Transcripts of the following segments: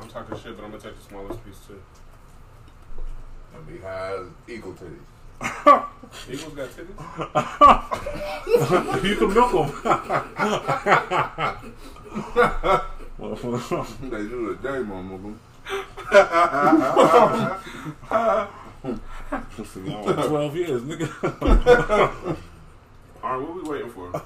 I'm talking shit, but I'm gonna take the smallest piece too. And be high as eagle titties. Eagles got titties. you can milk them. they do the day, mama. Twelve years, nigga. All right, what we waiting for?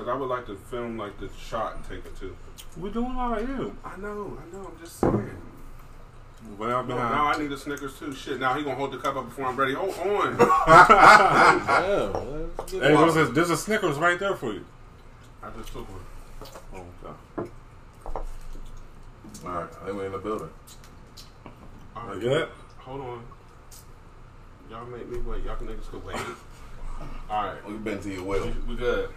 Because I would like to film like the shot and take it too. We're doing all right here. I know, I know. I'm just saying. Well, No, now I need a Snickers too. Shit, now he gonna hold the cup up before I'm ready. Hold on. Damn, let's Hey, there's a, there's a Snickers right there for you. I just took one. Oh, okay. All right, I think we in the building. All I right, get hold on. Y'all make me wait. Y'all niggas could wait. All right, We've been to your will. we, we good.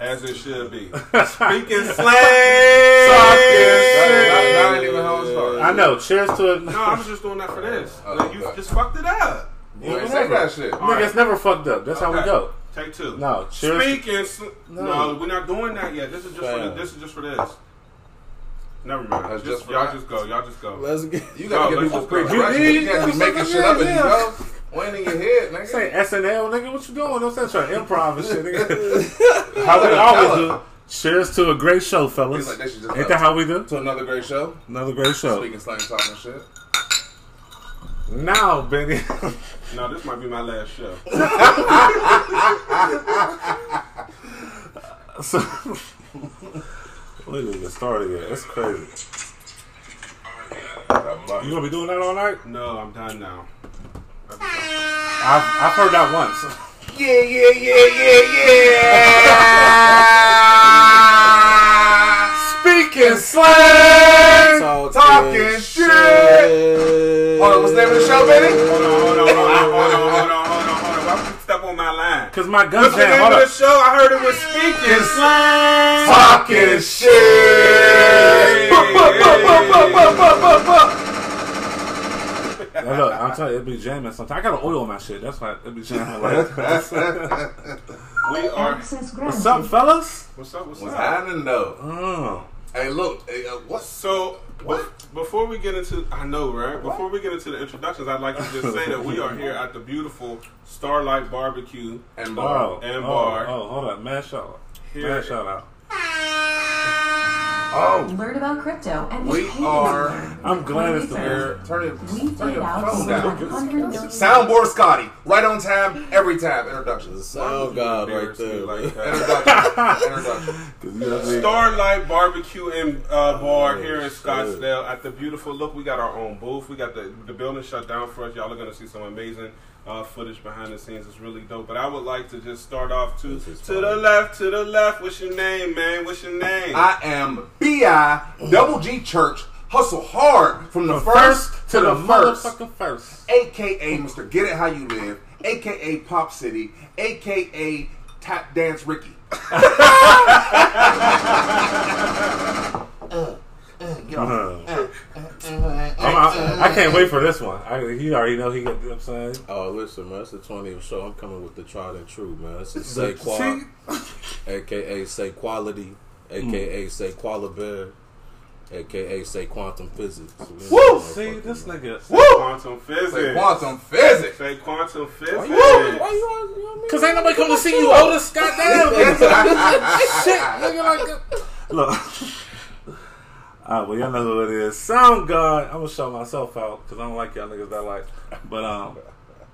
As it should be. Speaking slang. That, that ain't even how it. I know. Cheers to it. No, I was just doing that for this. Oh, Like, you okay. just fucked it up. You ain't say that shit. Nigga, it's never fucked up. That's how we go. Take two. No, cheers. Speaking. Sl- No. no. we're not doing that yet. This is just for Fam. this is just for this. Never mind. That's Just, just y'all that? just go. Y'all just go. Let's get. You gotta No, give let's people just quick go. directions. You can't be making shit up and you go. Went in your head, nigga. Say SNL, nigga. What you doing? Don't say trying to improv and shit, nigga. how we always do. Cheers to a great show, fellas. Like, they just Ain't that how we do? to another great show. Another great show. Speaking slang talking shit. Now, Benny. now this might be my last show. so, we didn't even started yet. That's crazy. You gonna be doing that all night? No, I'm done now. I've, I've heard that once. Yeah, yeah, yeah, yeah, yeah. Speaking slang. Talking, Talking shit. Hold on, what's the name of the show, baby? Hold on, hold on, hold on, hold on, hold on, hold on, hold on. Why would you step on my line? Cause my gun What's the name of the show? I heard it was speaking slang. Talking shit. Now look, I'm telling you, it be jamming sometimes. I gotta oil my shit. That's why it be jamming. Like, We are. What's up, fellas? What's up? What's What's up? happening though? Oh, Hey, look. Hey, uh, what's So, be- before we get into, I know, right? Before we get into the introductions, I'd like to just say that we are here at the beautiful Starlight Barbecue and oh, bar? And oh, bar. Oh, hold on, man, shout out, Here- man, shout out. Oh, Learn about crypto and We are- I'm glad it's the here. Turn it. We turn paid your out phone down. 100 million. Soundboard Scotty, right on time, every time. Introductions. Oh God right there. like man. that. Introduction. Introduction. 'Cause you know what I mean? Starlight Barbecue and uh, Bar Oh, here in shit. Scottsdale at the beautiful look. We got our own booth. We got the the building shut down for us. Y'all are gonna see some amazing uh, footage behind the scenes. It's really dope. But I would like to just start off to to the left, to the left. What's your name, man? What's your name? I am B.I. Double G Church. Hustle hard from the From first, to the, first. motherfucking first. AKA Mr. Get It How You Live. AKA Pop City. AKA Tap Dance Ricky. Uh, I'm- Uh, uh, uh, I, I can't wait for this one. I, he already know he got. You know what I'm saying. Oh, listen, man. It's the 20th show. I'm coming with the tried and true, man. This is Say See? Qual, aka Say Quality, aka Say Qualibear, aka Say Quantum Physics. Woo! See this nigga. Say quantum physics. Say quantum physics. Say quantum physics. Why you, why you, always- you know what I mean? Cause ain't nobody come to see you, Otis. Goddamn. Shit, nigga, like that. Look. Alright, well, y'all know who it is. Sound God. I'm gonna show myself out because I don't like y'all niggas that like. But um,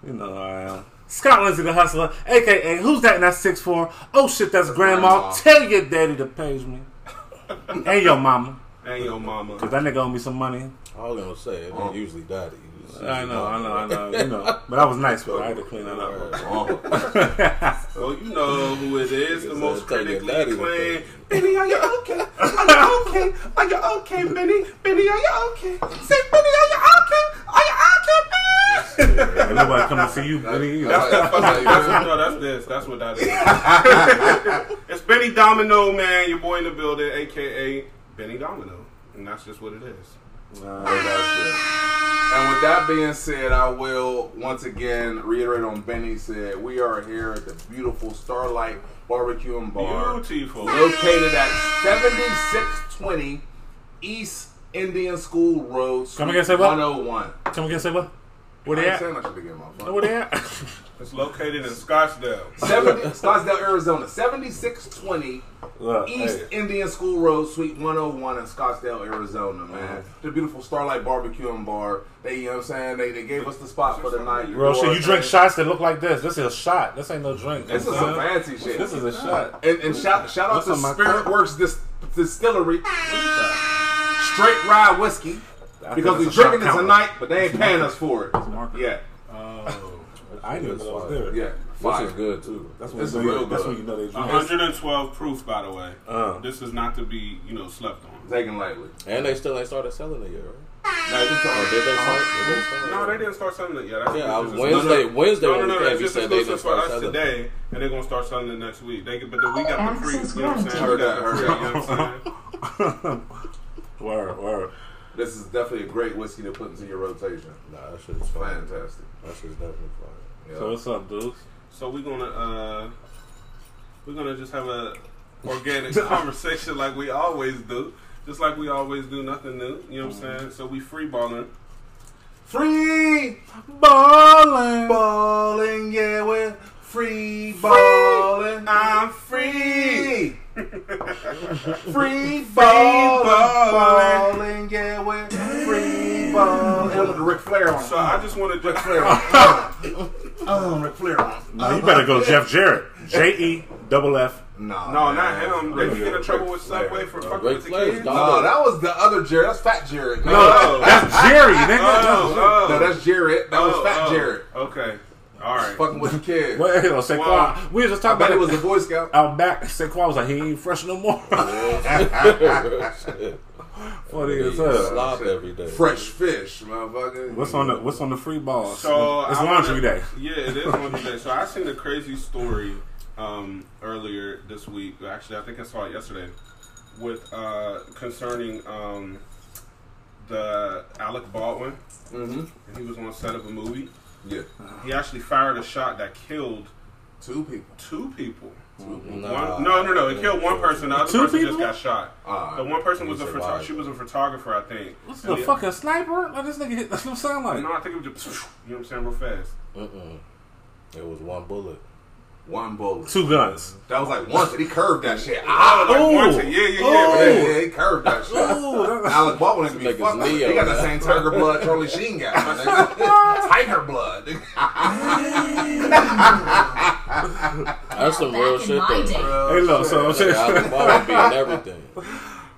you know who I am. Scott Lindsay the Hustler, aka who's that in that six four? Oh shit, that's grandma. grandma. Tell your daddy to page me. and your mama. And your mama. Cause that nigga owe me some money. I was gonna say it ain't usually daddy. I know, I know, I know, you know. But I was nice, but I had to clean that up. Oh. Well, you know who it is. The most said, "Tell your critically acclaimed. Benny, are you okay? Are you okay? Are you okay, Benny? Benny, are you okay? Say, Benny, are you okay? Are you okay, Benny? Ain't nobody come to see you, Benny. That's, that's, that's, that's, no, that's this. That's what that is. it's Benny Domino, man. Your boy in the building, aka Benny Domino, and that's just what it is. Nah, And with that being said, I will once again reiterate on Benny said we are here at the beautiful Starlight Barbecue and Bar. Beautiful. Located at 7620 East Indian School Road. Come again, say what? 101. Come again, say what? Where I they ain't at? saying I should get my phone. Where they at? It's located in Scottsdale. 70, Scottsdale, Arizona. 7620 Look, East hey, Indian School Road, Suite 101 in Scottsdale, Arizona, man. Mm-hmm. The beautiful Starlight Barbecue and Bar. They, you know what I'm saying? They, they gave us the spot for the night. real shit. You drink shots that look like this. This is a shot. This ain't no drink. This is You some fancy shit. saying? This is a shot. And, and shout, shout out What's to Spirit cup? Works Dis- Distillery. Straight rye whiskey. I Because we it's a shot drinking it counter. tonight, but they ain't paying us for it. Yeah, Oh. I didn't know it was there. yeah. This is good too. That's when This you is know, real That's good. when you know they drink. 112 proof, by the way. Uh. This is not to be, you know, slept on. Taken lightly. And they still ain't started selling it yet, right? No, this Or all- did they start? Did they start? No, they didn't start selling it yet. That's Yeah, just- Wednesday- no, no. Wednesday No, when no, we no, came, it's just said they exclusive didn't for start us selling it. today, and they're gonna start selling it next week. They, but we got the free, you know what I'm saying? Heard We got that, the heard free, that. you know what I'm saying? Word, word. This is definitely a great whiskey to put into your rotation. Nah, that shit is fine. Fantastic. That shit's definitely fine. Yeah. So what's up, dudes? So we're gonna uh, we're gonna just have a organic conversation like we always do, just like we always do. Nothing new, you know what I'm saying? So we free balling. Free Ballin'. balling, yeah, we're free balling. I'm free. Free balling, ballin'. balling, yeah, we're free balling. And with the Ric Flair on. So I just wanted Ric to. Flair on. Oh, Ric Flair. No, you better go Jeff Jarrett. J E double F. No, No, man. not him. They Ric can get in trouble with Subway for fucking with the kids. No, that was the other Jared. That's Fat Jared. No, Oh. that's Jerry, nigga. Oh, oh. No, that's Jared. That was Oh, Fat oh. Jared. Okay, all right. Fucking with the kids. Wait, you know, Saquon. Wow. We was just I bet about it was a Boy Scout. out back. Saquon was like, he ain't fresh no more. Shit. Funny as He hell. slop every day. Fresh fish, motherfucker. What's on the What's on the free ball? So it's I laundry wanna- day. Yeah, it is laundry day. So I seen a crazy story um, earlier this week. Actually, I think I saw it yesterday with uh, concerning um, the Alec Baldwin. Mm-hmm. And he was on set of a movie. Yeah. He actually fired a shot that killed Two people. two people. Nah, One, no, no, no. It killed one person. The other Two person people? just got shot. Alright. The one person was a He photo- she was a photographer, I think. What's And the the- fucking sniper? Like this nigga hit. That's what it sound like. No, I think it was just you know what I'm saying, real fast. Mm-mm. It was one bullet. One bullet. Two guns. That was like once. He curved that shit. Oh, Ah, like Ooh. once a- yeah, yeah, yeah. Oh. yeah, yeah, he curved that shit. Ooh, that- Alec Baldwin to be fucked. Neo, He got the same tiger blood Charlie Sheen got. my tiger blood. That's some real shit my though. day. Hey, look. So I'm Like, Alec. Baldwin being everything.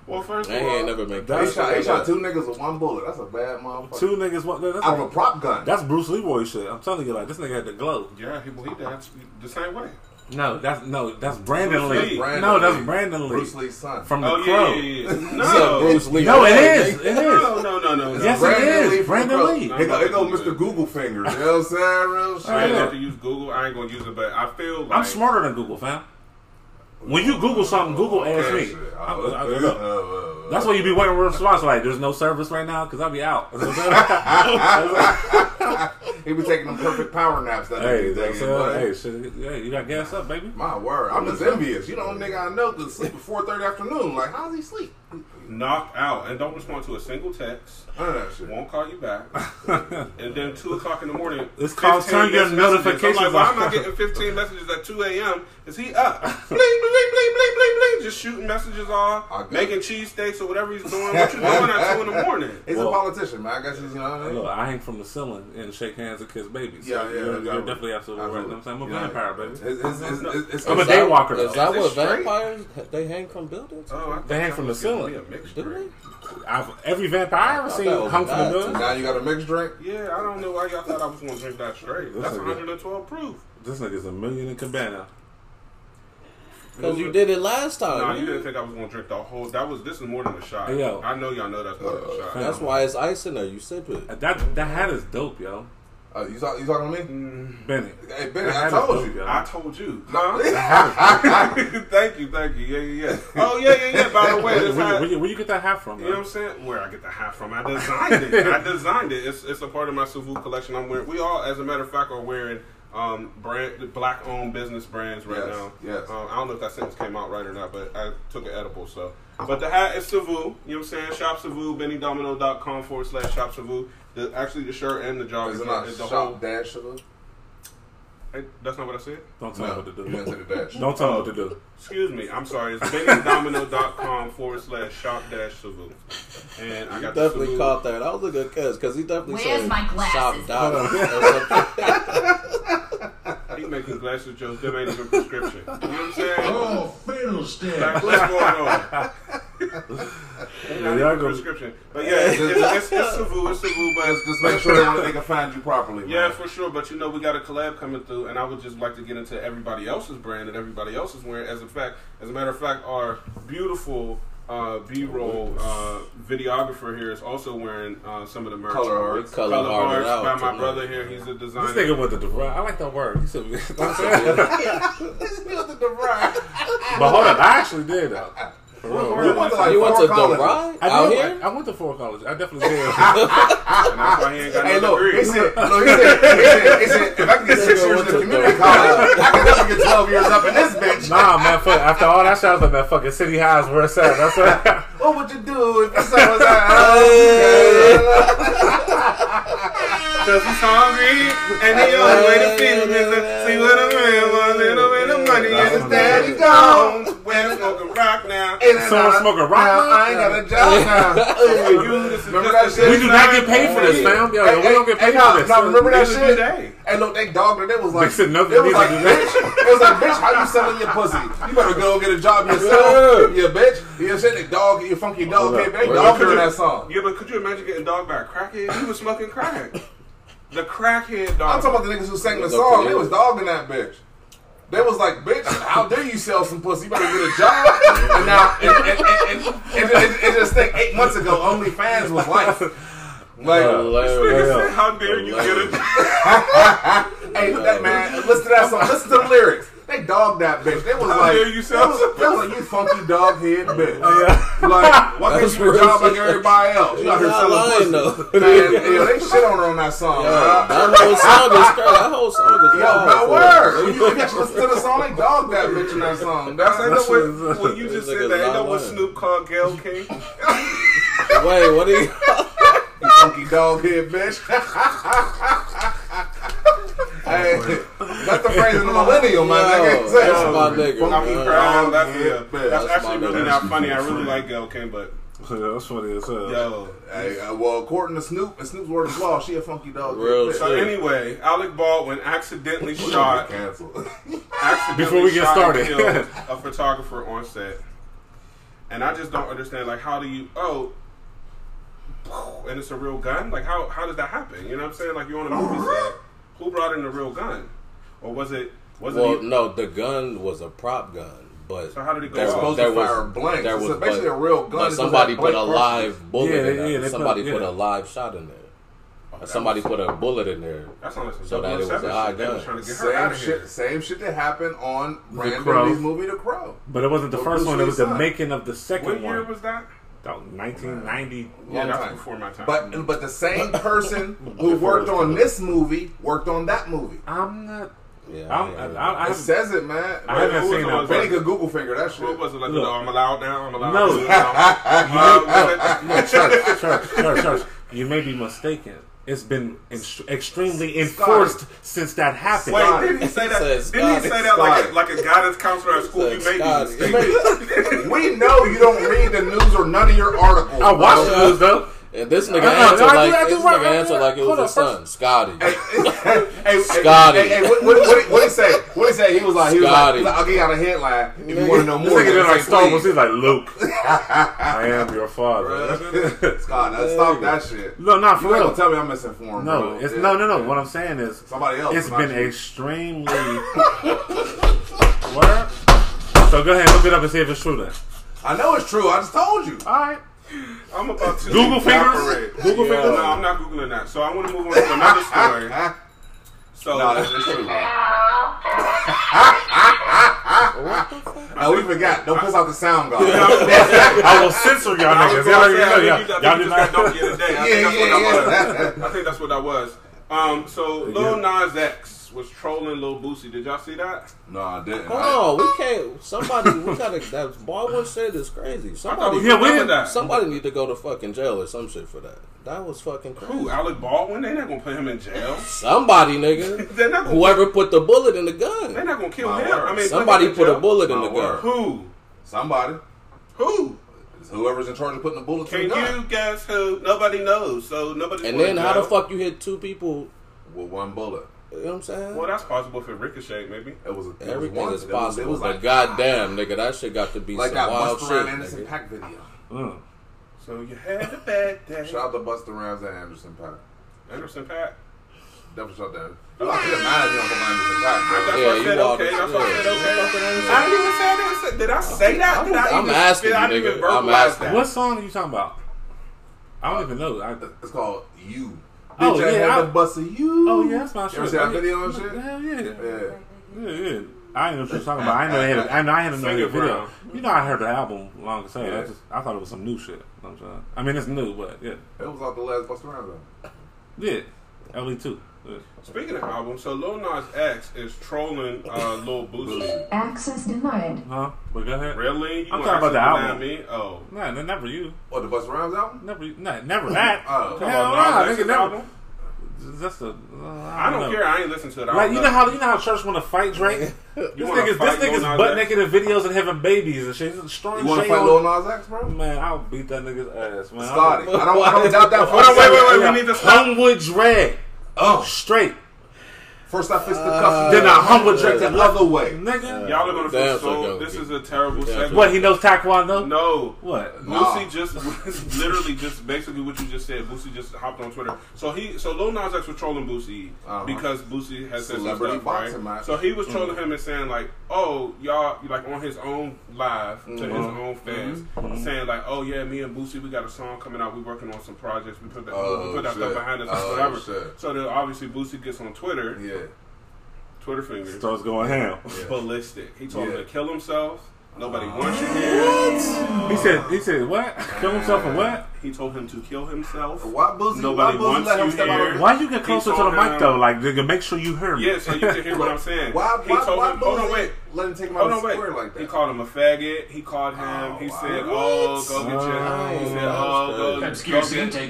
Well, first of he all, ain't never make He That's- shot, he shot two niggas with one bullet. That's a bad motherfucker. Two niggas. What? That's, Out of a prop gun. that's Bruce Leroy shit. I'm telling you, like this nigga had the glow. yeah, he, well, he died the same way. No, that's no, that's Brandon Bruce Lee. Lee. Brandon no, that's Lee. Brandon Lee Bruce Lee's son. from the Oh Crow. yeah, yeah, yeah. He said No, Bruce Lee. No, it is. It is. no, no, no, no. no. Yes, Right. it is. from Brandon. Lee. Here go, here go Mr. Google fingers. You know what I'm saying? Real shit. I didn't have to use Google. I ain't gonna use it, but I feel like I'm smarter than Google, fam. When you Google something, Google asks me. Shit. I- I- look, That's why you be waiting for a response. Like, there's no service right now because I'll be out. He be taking them perfect power naps that hey, nigga that's taking. but- hey, shit, hey, you got gas up, baby. My word, I'm just envious. You know, nigga, I know could sleep at 4:30 afternoon. Like, how's he sleep? Knocked out and don't respond to a single text. None of that shit. Won't call you back. and then two o'clock in the morning. It's called 15 turn your missed messages. notifications I'm like, why am I getting 15 messages at 2 a.m.? Is he up? bling, bling, bling, bling, bling, bling, bling. Just shooting messages off, got making cheesesteaks or whatever he's doing. What you doing at 2 in the morning? He's Well- a politician, man. I guess he's, you know what I mean? Look, I hang from the ceiling and shake hands and kiss babies. So Yeah, yeah, you're, you're exactly. definitely absolutely right. You know what I'm saying? I'm a Yeah. vampire, baby. It's, it's, it's, it's, it's, I'm a Is that- Is though. that Is what vampires they hang from buildings? Oh, They hang from the was gonna ceiling. Be a mixed Do drink. I've, every vampire I ever seen thought that hung from the bad, now you got a mixed drink? Yeah, I don't know why y'all thought I was going to drink that straight. That's nigga- 112 proof. This nigga's a million in cabana. Because you did it last time. Nah, you didn't think I was going to drink the whole. That was. This is more than a shot. Hey, yo. I know y'all know that's more than a uh, shot. That's why it's ice in there. You sip it. That that hat is dope, yo. Uh, you, talk, you talking to me? Mm, Benny. Hey, Benny, That I hat is told you. I told you. Huh? thank you, thank you. Yeah, yeah, yeah. Oh, yeah, yeah, yeah. By the way, Where, where, where, you- where you get that hat from, You know what? I'm saying? Where I get the hat from? I designed it. I designed it. It's, it's a part of my Savu collection. I'm wearing. We all, as a matter of fact, are wearing um, brand black owned business brands right Yes, now. yes. Um, I don't know if that sentence came out right or not, but I took an edible. So, but the hat is Savu. You know what I'm saying? Shop Savu. BennyDomino.com forward slash Shop Savu. The actually the shirt and the jogger Is it not the shop whole. dash sugar? Hey, that's not what I said. Don't tell me No, what to you went to do. the dash. Don't tell me what oh. to do. Excuse me. I'm sorry. It's BennyDomino.com forward slash Shop dash Savu. And I got the definitely Savu. caught that. That was a good catch because he definitely Where's said my glasses? shop dollar. He making glasses jokes. Them ain't even prescription. You know what I'm saying? Oh, fiddlestick. Like, what's going on? Yeah, y'all go- prescription. But yeah, it's, it's, it's, it's Savu. It's Savu, but Just, just make sure they, can find you properly. Man. Yeah, for sure. But you know, we got a collab coming through, and I would just like to get into everybody else's brand that everybody else is wearing. As a fact, as a matter of fact, our beautiful uh, B-roll uh, videographer here is also wearing uh, some of the merch. Color Arts. Color Color Hearted Arts Out by my tonight. brother here. He's a designer. This nigga went to DeVry. I like that word. He said, This nigga with the DeVry. but hold up, I actually did though. For real. You went to like You went four to. DeVry I out here? I went to four college. I definitely did. and that's why he ain't got Hey, no look, he said, look, he said, he said, he said, if I can get six years in the community college, I can definitely get 12 years up in this bitch. nah, man. Fuck, after all that shit, I was like, man, fucking city highs where it's at. That's what. What would you do if the sun was out? Cause he's hungry, and the only way to feed him is to see what a man money, and his daddy gone. We're smoking rock now. Someone smoking rock now? now? I ain't got a job now. Oh, for you, this is Remember just that shit? we do not get paid for this, fam. Yo, yo, we don't get paid nah, for this. nah, remember that shit? do. Hey, look, they dogged it. It was like, They said nothing it was like, bitch, it was like, bitch, how you selling your pussy? You better go get a job yourself, yeah, bitch. You know what I'm saying? Dog, you funky dog, Hold hey, up. they Wait, dogged her in that song. Yeah, but could you imagine getting dogged by a crackhead? He was smoking crack. The crackhead dog. I'm talking about the niggas who sang the Was song. They was dogging that bitch. They was like, bitch, how dare you sell some pussy? You better get a job. and now, and, and, and, and, and, and, and just think, eight months ago, OnlyFans was life. Like, Nigga Hilarious. said, How dare you get a hey, look that man, listen to that song. Listen to the lyrics. They dogged that bitch. They was like, dare you sell they was, they was like, you funky dog head bitch. Yeah. Like, why can't you get a job like everybody else? You out here You're not selling lying, pussy. though. Man, yo, they shit on her on that song. Yo, bruh. that whole song is crazy. That whole song is Yo, wild no for word. When you, if you actually listen to the song, they dogged that bitch in that song. That's, I know that's what, what- when you just This said nigga's that. You know not what. Snoop called Gayle King? Wait, what are you? you funky dog head bitch. hey, that's the phrase in the millennial, my nigga. that's my nigga, funky I'm man. crying. That's, head yeah, bitch. that's That's actually really not funny. I really like Gayle King, but Yeah, That's funny as hell. yo. Hey, uh, well, according to Snoop, and Snoop's word of law, she a funky dog. Real. So shit. anyway, Alec Baldwin accidentally shot canceled. accidentally Before we get shot started. a photographer on set. And I just don't understand, like, how do you, oh, and it's a real gun? Like, how, how does that happen? You know what I'm saying? Like, you're on a movie set. Who brought in the real gun? Or was it, was Well, it, no, the gun was a prop gun, but So how did it go there, off? supposed there to was, fire blanks. There It's basically but, a real gun. But somebody put a blank live bullet Yeah, in there. yeah, somebody put- put, yeah. a live shot in there. Oh, somebody was- put a bullet in there. That's sounds like some so that it was 007 a high shit. They was gun. trying to get Same shit, same shit that happened on Brandon Crow. Movie The Crow. But it wasn't the With first one. It was Lee's the making of the second What year was that? That 1990. Yeah, Long that's before my time. But but the same person who worked on this movie worked on that movie. I'm not. Yeah, I'm, yeah, I. I, I It says it, man. I haven't Who was seen it? that. Was Benny it- could Google figure that shit. What was it like? Look. no, I'm allowed now. I'm allowed. No. to do it now. Was it- No, church, church, church, church. You may be mistaken. It's been ex- extremely enforced since that happened. Wait, didn't he say that? Says Didn't he say that like a, like a guidance counselor at school? You Says may Scotty. be mistaken. we know you don't read the news or none of your articles. I watch the news though. And this nigga Uh-uh, answered no, I like do- I do this right, nigga right, answered right. like it was his son, Scotty. hey, Scotty. Hey, hey, what, what, what, what he say? What he say? He was like, he was like, Scotty. like, I'll give y'all a headline if you want to know This more. nigga did like Star Wars. He's like Luke. I am your father. Scott, now stop that shit. no, not for real. tell me I'm misinformed. No, it's no, no, no. What I'm saying is, Somebody else. It's been you. extremely. what? So go ahead, look it up and see if it's true. Then. I know it's true. I just told you. All right. I'm about to Google fingers? Google Yeah, fingers? No, I'm not googling that. So I want to move on to another story. So No, that's it's true. Oh, we forgot. Don't piss off the sound guy. I will censor y'all I niggas. Y'all gonna say, already. I Y'all, you y'all just did got not. donkey of the day. I Yeah, think that's what yeah, that yeah. was. I think that's what that was. Um, so Lil Nas X was trolling Lil Boosie. Did y'all see that? No, I didn't. Hold on, we can't. Somebody, we gotta. That Baldwin shit is crazy. I thought Somebody, we Yeah, we that. somebody need to go to fucking jail or some shit for that. That was fucking crazy. Who? Alec Baldwin? They not gonna put him in jail. Somebody, nigga. They're not gonna. Whoever put the bullet in the gun. They're not gonna kill My him. word. I mean, Somebody him put a jail. bullet in the word. gun. Who? Somebody. Who? Whoever's in charge of putting the bullets Can in the gun. Can you guess who? Nobody knows. So nobody. And then how the fuck you hit two people? With one bullet. You know what I'm saying? Well, that's possible for Ricochet, maybe. It was, it Everything one, is it was- possible. It was but like, goddamn, nigga, that shit got to be like some that wild Busta shit. Rhymes Anderson nigga. Pack video. Mm. So you had a bad day. Shout out to Busta Rhymes and Anderson .Paak. Anderson .Paak. Definitely shout that. You know, I feel mad at him for Anderson .Paak, That's bro. Yeah, what I you said. walked- Okay, that's what I said. yeah. Okay. I didn't even say that. Did I say that? Did I I'm asking you, nigga. I'm asking. What song are you talking about? I don't even know. I, It's called You. Oh, I yeah, had I- to bust a you. oh yeah, that's my You shit. ever see that oh, video and shit? Hell yeah. Yeah. Yeah, yeah. I didn't know what you were talking about. I know they had. A, I know I had Sing another video. Brown. You know, I heard the album long as hell. I just I thought it was some new shit. You know what I'm saying. I mean, it's new, but yeah, It was off the last Busta Rhymes though. yeah. LE two. Yeah. Speaking of albums, so Lil Nas X is trolling uh, Lil Boosie. Access denied. Huh? But go ahead. Really? You I'm talking about the album. Me? Oh. Nah, n- never you. What, the Busta Rhymes album? Never, nah, never that. Oh. Come Hell on, nah, nigga, never. album? That's a. Uh, I don't know. care. I ain't listen to it. I Like you know how you know how church want to fight Drake. You This wanna nigga's fight this nigga's butt naked in videos and having babies and shit. He's destroying You want to fight Lil Nas X, bro? Man, I'll beat that nigga's ass, man. Scotty. I don't, I don't doubt that. Hold on, wait, wait, wait. We need to stop. Homewood drag. Oh, Straight. First I fixed the cuff. Then I humble Drake the the other way. Nigga. Y'all are gonna feel Damn, so. so This is a terrible Damn, segment. What, he knows Taekwondo? No. What? Nah. Boosie just literally just basically what you just said. Boosie just hopped on Twitter. So he so Lil Nas X was trolling Boosie Uh-huh. because Boosie has said some Celebrity stuff, boxing right? match. So he was trolling him and saying like, "Oh, y'all," like on his own live to his Mhm. own fans, saying like, "Oh yeah, me and Boosie, we got a song coming out. We working on some projects. We put that Oh, we put that stuff behind us, Oh, whatever." shit. So then obviously Boosie gets on Twitter, Yeah. Twitter fingers, Starts going ham. ballistic. He told him to kill himself. Nobody wants you here. He said, he said, what? Kill himself and what? He told him to kill himself. Why Boosie? Nobody why Boosie wants let him you here. Why you get closer to the mic him- though? Like, nigga, make sure you hear me. Yeah, so you can hear what I'm saying. Why, he why, told why him, hold on, wait. let him take him Hold out of the square like that? He called him a faggot. He called him. Oh, he wow. said, oh, What? "Oh, go get your." He said, "Oh, go, get your. Excuse go me, get,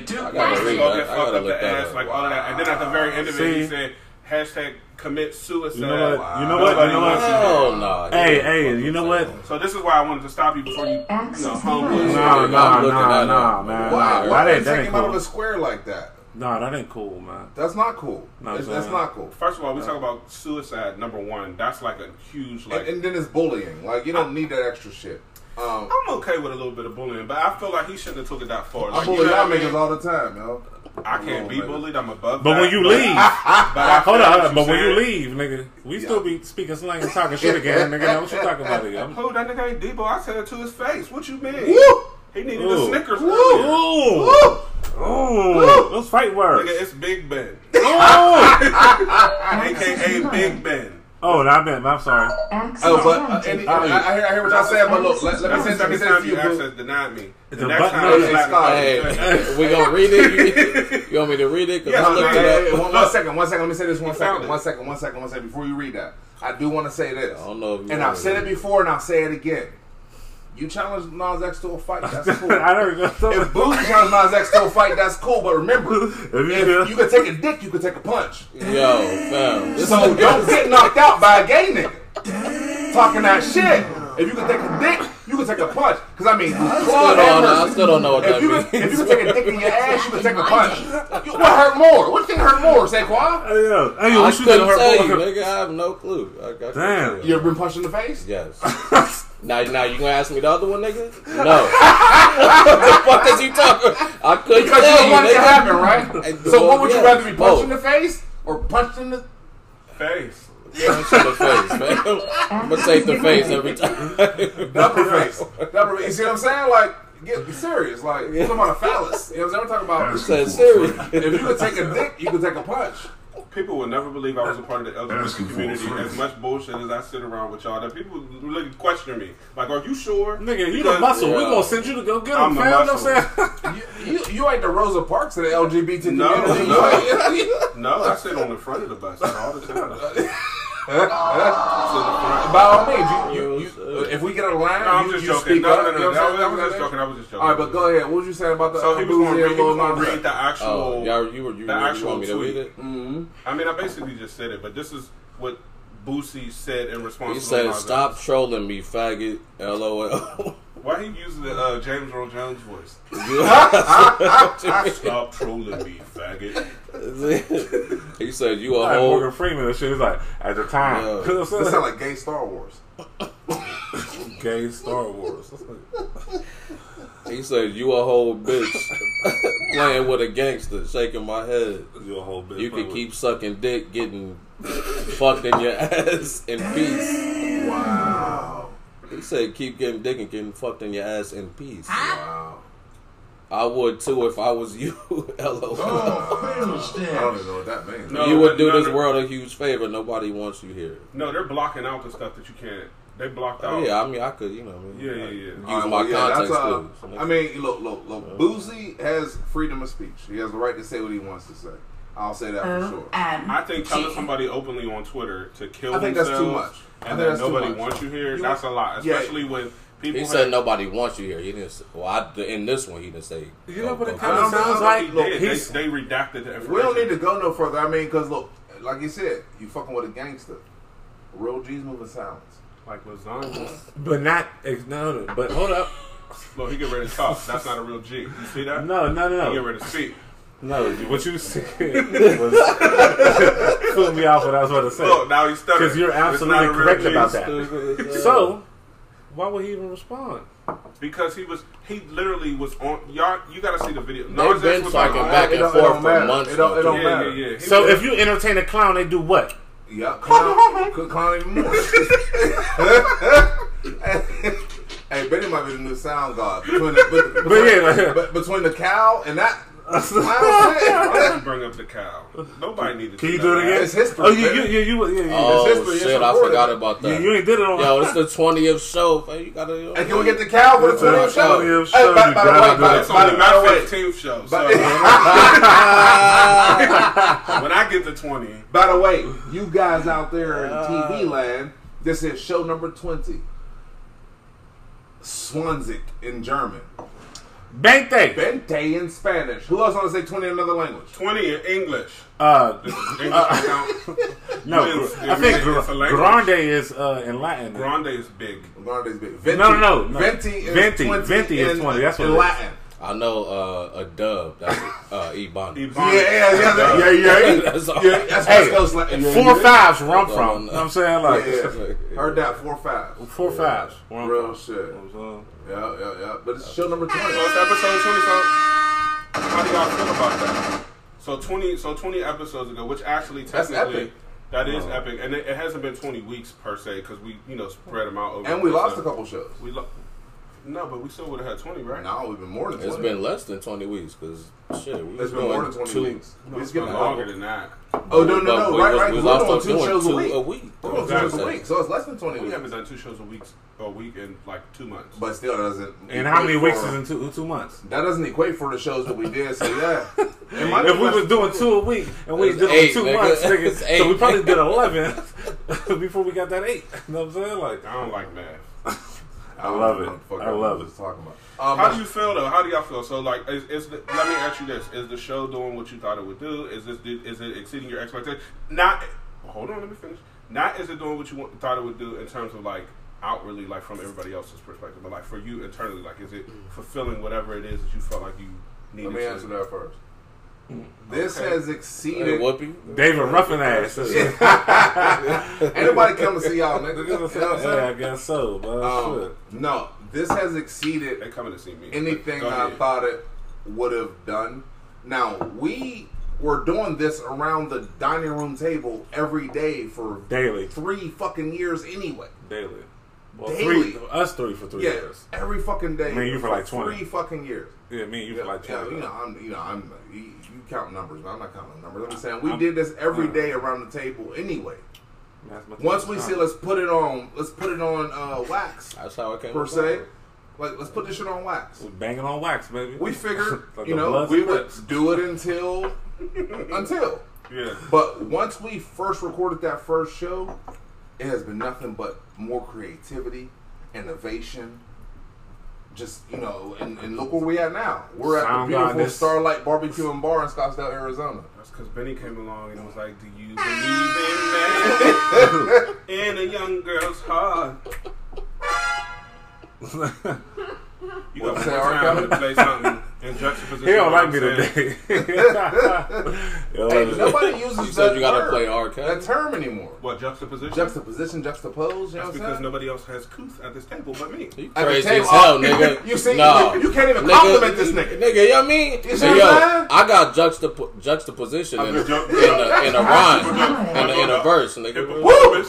take two. I go gotta get, read go that. get I fucked gotta up look the that ass, up. like all of that." And then at the very end of it, he See? said, "Hashtag commit suicide." You know what? Wow. You know what? You know what? Hell no. Hey, hey, you know what? So this is why I wanted to stop you before you, you know, Access humble. denied. No, I'm no, looking no, at no, it. man. Why? Nah, Why that did ain't, they that take ain't him out of cool. the square like that? No, that ain't cool, man. That's not cool. No, It's- I'm that's saying- not cool. First of all, we talk about suicide. Number one, that's like a huge like. And, and then it's bullying. Like you don't need that extra shit. Um, I'm okay with a little bit of bullying, but I feel like he shouldn't have took it that far. I Like, bully you know y'all what I mean? niggas all the time, yo. I can't be bullied. I'm above But that. when you leave, but I hold on, but when you leave, nigga, we Yeah. still be speaking slang and talking shit again, nigga. Now what you talking about? I'm- Who that nigga ain't Debo? I said it to his face. What you mean? Woo! He needed Ooh. the Snickers Ooh, ooh, those fight words. Nigga, it's Big Ben, aka Big Ben. Oh, no, I meant. I'm sorry. Access Oh, but uh, granted. and, I, I, hear, I hear what y'all saying, but look, let, let me That's say, the let me say time to you you, boo. access denied me. It's The a next button time on you Scott. Hey, we gonna read it? You want me to read it? Cause Yes, I looked man. it Hey, hey, up. one, one second, one second. Let me say this one He found second, it. one second, one second, one second. Before you read that, I do want to say this, I don't know if you and I've said it before, and I'll say it again. You challenge Nas X to a fight, that's cool. I heard that. if Boosie challenge Nas X to a fight, that's cool. But remember, If you if you could take a dick, you can take a punch. Yo, fam. So don't get knocked out by a gay nigga talking that shit. If you can take a dick, you can take a punch. Cause I mean, I still don't know. I still don't know what if that you means. can, if you can take a dick in your ass, you can take a punch. You, what hurt more? What do you think hurt more, Saquon? Hey, yo, hey, I what you couldn't did tell you, her nigga. I have no clue. I, I Damn. You ever been punched in the face? Yes. Now, now you gonna ask me the other one, nigga? No. what the fuck is you talking? I couldn't Because you tell don't you, want it to happen, right? And- So what would you yeah, rather be punched both. in the face or punched in the? Face. Punch in the face, man. I'm gonna take the face every time. Double face. Double face. You see what I'm saying? Like, get serious. Like, we're talking about a phallus. You know what I'm saying? We're talking about. Said serious. If you could take a dick, you could take a punch. People will never believe I was a part of the Asking LGBT community. friend. As much bullshit as I sit around with y'all, that people really question me. Like, are you sure? Nigga, you the Because- muscle. We gonna send you to go get I'm him, the fam. You muscle. I'm saying? You, you, you ain't the Rosa Parks of the LGBT No, community. no. No, I sit on the front of the bus all the time. I sit in the front. By all means, you, you, you, if we get a line, No, I'm you, just you joking. speak No, up. no, you no, know no. what I'm I was just joking. I was just joking. All right, but go ahead. What was you saying about the So he was going to read, and he Lil was gonna read the actual. Oh, y'all, you were you, the you actual want me to tweet. read it? Mhm. I mean, I basically just said it, but this is what Boosie said in response. He to said, "Stop X. trolling me, faggot." LOL. Why he using the uh, James Earl Jones voice? Stop trolling me, faggot. he said, "You a Like whole Morgan Freeman and shit. He's like, at the time, Yeah. you know what I'm saying? That sound like gay Star Wars. Gay Star Wars. He said, "You a whole bitch playing with a gangster, shaking my head. You a whole bitch. You play can with- keep sucking dick, getting fucked in your ass in peace." Wow. He said, "Keep getting dick and getting fucked in your ass in peace." Wow. I would too if I was you. LOL. Oh, fatal I don't even know what that means. No. you would do no, this no. world a huge favor. Nobody wants you here. No, they're blocking out the stuff that you can't. They blocked out. Oh yeah, I mean, I could, you know, what I mean, Yeah, yeah, yeah. Use All right, my well, yeah, context that's, uh, clues. I mean, look, look, look. Boosie has freedom of speech. He has the right to say what he wants to say. I'll say that for sure. I think telling somebody openly on Twitter to kill I think that's themselves too much. And think that nobody much. wants you here, You- that's a lot. yeah. Especially when people he have- said nobody wants you here. He didn't. Say, well, I, in this one, he didn't say. You know what it go- kinda I don't know, sounds like- think look, they, he's- they, they redacted the information. We don't need to go no further. I mean, because look, like you said, you fucking with a gangster. Real G's moving silence. Like lasagna. But not ex- no, no. But hold up. Look, he get ready to talk. That's not a real G. You see that? No, no, He get ready to speak. no. What you said was threw me off what I was about to say. Look, now he's stuck. Because you're absolutely correct about that. So, why would he even respond? Because he was, he literally was on. Y'all, you got to see the video. They've Nas been was talking like, back and forth for months. It don't- it don't. Yeah, matter. yeah, yeah. So was- if you entertain a clown, they do what? Yeah, clown, could clown even more. hey, Benny might be the new sound god between the, between, But yeah, like- but between the cow and that. Clown shit, Why would you bring up the cow? Nobody needed. Can to you know do it that. again? It's history, Oh, you, you, baby. you, you, yeah, yeah. Oh history, it's shit! I forgot about You, that. you ain't did it on. Yo, it's the twentieth show. Hey, you gotta. Hey, can we get the cow for the It's a 20th show? Hey, show, by, you by the way, by. It's by, only by the my fifteenth show. So when I get to twenty, by the way, you guys out there in TV land, this is show number twenty. zwanzig in German, Bente. Bente in Spanish. Who else want to say twenty in another language? twenty in English. Uh, English account. no, It's- I think gr- grande is uh, in Latin. Grande is big. Grande's big. Venti, No, no, no, no. Venti is Venti, 20 Venti is in, 20, that's what in it is. Latin. I know uh, a dub. That's uh, Ebon. Ebonics. Yeah, yeah, yeah, yeah, yeah, yeah. That's all. yeah that's Hey, West Coast Latin. Yeah, Four yeah. fives where I'm from. You know what I'm saying? Like, Yeah. Heard that four five. four fives. Where I'm Real from. shit. You know what I'm saying? Yeah, yeah, yeah. But it's show number So twenty. it's episode twenty. So how do y'all feel about that? So twenty. So twenty episodes ago, which actually That's technically epic. that is epic, and it, it hasn't been twenty weeks per se because we you know spread them out over. And we the lost a couple shows. We lo- no, but we still would have had twenty, right? No, we've been more than It's 20. been less than twenty weeks because shit, we It's was been more than 20 two. weeks. No, We it's skipped been a longer than that. Oh, no, no, no. we Right, right. We We're lost doing on two doing shows a week. a week. We're doing two shows a week, so it's less than 20 We weeks. haven't done two shows a week a week in like two months. But still, that doesn't. And how many weeks is in two, two months? That doesn't equate for the shows that we did, so yeah. It might be If we was doing two a week and we did it eight, two nigga. months, nigga, so we probably did eleven before we got that eight. You know what I'm saying? Like, I don't like math. I love it. know what the fuck I love it. Talking about. Um, How do you feel though? How do y'all feel? So like, is, is the, let me ask you this: Is the show doing what you thought it would do? Is this is it exceeding your expectations? Not. Hold on, let me finish. Not is it doing what you want, thought it would do in terms of like outwardly, like from everybody else's perspective, but like for you internally, like is it fulfilling whatever it is that you felt like you needed? Let me to? answer that first. This Okay. has exceeded. Whoopi. David Ruffin ass. Anybody come to see y'all, nigga? You know what I'm yeah, I saying? guess so, but Um, shit. no, this has exceeded They coming to see me. anything I thought it would have done. Now we were doing this around the dining room table every day for Daily. three fucking years anyway. Daily. Well, daily. three, us three for three yeah, years. every fucking day. Me and you for like 20. three fucking years. Yeah, me and you for like yeah, you know, I'm, you know, I'm, you, you count numbers, but I'm not counting numbers. I'm just saying we I'm- did this every uh, day around the table anyway. Once we say let's put it on, let's put it on uh, wax That's how it came. per about. se. Like let's put this shit on wax. We're banging on wax, baby. We figured, Like you know, we would Crips. do it until until. Yeah. But once we first recorded that first show, it has been nothing but more creativity, innovation. Just you know, and, and look where we at now. We're at the beautiful goddess. Starlight Barbecue and Bar in Scottsdale, Arizona. That's because Benny came along and was like, "Do you believe in man in a young girl's heart?" You got What's more time to play something in juxtaposition. he don't like me today. Hey, nobody uses You that, said you gotta word, play R. That term anymore. What juxtaposition? Juxtaposition, juxtapose. You know That's what because saying? nobody else has couth at this table but me. You crazy table- as hell, nigga. You see, no. you, you can't even Nigga, compliment this nigga. Nigga, you know what I mean? You see So, what yo, I'm saying? I got juxtap- juxtaposition in, ju- in, a, in a rhyme, in a, in a verse, nigga. Woo!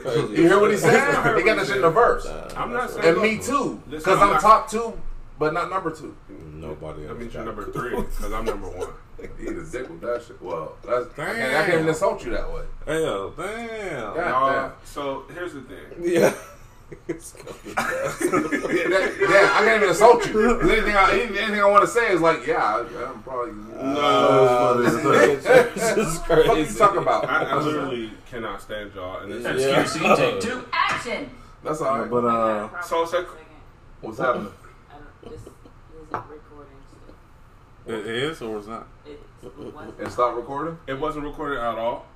Crazy. You hear what he said? He got that shit in the verse. I'm not saying. And me too, because I'm I'm top two, but not number two. Nobody That else means you're number three because I'm number one. He the dick with that shit. Well, that's, I, can't, I can't insult you that way. Hey, yo, damn. Y'all, so here's the thing. Yeah. yeah, that- yeah, I can't even insult you. 'Cause Anything I, anything, anything I want to say is like, yeah, I, I'm probably. No, this is crazy. What you talking about? I, I literally cannot stand y'all. And it's Yeah. Excuse take two. Action! That's all right. But uh, So it's like- What's happening? I don't, this isn't recording, so it is or it's not? it wasn't. And stop recording it wasn't recorded at all.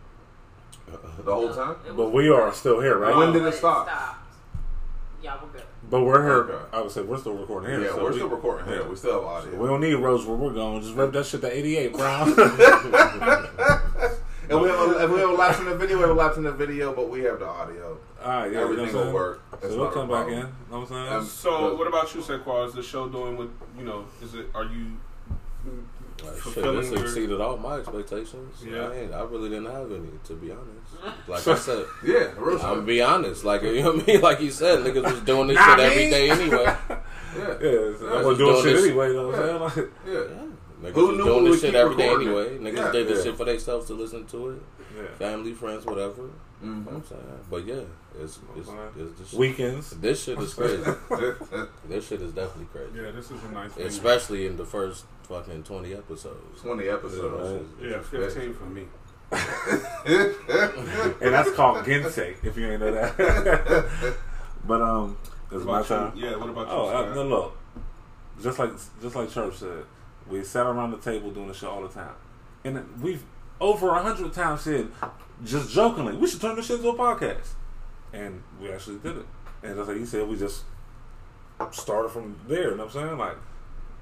Uh-uh. the whole time. It But was we are still here, right? When did but it stop? stopped. Y'all were good. But we're here. Okay. I would say we're still recording here. Yeah, so we're we- still recording here. yeah. We still have audio. We don't need roads where we're going. Just rip that shit to 88, Brown. And we have a, if we have a lapse in the video, we have a lapse in the video, but we have the audio. All right, yeah, Everything you know what I'm will work. saying? It's So we'll come back in. problem. Know what I'm saying? Um, So what about you, Saquon? Is the show doing with you know? Is it? Are you? Like, shit, this exceeded all my expectations. Yeah. I, I really didn't have any, to be honest. Like I said, Yeah, real I'm gonna be honest. Like you know what I mean? Like he said, niggas was doing this Nah, shit every me. day anyway. Yeah, yeah, Yeah, I'm just doing doing shit this- anyway. You know what I'm saying? Like, yeah. Niggas Who was doing this shit every day anyway. Niggas Yeah. did this Yeah. shit for themselves to listen to it. yeah. Family, friends, whatever. You know Mhm. I'm saying? But yeah, it's, it's, it's this, Weekends. this shit is crazy. this shit is definitely crazy. Yeah, this is a nice. thing. Especially in the first fucking 20 episodes. 20 episodes. Yeah, fifteen for me. And that's called Gensei, if you ain't know that. but um, it's my What time. you? Yeah. What about you? Oh, uh, no, look. Just like just like Church said, we sat around the table doing the show all the time, and we've over a hundred times said, just jokingly, we should turn this shit into a podcast, and we actually did it. And just like you said, we just started from there. You know what I'm saying? Like,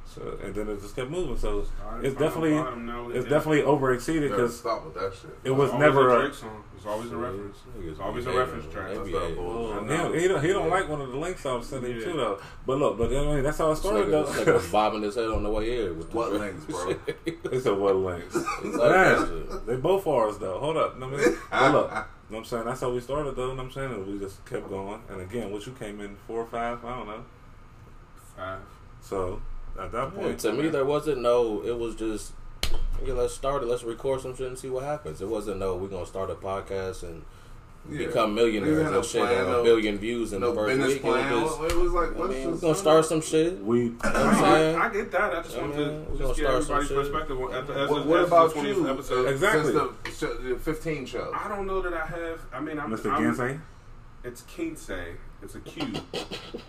so, and then it just kept moving. So it's definitely bottom, it's definitely over exceeded because stop with that shit. it was never a a. Drake song. It's always a reference. Niggas It's always a reference hating, track. they That's be not He don't, he don't, he don't like one of the links I was sending Yeah. too though. But look, but I mean that's how it started nigga, this nigga though. was bobbing his head on the way here. With What links, bro? They said what links? It's like Man, they both ours though. Hold up. Know what I mean? But look, know what I'm saying? That's how we started though, know what I'm saying? And we just kept going. And again, what you came in four or five, I don't know. Five. So at that Yeah, point to me, there wasn't no. It was just, yeah, let's start it. Let's record some shit and see what happens. It wasn't no. We're gonna start a podcast and Yeah. become millionaires and shit and a uh, billion views in No the first week. plan. It was just, It was like, I let's mean, we're gonna start some shit. we You know what I'm saying? I get that. I just Yeah, want to we just gonna get start some everybody's shit. perspective on at the, as, What, a, what as about the 20th you? episode. Exactly. Since the, the 15 shows. I don't know that I have. I mean, I'm, Mr. I'm Gensei. It's Kinsey. It's a Q.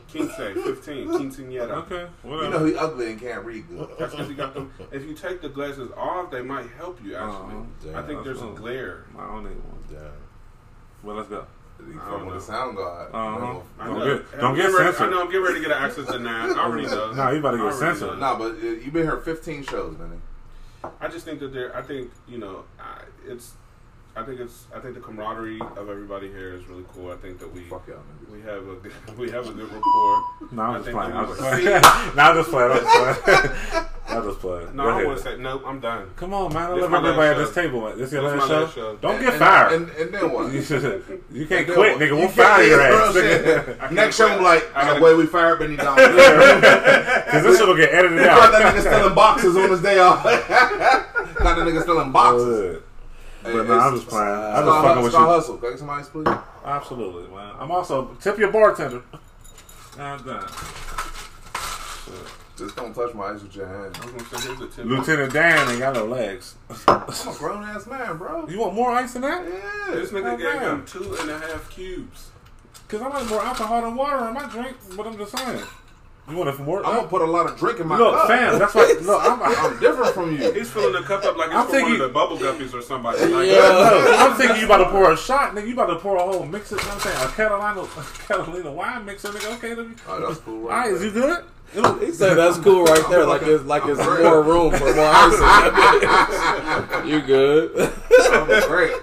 Kinsey, 15. Quinceañera. Okay, You know he ugly and can't read good. That's because you got them. If you take the glasses off, they might help you. Actually, Uh-huh. I think there's a that's glare. I don't need one. Yeah. Well, let's go. He I don't with the sound guard. Uh-huh. Don't get- don't get getting ready- censored. I know. I'm getting ready to get an access to nine. I already know. Nah, you about to get censored. Nah, but uh, you've been here 15 shows, man. I just think that there. I think you know, I, it's. I think it's. I think the camaraderie of everybody here is really cool. I think that we Fuck y'all niggas. we have a good, we have a good rapport. No, I I'm just think playing. that I'm we just will playing. no, I'm just playing. I'm just playing. I just play. No, Go I ahead. want to say nope. I'm done. Come on, man. I This love my last everybody at show. this table, man. This your This last my show? last show. Don't And- get and- fired. And, and then what? you, should, you can't And then quit, nigga. We'll can't- fire your yeah, ass. nigga. shit. Next show, I'm like, I gotta- the way we fired Benny Dom. Because this shit will get edited Got that out. nigga still in boxes on his day off. Got that nigga stealing boxes. Good. Hey, But no, I'm just playing. I'm just fucking with Star you. Hustle. Can I get somebody please? Absolutely, man. I'm also tip your bartender. God damn. Just don't touch my ice with your hand. I was gonna say here's a tip. Lieutenant Dan ain't got no legs. I'm a grown ass man, bro. You want more ice than that? Yeah. This nigga gave damn. him two and a half cubes. Because I like more alcohol than water in my drink, but I'm just saying. You want it from work? I'm gonna put a lot of drink in my Look, cup. fam, that's why. Look, I'm, I'm, I'm different from you. He's filling the cup up like it's I'm from thinking- one of the bubble guppies or somebody. Like, no, I'm thinking you about to pour a shot, nigga. You about to pour a whole mix it. You know what I'm saying? A Catalina, a Catalina wine mixer, nigga. Okay, let me. Oh, that's cool. All Right right, is you good? He said that's cool right there. Like it's like it's more room for more ice. in that bitch. you good? I'm great.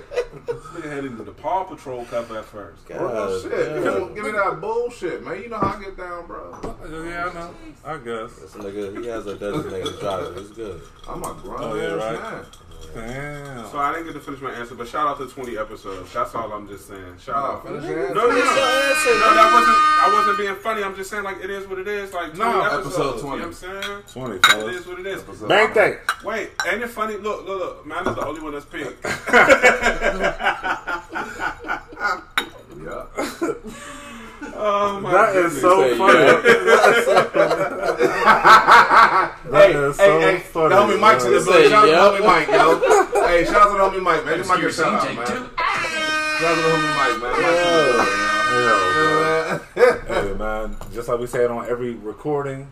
This nigga had into the Paw Patrol cup at first. Real God, shit. damn. Give, me, give me that bullshit, man. You know how I get down, bro. yeah, I know. I guess. This nigga, he has a designated driver. It's good. I'm a grown Oh, yeah, ass right. man. Damn. So I didn't get to finish my answer, but shout out to 20 episodes. That's all I'm just saying. Shout Oh, out. No, no, no. No, that wasn't. I wasn't being funny. I'm just saying like it is what it is. Like 20 No, episodes. episode You 20. know what I'm saying? 20, It fellas. is what it is. Episode Bank twenty. that. Wait, ain't it funny? Look, look, look. Man is the only one that's pink. Yeah. Oh my That goodness. is so funny. yeah. That hey, hey, so hey, funny. the homie Mike's in the man. building. Shout out to the homie Mike, yo. hey, shout out to the homie Mike, man. Give Mike a Excuse shout out, man. Shout out to the homie Mike, man. Mike's in Hell, yo. Hey man, just like we said on every recording,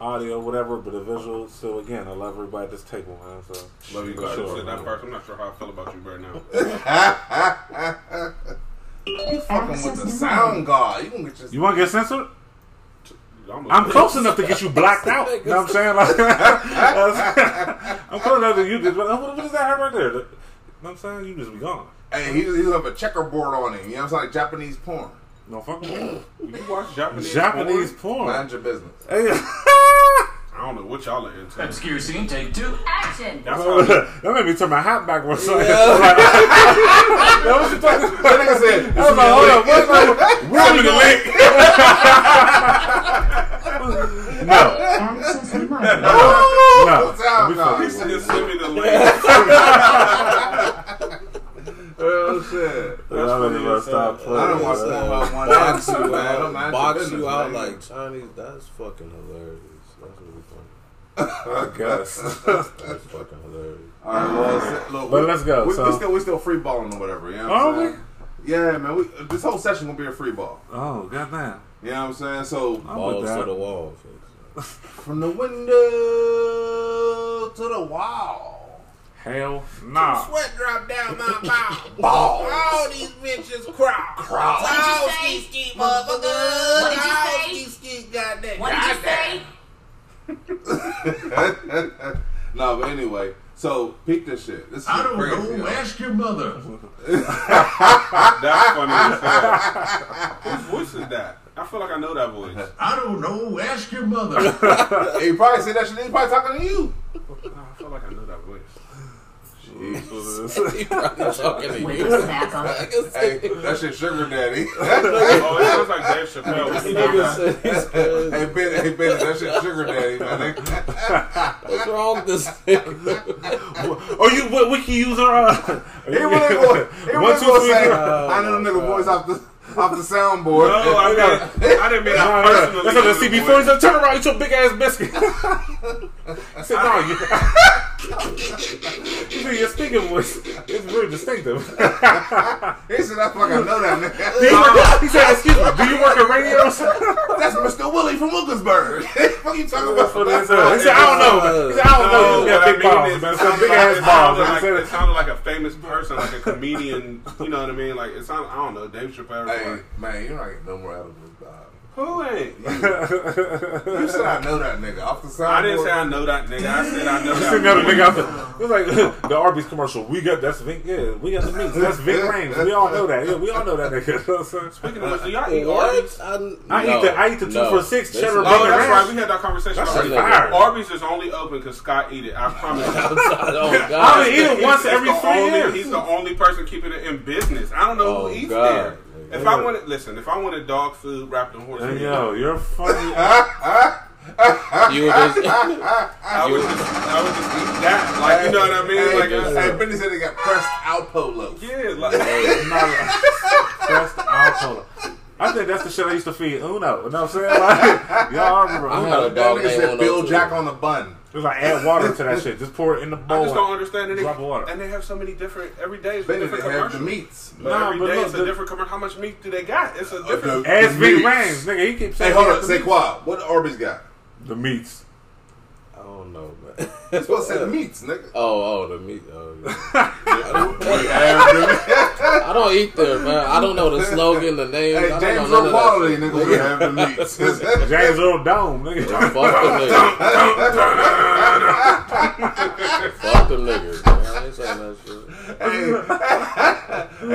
audio, whatever, but a visual. So again, I love everybody at this table, man. So Love you You guys. Sure, that man. first. I'm not sure how I feel about you right now. You fucking with the sound god. You gonna get your you want to get censored? I'm, I'm close enough to get you blacked out. You know what I'm saying? Like, I'm close enough to you. Just, what, what is that have right there? You know what I'm saying? You just be gone. Hey, he's, he's have a checkerboard on him. You know what I'm saying? Like Japanese porn. No fucking way. You watch Japanese, Japanese porn? porn. Mind your business. Hey, I don't know what y'all are into. Excuse me, take two. Action! That's how. that made me turn my hat backwards. Like, Yeah. like, that was you talking That nigga said, I was like, hold up, what's like, where Send me we the going? link. No, Access and money. no. Sound We god. fucking- He said, "Send me the link." Oh shit. I don't even stop playing. I don't watch man. Pornhub one box and two, you man. out, Don't mind box your you business, out man. like Chinese. That's fucking hilarious. That's really funny. I guess. That's fucking hilarious. All right, well, s- look, But we- let's go, We, so- we still we still free balling or whatever. You know what Are we? Yeah, man. We, this whole session gonna be a free ball. Oh, goddamn. You know what I'm saying? So I'm Balls to the wall. from the window to the wall. Hell nah. Sweat drop down my mouth. Balls. All these bitches crawl. Crawl. What did you say? ski motherfucker. What did you say? ski goddamn. What did you say? no, but anyway, so peek this shit. This is I don't crazy. know. yo. Ask your mother. That's funny as hell. Whose voice is that? I feel like I know that voice. I don't know. Ask your mother. Hey, you probably said that shit. He probably talking to you. I feel like I know that voice. He probably talking to you. Hey, that shit sugar daddy. Oh, it sounds like Dave Chappelle. when he did Nigga that. said he's crazy. hey Ben, hey Ben, that shit sugar daddy, man. What's wrong with this nigga? Oh, you what wiki user? Uh, He really going, he One, really two, going three, say, four. I know the nigga voice off the off the soundboard. No, I, mean, I didn't mean Nah, that nah, personally. That's what the use the CB4 Turn around, eat your big ass biscuit. I said, no, you. you see, your speaking voice is very distinctive. He said, I fucking know that Do nigga. you he said, excuse me, do you work at radio? That's Mr. Willie from Lucasburg. what are you talking about? he said. He said, I don't know. He said, I don't know. You No, got big I mean balls, man. it Some sounded big like- ass it balls. sounded Like, like- It sounded like a famous person, like a comedian. You know what I mean? Like it sounded. I don't know. Dave Chappelle. Hey, man, you're not getting no more edibles, dog. Who ain't? You said I know that nigga off the side. I didn't say I know that nigga. I said I know You that. seen the other nigga out there? It was like the Arby's commercial. We got that's Ving. Yeah, we got the meat. That's Ving Rhames. We all know that. Yeah, we all know that nigga. You know what I'm saying? Speaking of which, do y'all eat Arby's? What? I eat the- I eat the two no. for six This cheddar is- Oh, that's right. We had that conversation That already. fire. Arby's is only open because Scott eat it. I promise. you. oh I God. only eat it once every the three years. He's the only person keeping it in business. I don't know Oh, who eats God. there. If I wanted, listen, if I wanted dog food wrapped in horse Hey, meat, yo, you're funny. You were just I would just, I would just eat that. Like you know what I mean? Hey, like, hey, uh, Benny said they got pressed Alpo loaf. yeah, like Pressed alcohol. I think that's the shit I used to feed Uno. You know what I'm saying? Like, y'all remember I Uno? had a That dog nigga said Uno, Bill too. Jack on the bun. It was like add water to that shit. Just pour it in the bowl. I just don't understand it. Drop of water. And they have so many different every day. Is a Benny they different have the meats. But Nah, every but day look, it's a the- different commercial. How much meat do they got? It's a Okay. different. Ask Big meats. Rhames, nigga. He keeps Hey, hold on. got Say the Quad. What Arby's got? The meats. I don't know, man. You supposed to say the meats, nigga. Oh, oh, the meat. Oh, yeah. I don't eat there, man. I don't know the slogan, the names. Hey, I James know Earl Quality, nigga. We have the meats. James Earl Dome, nigga. Fuck them niggas. Fuck them niggas, man. I ain't saying that shit. hey,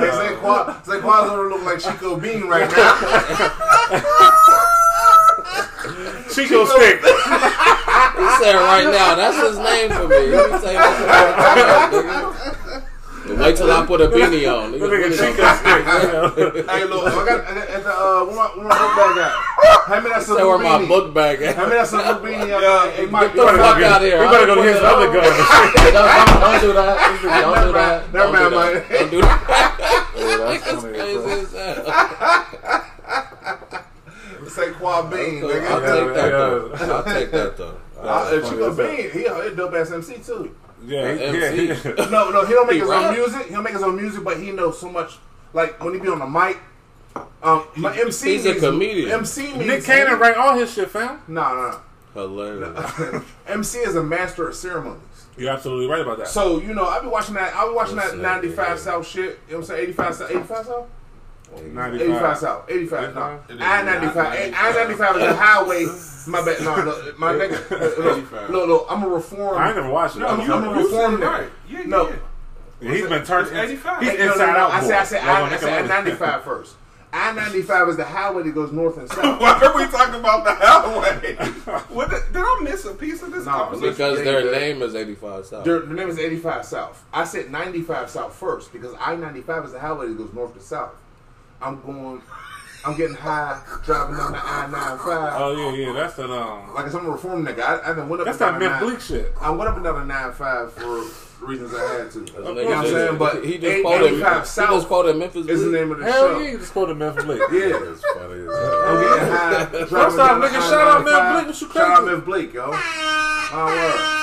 hey, say Quad. Say gonna look like Chico Bean right now. Chico stick. He said right now, that's his name for me. He be saying that shit all nigga. Wait till I put a beanie on. The Nigga, nigga Chico stick. hey, look, I got at the uh, where my, where my book bag at? Hand me that Say where salute my beanie. book bag at. Hand me that salute beanie. Yeah, Yeah, hey, Mike, get the fuck out of here. We better go to his other put gun. Don't, don't, don't do that. Don't do that. Never Don't do mind, that. Mike. Don't do that. That's That's crazy as hell. Say Quad Bean, I'll nigga. take that though. I'll take that though. If funny Chico as hell. Bean, he a dope ass MC too. Yeah, he, yeah, he, MC. No, no, he don't make He his rap? own music. He don't make his own music, but he knows so much. Like when he be on the mic, um, my MC. He's a comedian. MC means Nick Cannon write all his shit, fam. No, no, Hilarious. no. MC is a master of ceremonies. You're absolutely right about that. So you know, I be watching that. I be watching Yes, that '95. South shit. You know what I'm saying? '85 South, '85 South, 95. '85 South, '85. No, 85? It is I not '95. 95. I '95 is a highway. My bad. No, no my nigga. Look, 85. look, look, I'm a reform. I ain't never watched it. No, I'm you sorry. know You reform said it nigga. right. Yeah, No. yeah. Yeah, he's been turned. 85. He's Hey, no, no, inside no, out. I said, I said, I, on I said, Nickelodeon. 95 first. I 95 is the highway that goes north and south. Why are we talking about the highway? what the, did I miss a piece of this Nah, conversation? Because Yeah, their yeah. name is 85 South. Their, the name is 85 South. I said 95 South first because I 95 is the highway that goes north to south. I'm going, I'm getting high driving down the I 95. Oh yeah, yeah. That's that. Um, Like I said, I'm a reform nigga. I, I done went up that's that down Memphis Bleek shit. I went up and down the 95 for reasons I had to. You know what I'm saying? But he just quoted, 85 he just quoted Memphis is the name of the Hell show. yeah, you just quoted Memphis Bleek. Yeah. It's funny. I'm getting high. driving First down off, the nigga, shout out Memphis I-95. Bleek. What you crazy? Shout out crazy? Memphis Bleek, yo. My word.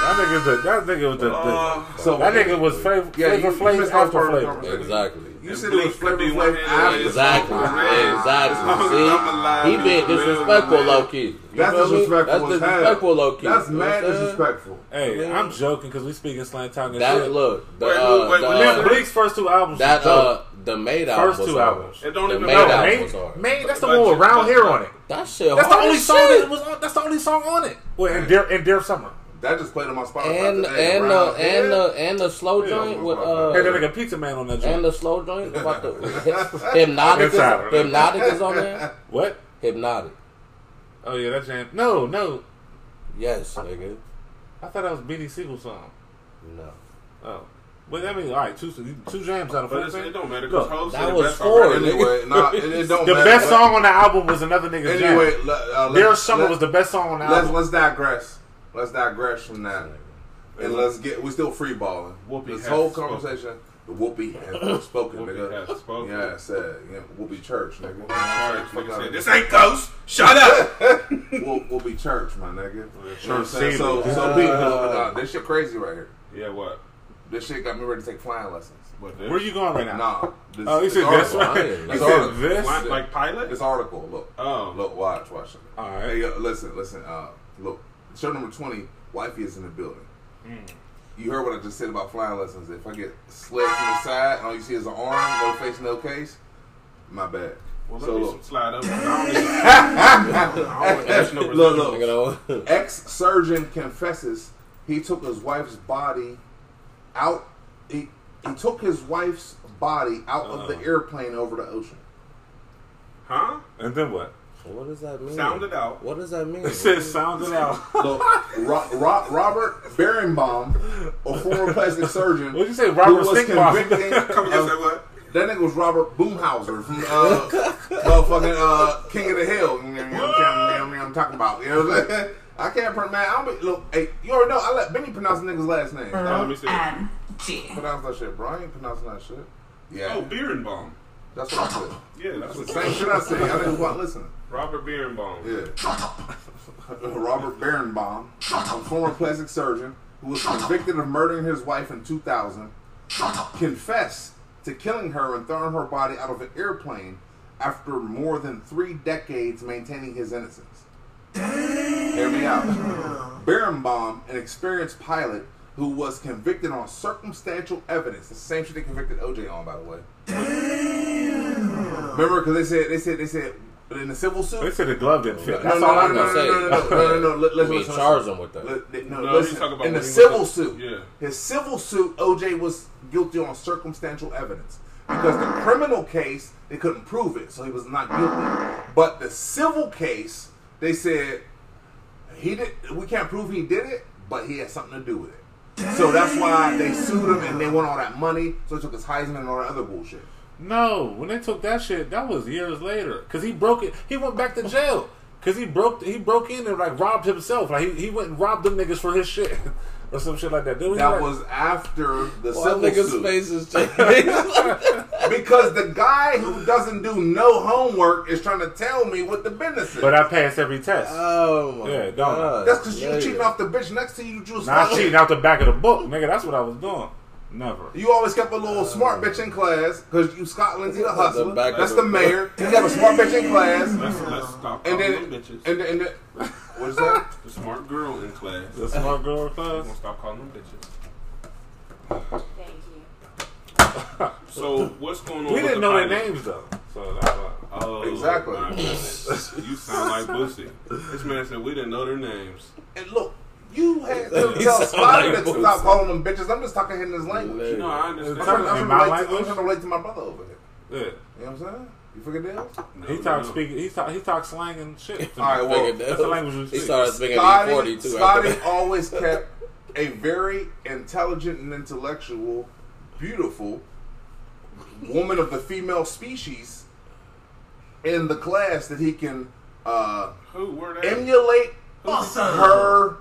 That nigga, the, that nigga was the, the Uh, So that nigga was flavor, Yeah, flavor you- you flavor after part of the flavor. Exactly. You said it was Bleek flavor could be flavor one-handed after. Exactly. Exactly. See, he and being disrespectful, man. low key. That's feel me? disrespectful That's disrespectful, low key. That's mad what I'm saying? disrespectful. Hey, I'm joking because we speaking slang talking That shit. look, the, uh, wait, wait, uh, Bleek's first two albums. that uh, the made album First two hard. albums. It don't the even made matter. album May, was that's the But one with round hair on it. That shit That's the only as song that was on. That's the only song on it. Well, and Dear and Dear Summer. That just played on my Spotify And today. and the Round and Head. the and the slow Yeah, joint with uh Hey, that nigga Pizza Man on that and the slow joint about the hypnotic is, hypnotic is on there. What? Hypnotic. Oh yeah, that jam. No, no. Yes, nigga. I thought that was Beanie Sigel's song. No. Oh, but I mean, all right, two two jams out of But four. it's, it don't matter Look, because Hov that it was four. Anyway, nah, it, it don't The matter. best song on the album was another nigga's Anyway, jam. let, uh, Dear Summer let- was the best song on the Let's album. let's digress. Let's digress from that, and let's get. We still free balling. Whoopi This whole conversation, the whoopee has spoken, Whoopi nigga. has spoken. Yeah, I said, yeah, whoopee church, nigga. Sorry, Fuck nigga out said, This ain't ghost. Shut up. Whoop- whoopee church, my nigga. You know what I'm saying? So, Caesar. so Pete, uh, this shit crazy right here. yeah, what? This shit got me ready to take flying lessons. What this? Where you going right now? Nah, this, Oh, he this said this. article, Right? This He article. this. Like, like pilot? this article, look, Oh. look, watch, watch it. All Hey, yo, listen, listen. Uh, look, show number twenty. Wifey is in the building. Hmm. You heard what I just said about flying lessons. If I get slid from the side, all you see is an arm, no face, no case. My bad. Well, let So me look. slide up. I don't need- I don't want additional Look, look. Ex surgeon confesses he took his wife's body out. He, he took his wife's body out of the Uh. airplane over the ocean. Huh? And then what? What does that mean? Sound it out. What does that mean? It says sound it out. Look, Ro- Ro- Robert Bierenbaum, a former plastic surgeon, What'd you say, who Robert was convicted Come again, of- say what? That nigga was Robert Boomhauser from uh, motherfucking uh, King of the Hill. You know what I'm, I'm talking about. You know what I'm saying? I can't pronounce. Man, I don't be, look. Hey, you already know. I let Benny pronounce the nigga's last name. Oh, let me see. and Pronounce that shit, bro. I ain't pronouncing that shit. Yeah, Oh, Bierenbaum. that's what I said. Yeah, that's what Same shit I said. Y'all niggas wasn't listening. Robert Bierenbaum. Yeah. Robert Bierenbaum, a former plastic surgeon who was convicted of murdering his wife in 2000, confessed to killing her and throwing her body out of an airplane after more than three decades maintaining his innocence. Hear me out. Bierenbaum, an experienced pilot who was convicted on circumstantial evidence, the same shit they convicted OJ on, by the way. Damn. Remember, because they said they said they said in the civil suit. They said the glove didn't fit. No, That's no, all no, I no, know. no, no, no, no, no, no, no, Let- let's we listen, charge listen. them with that. Let- No, No, listen. about in the civil suit, yeah. his civil suit, OJ was guilty on circumstantial evidence because the criminal case they couldn't prove it, so he was not guilty. But the civil case, they said he did. We can't prove he did it, but he had something to do with it. So that's why they sued him and they want all that money. So they took his Heisman and all that other bullshit. No, when they took that shit, that was years later. Cause he broke it. He went back to jail. Cause he broke. He broke in and like robbed himself. Like he, he went and robbed them niggas for his shit or some shit like that. Didn't he, That like- was after the Why civil niggas' suit. faces? Because the guy who doesn't do no homework is trying to tell me what the business is. But I passed every test. oh my Yeah, don't. god. That's because you Nigga. cheating off the bitch next to you. You Not cheating out the back of the book, nigga. That's what I was doing. Never. You always kept a little uh, smart bitch in class because you Scotland's the hustler. The back That's the the- mayor. You got a smart bitch in class, Let's, let's stop and then bitches. and then, and then what is that? the smart girl in class. The smart girl We're class. gonna stop calling them bitches. Thank you. So what's going on? We didn't the know their names though. So that's why. Oh, Exactly. my you sound like Boosie. This man said we didn't know their names. And look, you had to tell sound Scotty like to stop calling them bitches. I'm just talking in his language. You know, I I'm understand. trying, I'm In trying my to relate to, I'm trying to relate to my brother over here. Yeah. You know what I'm saying? You forget deals? No, He no, talks no. speak. He talk. He talks slang and shit. All right, well, that's the language we He speak. started speaking Scotty, E40 too. Scotty always kept a very intelligent and intellectual, beautiful woman of the female species in the class that he can uh, Who? Where they? emulate her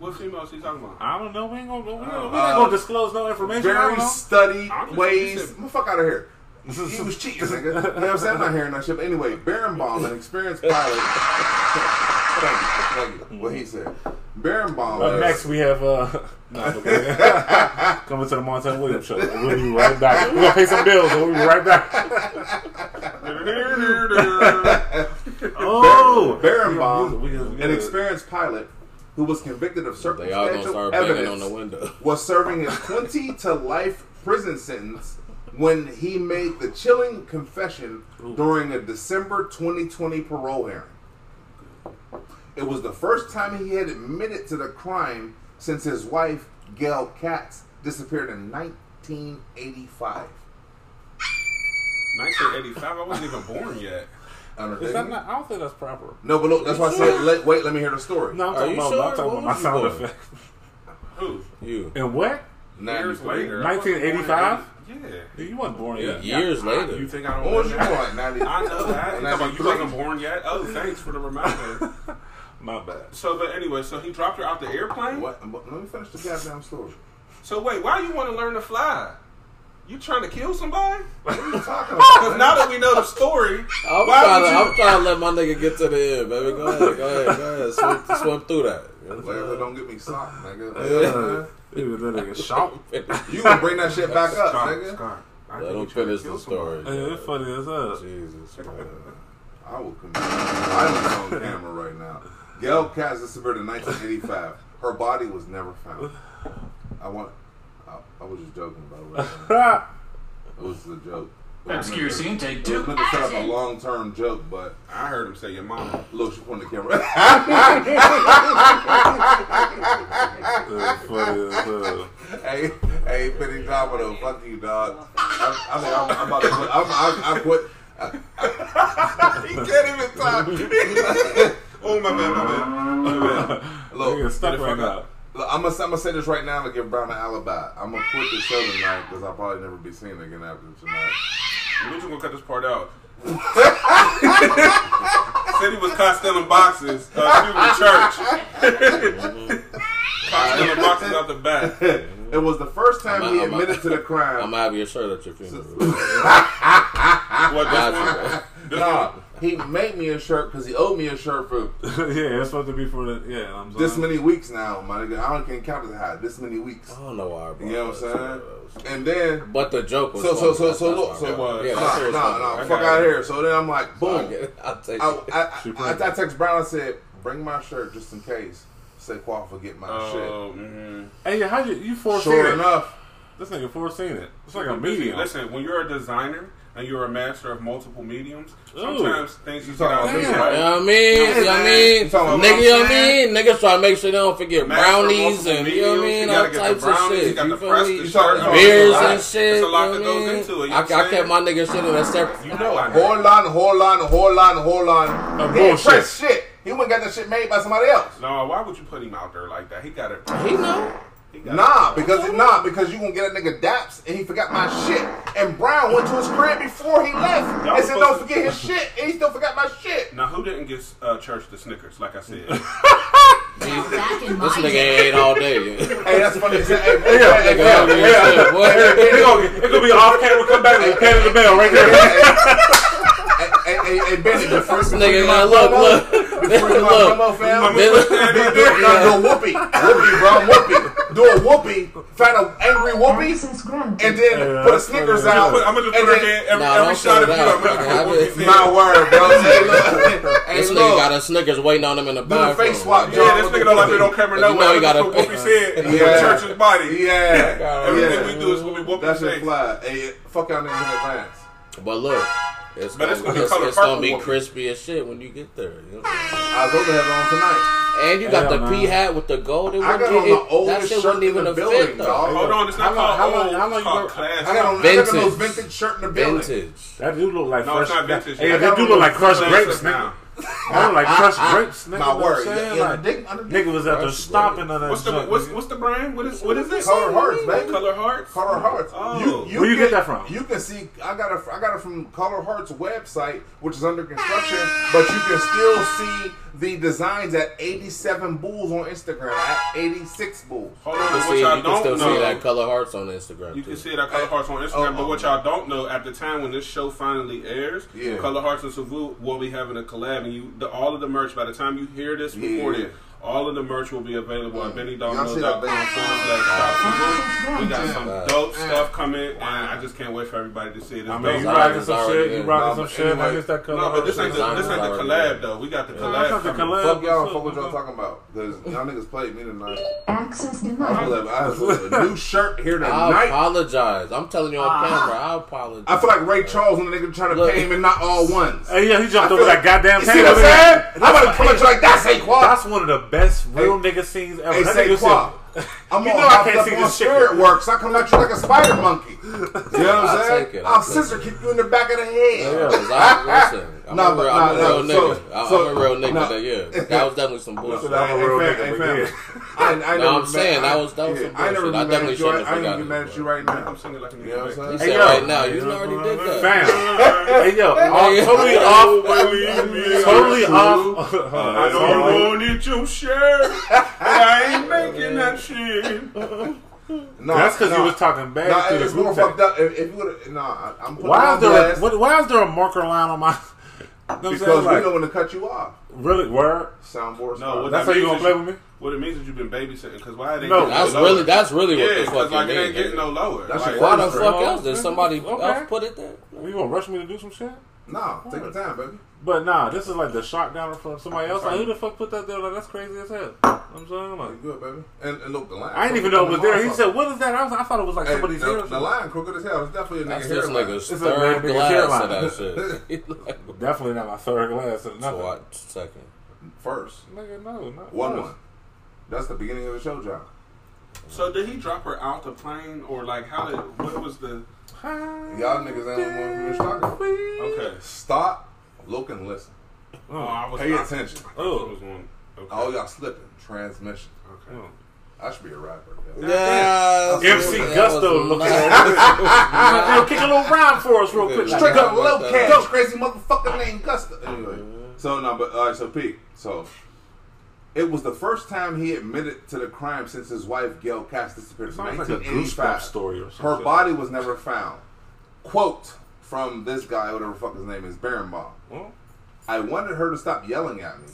What female is he talking about? I don't know. We ain't gonna. We ain't, we ain't Uh, gonna disclose no information. Very studied ways. said- fuck out of here. He was cheating, nigga. You know what I'm saying? I'm not hearing that shit. But anyway, Barenbaum, an experienced pilot. thank you, thank you. What he said. Barenbaum. Is- next, we have uh, but coming to the Montel Williams show. We'll be right back. We're gonna pay some bills, and we'll be right back. oh, Barenbaum, We good, we good. an experienced pilot who was convicted of They all gonna circumstantial start on evidence, the window. was serving his 20 to life prison sentence when he made the chilling confession during a December 2020 parole hearing. It was the first time he had admitted to the crime since his wife, Gail Katz, disappeared in 1985. 1985. I wasn't even born yet. Is that not, I don't think that's proper. No, but look, that's why I said, let, wait, let me hear the story. No, I'm Are talking you about, sure? I'm talking about my sound you born? effect. Who? You. And what? Years 93. later. I wasn't born in 1985? 80 Yeah. You wasn't born yet. Years I- later. You think I don't When know was you that? born? 90. I know that. You talking about you 93? wasn't born yet? Oh, thanks for the reminder. My bad. so, but anyway, so he dropped her out the airplane. What? Let me finish the goddamn story. So wait, why you want to learn to fly? You trying to kill somebody? What are you talking Because now that we know the story, I'm why trying, would to, you? I'm trying to let my nigga get to the end, baby. Go ahead, go ahead, go ahead. Swim, swim through that. You know what I'm Whatever, don't get me socked, nigga. Yeah. Even that nigga shot. You gonna bring that shit back up, Scott, nigga? Scott, I Let think him you trying to finish the story. Yeah, it's funny as hell. Jesus, man. I will commit violence on camera right now. Gail Katz disappeared in 1985. Her body was never found. I want. I, I was just joking, by the way. It was a joke. Obscure scene, take two. nigga set up a long term joke, but I heard him say your mama. look, she pointed the camera. That's funny as hell. hey, hey, Benny Domino, fuck you, dog. I, I think I'm, I'm about to quit. I'm, I, I quit. he can't even talk. Oh my bad, my bad. My bad. Look, Nigga stuck get the right fuck now. up. Look, I'm gonna, I'm gonna say this right now to give Brown an alibi. I'm gonna quit the show tonight because I'll probably never be seen again after tonight. We're just gonna cut this part out. Said he was caught stealing boxes. Uh, she was church. caught stealing boxes out the back. It was the first time I'm- he I'm- admitted to the crime. I'm crime. gonna have your shirt at your funeral. What this Gotcha. one? This Nah, he made me a shirt because he owed me a shirt for yeah, it's supposed to be for the yeah. I'm this many weeks now, my nigga. I don't can't count as high. This many weeks, I don't know why. I brought you know what I'm saying? And then But the joke was so so so so look, that's so why I brought was. it. yeah, nah, that's nah, nah, fuck out of here. So then I'm like, boom. I'll take I, it. I, I. I, I text Brown. I said, "Bring my shirt just in case." Saquon forget my Oh, mhm. Hey, how you you shit. foreseen Sure it? enough, This nigga foreseen it. It's like a medium. Listen, when you're a designer and you're a master of multiple mediums, Ooh. sometimes things you You get out talking about? You know what I mean? You know what I mean? You talking about Nigga, you know what I mean? Niggas try to make sure they don't forget brownies multiple and, you know what I mean? All types of shit. you got You the press me? the You talking shirt. about Beers a lot. and shit. It's a lot that goes what I mean? into it. I, I kept my nigga shit in a separate. You know I know. hold on, hold on, hold on, hold on. Of bullshit. press shit. He went and got that shit made by somebody else. No, why would you put him out there like that? He got it. He know. He got Nah, it. because nah, because you gonna get a nigga daps and he forgot my shit. And Brown went to his crib before he left Y'all and said, "Don't to- forget his shit," and he still forgot my shit. Now, who didn't get uh, church the Snickers? Like I said, Now back in my This nigga ate all day. Hey, that's funny. He said, Hey, hey, Yeah, hey, Nigga, hey, hungry hey, as hey, shit, boy. It gonna, it gonna be off camera. Come back and pay the bell right there. hey, hey, hey, Benny, the first Nigga, man, look, look. Before you my Look. promo, fam. Then- Do, do, no, do a whoopee. Whoopee, bro. Whoopee. Do a whoopee. Find an angry whoopee. And then Yeah, put a Snickers funny. out. I'm gonna just and put her then- head every, Nah, every shot of you. I'm gonna put it. Whoopi's. My word, bro. Hey, look. Hey, This nigga got a Snickers waiting on him in the Do the face swap, Yeah, this nigga don't like me on camera You know nowhere. he You gotta- gotta put Whoopi's head Yeah. the church's body. Yeah. Everything we do is gonna be Whoopi's That shit fly. Hey, fuck y'all niggas in advance. But look, it's But gonna, it's gonna be it's, it's gonna be crispy as shit when you get there. You know? I was over to have it on tonight. And you got Hell the no. P hat with the gold. It I got on it- the that oldest shit shirt wasn't in even the building, fit though. dog. Hold on, it's not How long- called how long- old. how long It's you called go- classic. I got on, I got on those Vintage. vintage shirt in the building. Vintage. That do look like No, fresh. it's not vintage. Hey, yet. that do look like crushed grapes, now. Nigga. That look like crushed grapes, nigga. My word. I'm saying? Yeah, yeah, Like, the dick- under dick. Nigga was out there Crushed stomping on that What's the joint, what's nigga. what's the brand? What is what is this? Color Hearts, baby. Color Hearts. Color Hearts. Oh. Where you get that from? You can see. I got it. I got it from Color Hearts website, which is under construction. But you can still see the designs at 87 Bulls on Instagram. At 86 Bulls. Hold You on, can, what see, you y'all can don't still know. see that color hearts on Instagram. You too. can see it at Color oh, Hearts on oh, Instagram, oh, but what y'all oh. don't know at the time when this show finally airs, Yeah. Color Hearts and Savu will be having a collab, and you the, all of the merch by the time you hear this Yeah. Recorded, all of the merch will be available at Y'all see BennyDomino.com forward slash shop We got some dope stuff coming, and I just can't wait for everybody to see it. It's I mean, you rocking some shit. You rocking some shit. anyway- Like it's that color. no, but this ain't the, this ain't the collab though. We got the collab. the collab. Fuck y'all. Fuck what y'all talking about. Because y'all niggas played me tonight. Access I denied. I have a new shirt here tonight. I apologize. I'm telling you on Uh-huh. camera. I apologize. I feel like Ray Charles when the nigga trying to Look. pay him and not all ones. Hey, yeah, he jumped over that goddamn You see what I'm saying? I'm about to come at you like that's Saquon. That's one of the best real Hey. nigga scenes ever. Hey, That nigga I'm You all know I can't up see on this shit. spirit works. I come at you like a spider monkey. You know what I'll I'm saying? take it, I'll I'll scissor kick you in the back of the head. Yeah, 'cause I, listen, I'm, Nah, a, but real, nah, I'm a real so- nigga. I- so- I'm a real nigga. nah. That, yeah, that was definitely some bullshit. I'm a real Hey, nigga, hey, fam. I, I No, never I'm be saying, mad. that was- that was some I never bullshit. I mad definitely at you. I, shouldn't have I ain't even mad at you right now. I'm singing like a You know what I'm nigga. saying? Hey, said yo. right now. You already did that. Fam. Hey, yo, totally off. Totally off. I don't want it your share. I ain't making that shit. No, That's because no. you was talking bad Nah, to the it's more text. fucked up. If, if you would have, nah, I'm putting it Why is there a, what, why is there a marker line on my? You know because saying? we Like, know when to cut you off. really, word. Soundboard. No, what That's that how you gonna is play with me? What it means is you've been babysitting. Because why it ain't No, getting That's no lower? really that's really what yeah, the because fuck like you it ain't mean. getting no lower. That's like, your Why the First fuck else did somebody Okay. else put it there? You gonna rush me to do some shit? No, take your time, baby. But nah, this is like the shot down from somebody else. Like, who the fuck put that there? Like, that's crazy as hell. I'm saying, like, You good, baby? And, and look, the line. I didn't even know it was there. He said, "What is that?" I was, I thought it was like Hey, somebody's the, hair. or the something. line crooked as hell. It's definitely a That's nigga this hairline. nigga's It's a third big glass hairline. of that shit. Like, Definitely not my third glass or nothing. what? Second. First. Nigga, no, not One first. one. That's the beginning of the show, John. So did he drop her out the plane, or like how did? What was the? Y'all niggas ain't want to finish talking. Okay. Stop, look, and listen. Oh, oh, I was Pay I- attention. I thought it was one. Okay. All y'all slipping. Transmission. Okay. Oh. I should be a rapper. yo. Yeah, MC that Gusto was looking nice. at Yo, kick a little rhyme for us real quick. Yeah. Straight Straight up. up low Go. cash, crazy motherfucker named Gusta. Anyway, so no, but all right, so Pete, so it was the first time he admitted to the crime since his wife Gail Katz disappeared in Sounds like a goosebump 1985. story or Her body was never found. Quote from this guy, whatever the fuck his name is, Barenbaum. Well, I wanted her to stop yelling at me,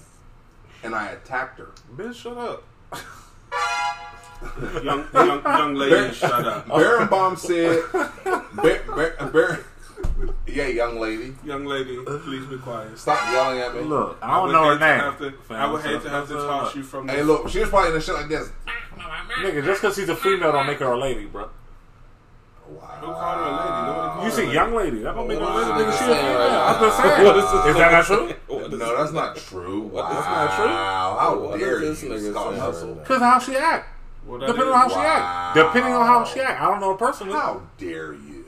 and I attacked her. bitch, shut up. young, young, young lady, shut up. Barenbaum said, Bar- Bar- Bar- "Yeah, young lady, Young lady, please be quiet. stop yelling at me." Look, I don't know her hate to name. to- I would hate to have to toss you from. Hey, this- look, she was probably in the shit like this. Nigga, just because she's a female don't make her a lady, bro. Who called her a lady? Nobody called You her see a young lady. That don't make her a lady. Nigga, she a this female. I'm just now? saying. What is this Is that not true? What is No, that's not true. What- that's not true? Wow, how What dare is you, this nigga Scott saying Hustle? Because how she act. Well, that Depending on how she Wow. act. Depending on how she act. I don't know her personally. How dare you?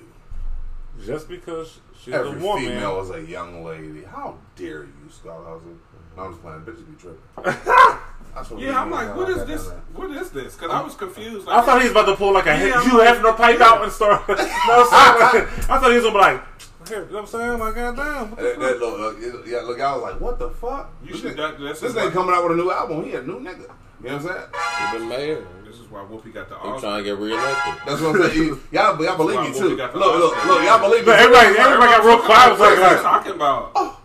Just because she's Every a woman. female is a young lady. How dare you, Scott Hustle? No, I'm just playing. Bitches be tripping. That's what we Yeah, I'm like, now, what is this? What is this? Because I was confused. I thought he was about to pull like a Yeah, I'm Hugh like- Hefner pipe out and start. no, I'm saying? Like, I thought he was gonna be like, here, you know what I'm saying? Like, goddamn. what the That, that fuck? look, uh, yeah, look, I was like, what the fuck? You this should- nigga, that- that's this what- nigga coming out with a new album. He had a new nigga. You know what I'm saying? He been mayor. this is why Whoopi got the He Oscar. trying to get reelected. That's what I'm saying. You- Y'all, y'all believe me why too. Look, got the look, Oscar. look, y'all believe me. Everybody, everybody got real quiet. Was like, What are you like, talking about?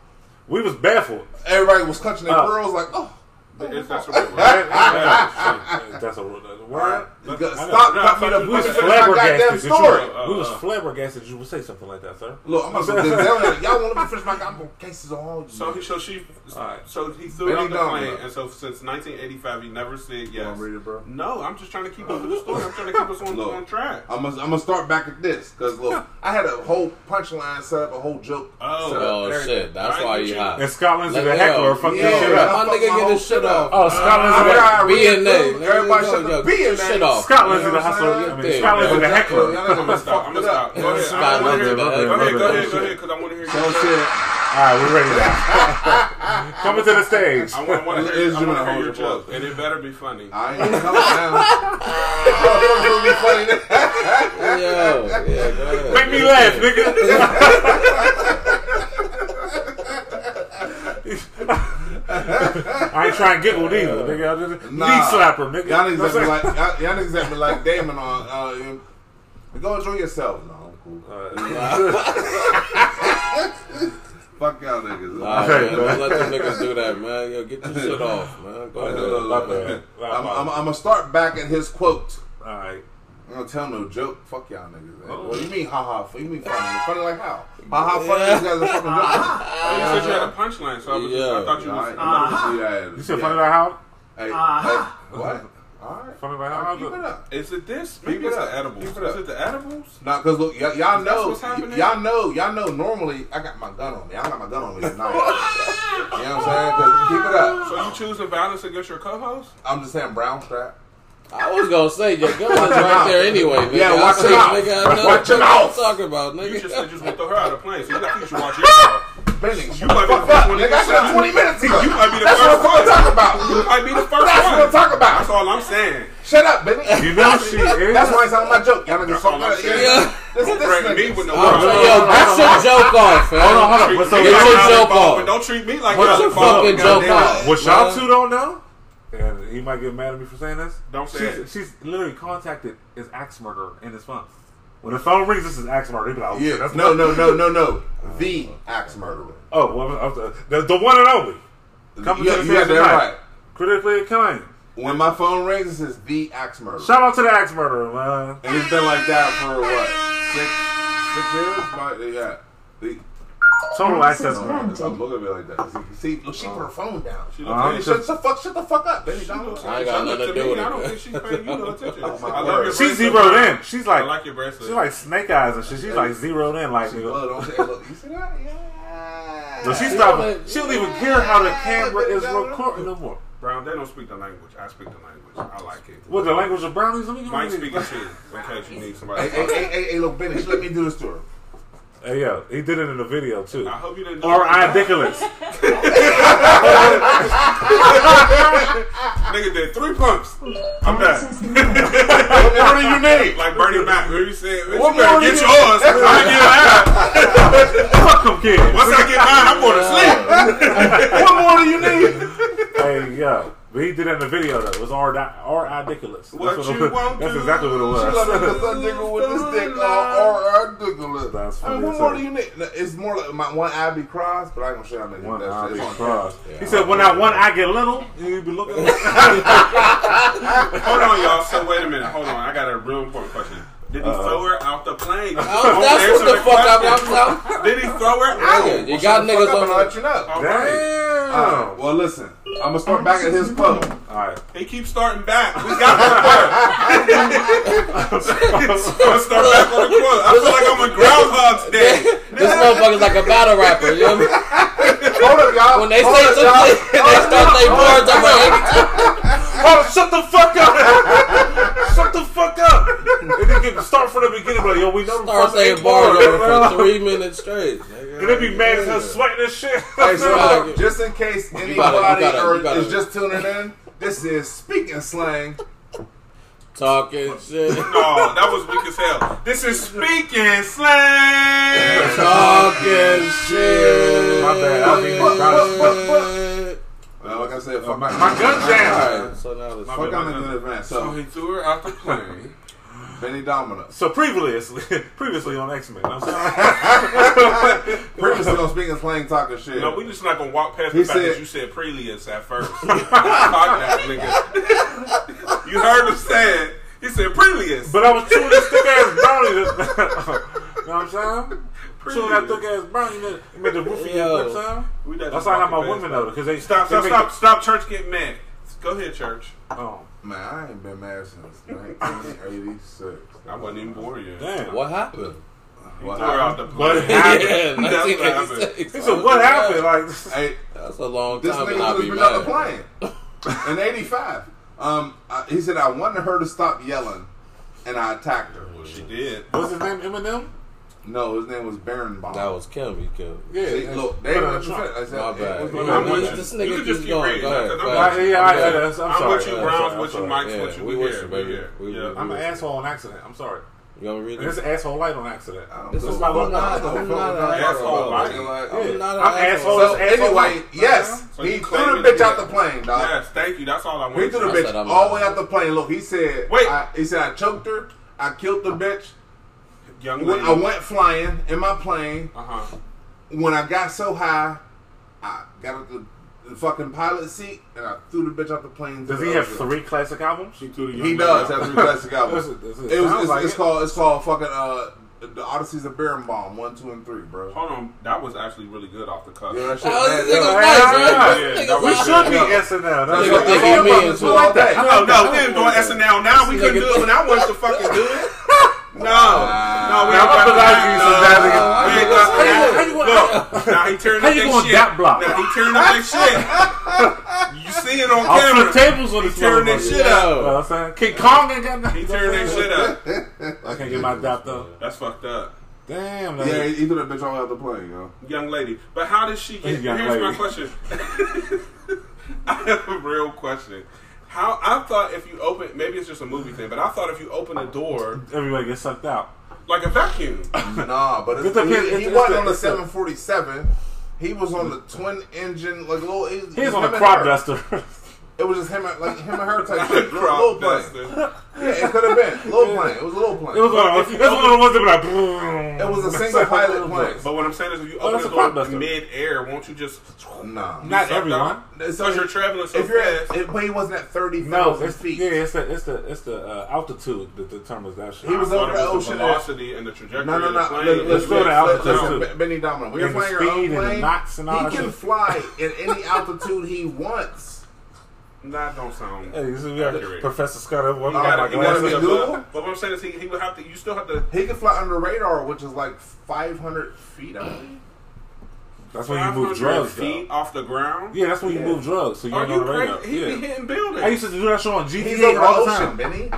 we was baffled. Everybody was clutching their Oh. pearls like, oh. Is that a real word? That's a word. That's a word. Got- I know. Stop No, cutting me the thought We was my goddamn flabbergasted. that you- story. Uh, We was flabbergasted. You would say something like that, sir. Look, I'm about to tell you, y'all want me to finish my goddamn cases on. So he, so she, Alright. so he threw it on the plane, and so since 1985, he never said yes. wanna read it, bro? No, I'm just trying to keep up with the story. I'm trying to keep us on, Look. on track. I'm gonna, I'm gonna start back at this because look, I had a whole punchline set up, a whole joke. Oh. set up, Oh shit, that's Right, why you he hot. And Scotland's in Like, the heckler yo, fucking yeah, this shit up. My nigga get this shit shit off. Oh, Scotland's in I the gotta Be there. Everybody should Yo, be get in your shit off. Scotland's You in the know hustler. I mean, Yeah. Scotland's in the Y'all heckler. I'm gonna stop. I'm gonna stop. Go ahead. Scott I wanna London, hear- man. Go ahead. Go ahead. Go ahead. Because I want to hear. So your shit. All right, we're ready now. Coming to the stage. I want, to hear, is I want to hear your joke. joke, and it better be funny. I ain't gonna tell it now. Gonna be funny. Yo, yeah, go ahead. Make me laugh, nigga. I ain't trying to giggle neither, nigga. I just Nah. knee slapper, nigga. Y'all You know niggas what me like y'all, y'all niggas act me like Damon on. Uh, you- go enjoy yourself. No, I'm cool. Fuck y'all niggas. Nah, Okay, man, man. don't let them niggas do that, man. Yo, get your shit off, man. Go ahead. look, My look, bad. look. My I'm. I'm, I'm gonna start back at his quote. All right. I'm gonna tell no joke. Fuck y'all niggas. Oh. What do you mean, ha ha? You mean funny? Funny like how? Ha ha funny? You guys are fucking joking. You said you had a punchline, so I, was just, I Yeah. thought you All was. right, I thought you was- yeah, You said yeah. funny like how? Hey, uh-huh. hey, what? All right. Funny like how? right, keep it up. Is it this? Keep Maybe it it's up. the edibles. Keep it Is up. it the edibles? Nah, cause look, y- y'all That's know, what's happening? y'all know, y'all know. Normally, I got my gun on me. I got my gun on me tonight. you know what I'm saying? Cause keep it up. So you choose choosing violence against your co-host? I'm just saying, brown strap. I was gonna say your gun is right there anyway, nigga. Yeah, watch see, your mouth. Nigga, I know Watch your what mouth. you talking about, You nigga. just said you was gonna throw her out of the plane, so you got you should watch your mouth. Benny, You might be the first one to nigga. I said 20 minutes ago. You might be the That's first what I'm talking about. You might be the first That's one. what I'm talking about. That's all I'm saying. Shut up, Benny. You know what she is. That's why it's on my joke. Y'all niggas That's all fuck I'm up. Yeah. This, Don't this threaten me with no Oh, problem. yo, get your joke off, man. Hold on, hold on. Treat But so me Get your joke off. But don't treat me like Hold I'm on. involved. Fucking joke off. What y'all two don't know, and he might get mad at me for saying this. Don't say it. she's, she's literally contacted his axe murderer in his phone. When the phone rings, this is axe murderer. He like, oh, Yeah. that's No, no, no, no, no. The axe murderer. Oh, well, I was- the, the one and only. Coming Yeah, to the you got that right. Critically acclaimed. When my phone rings, it says the axe murderer. Shout out to the axe murderer, man. And it's been like that for what? Six six years? About- Yeah. The Total access. I'm looking at it like that. See, look, she put her phone down. She looked uh-huh. Hey, shut the fuck, shut the fuck up, Benny. Don't looked- I ain't got nothing to do me, with I don't think she's paying you no attention. Oh, my I love your She's bracelet, zeroed in. She's I like, like your bracelet. she's like snake eyes and shit. She's like zeroed in. Like, She nigga. blood on. Hey, look, you see that? Yeah. So she Yeah, stopped. but- She don't even care how the camera is recording no more. Brown, they don't speak the language. I speak the language. I like it. What the language of brownies? Let me Mike speak it too, in case you need somebody. Hey, hey, hey, hey, hey, look, Benny, let me do this to her. Hey, yo, he did it in the video too. I hope you didn't Or it. ridiculous. Nigga did three pumps. I'm done. What more do you need? Like Bernie Mac, where you said, What you better get you- yours. I get mine. Fuck them kids. Once I get mine, I'm going to sleep. What more do you need? Hey, yo. But he did it in the video though. It was or or ridiculous. What That's you it- won't That's exactly what it She was. like the sun nigga with this dick all uh, ridiculous. That's I mean, what more do you need? It's more like my one eye be crossed, but I ain't gonna show y'all niggas One that eye shit. be crossed. Yeah. He said, when that one eye get little, you be looking. Hold on, y'all. So wait a minute. Hold on. I got a real important question. Did he Uh-oh. throw her out the plane? Oh, that's what the fuck I'm, question. I'm, I'm Did he throw her out? Yeah, you Well, got niggas fuck up on let you know. All right. Damn. Well, listen. I'm gonna start back at his quote. All right. He keeps starting back. We got the quote. Let's start back on the quote. I feel like I'm on Groundhog's Day. This motherfucker's like a battle rapper, you know what I mean? Hold up, y'all. When they Hold say up, y'all. they start their bars, I'm like, Oh, shut the fuck up! shut the fuck up! And then get, start from the beginning, like, yo, we know the start first saying eight bars bars, over for three minutes straight. nigga. And they be mad as hell, sweating and shit. Hey, so Right. just in case anybody gotta- you gotta- you gotta- is just tuning in, this is speaking slang. Talking shit. No, oh, that was weak as hell. This is speaking slang. Talking shit. My bad, I'll be But, but, but, but, Alright, well, like I said, fuck my, my gun jam. so now let's My Fuck bad, I'm my in bad. advance. So So, he threw her out the plane. Benny Domino. So previously, previously on X Men, you know what I'm saying? Previously on speaking slang, talking shit. No, we just not gonna walk past He the fact said- that you said Prelius at first. Nigga. you heard him say it. He said Prelius. but I was chewing this thick ass brownie. you know what I'm saying? Chewing that thick ass brownie. You know, you made the roof of your Yo. lips sound. We not That's just why I got my walking women past though, because they Stop, stop, stop, stop. Church get mad. Go ahead, church. Oh, Man, I ain't been mad since 1986. I wasn't even born yet. damn. What happened? He What threw her out the happened? What plane. happened? Yeah, That's what happened. 1986. He said, "What happened?" Like, Hey, That's a long this time to nigga not was be been on the mad. plane in '85. Um, I, he said I wanted her to stop yelling, and I attacked her. Well, she did. what's his name? Eminem. No, his name was Barenbaum. That was Kim. He killed. Yeah. See, look, they but, were I said, My it bad. was You my I'm bad. with this- you. this You nigga can just keep going. reading. Go that, ahead, 'cause go I'm ahead. with you. Yeah, I- I- I'm I'm sorry. with you, I'm Browns with you, Mike's sorry. with you. We we with here, you, we baby. here. We- Yeah. we- I'm an asshole on accident. I'm sorry. You want me to read And this? it's asshole light on accident. This is my I'm logo. not, I'm not an Asshole, asshole. right? Yeah. I'm not an I'm asshole. asshole. So anyway, yes, he threw the bitch out the plane, dog. Yes, thank you. That's all I He wanted. threw the bitch all the way out the plane. Look, he said, Wait. He said I choked her, I killed the bitch. Young lady. I went flying in my plane. Uh huh. When I got so high, I got up the, the fucking pilot seat and I threw the bitch off the plane. Does he the have ocean. three classic albums? She threw the young He lady does out. have three classic albums. That's- that's- It was, it's, like it's it. called it's called fucking uh the Odysseys of Bierenbaum one, two, and three, bro. Hold on, that was actually really good off the cuff. Yeah, that shit. That was- man, this nigga's yeah. nice, Yeah, right? yeah, This that nigga's We should be Yeah. SNL. That's That's what what they Nigga, give give me me in into school it. all day. No, no, we ain't doing SNL now. We couldn't do it when I wanted to fucking do it. No, no, we Now, ain't I'm got gonna that. give you some No, bad we nigga. ain't got How you- that. how you gonna- Look, now he turned How up you that gonna shit. dap block? Now he turned up that shit. You see it on I'll camera. flip tables on He this turned that motherfucker. shit You up. know what I'm saying? King Kong ain't got nothing. He turned that shit up. I can't get my dap though. That's fucked up. Damn. Yeah, that- he he threw that bitch all out the plane, yo. young lady. But how did she get? Young Here's my lady. question. I have a real question. How I thought if you open, maybe it's just a movie thing, but I thought if you open the door Everybody gets sucked out. like a vacuum, Nah, but it's, It depends- he, he it's- wasn't it's on the the- 747. He was on the twin engine, like a little. He's on a crop duster. It was just him, and- like him and her type shit. Little, little plane. Yeah, it could have been little plane. It was a little plane. It was one of if. It was one of the ones that be like. It was a single pilot plane. But what I'm saying is, if you Oh, open that's the door duster. mid air, won't you just Nah. Not everyone. down? So Because you're traveling so if you're fast. at, it, but he wasn't at thirty No, it's, feet. yeah, it's the it's the it's the uh, altitude that determines that shit. He was I over the it was ocean. The velocity and the trajectory No, no, of the no. plane. Let- It's Let's go to altitude, listen, too. Ben- Benny Domino. When you're flying your own speed and the plane, knots and all he can fly in any altitude he wants. That don't sound. Hey, this is yeah, accurate. Professor Scott. One You You of gotta, my you gotta be be above. Google? But what I'm saying is, he, he would have to. You still have to. He can fly under radar, which is like 500 feet. I believe. That's when you move drugs. feet Though. off the ground. Yeah, that's when you move drugs. So you're Are on you the radar. crazy? He be Yeah. hitting buildings. I used to do that show on He's GTA over all the ocean, time. Benny.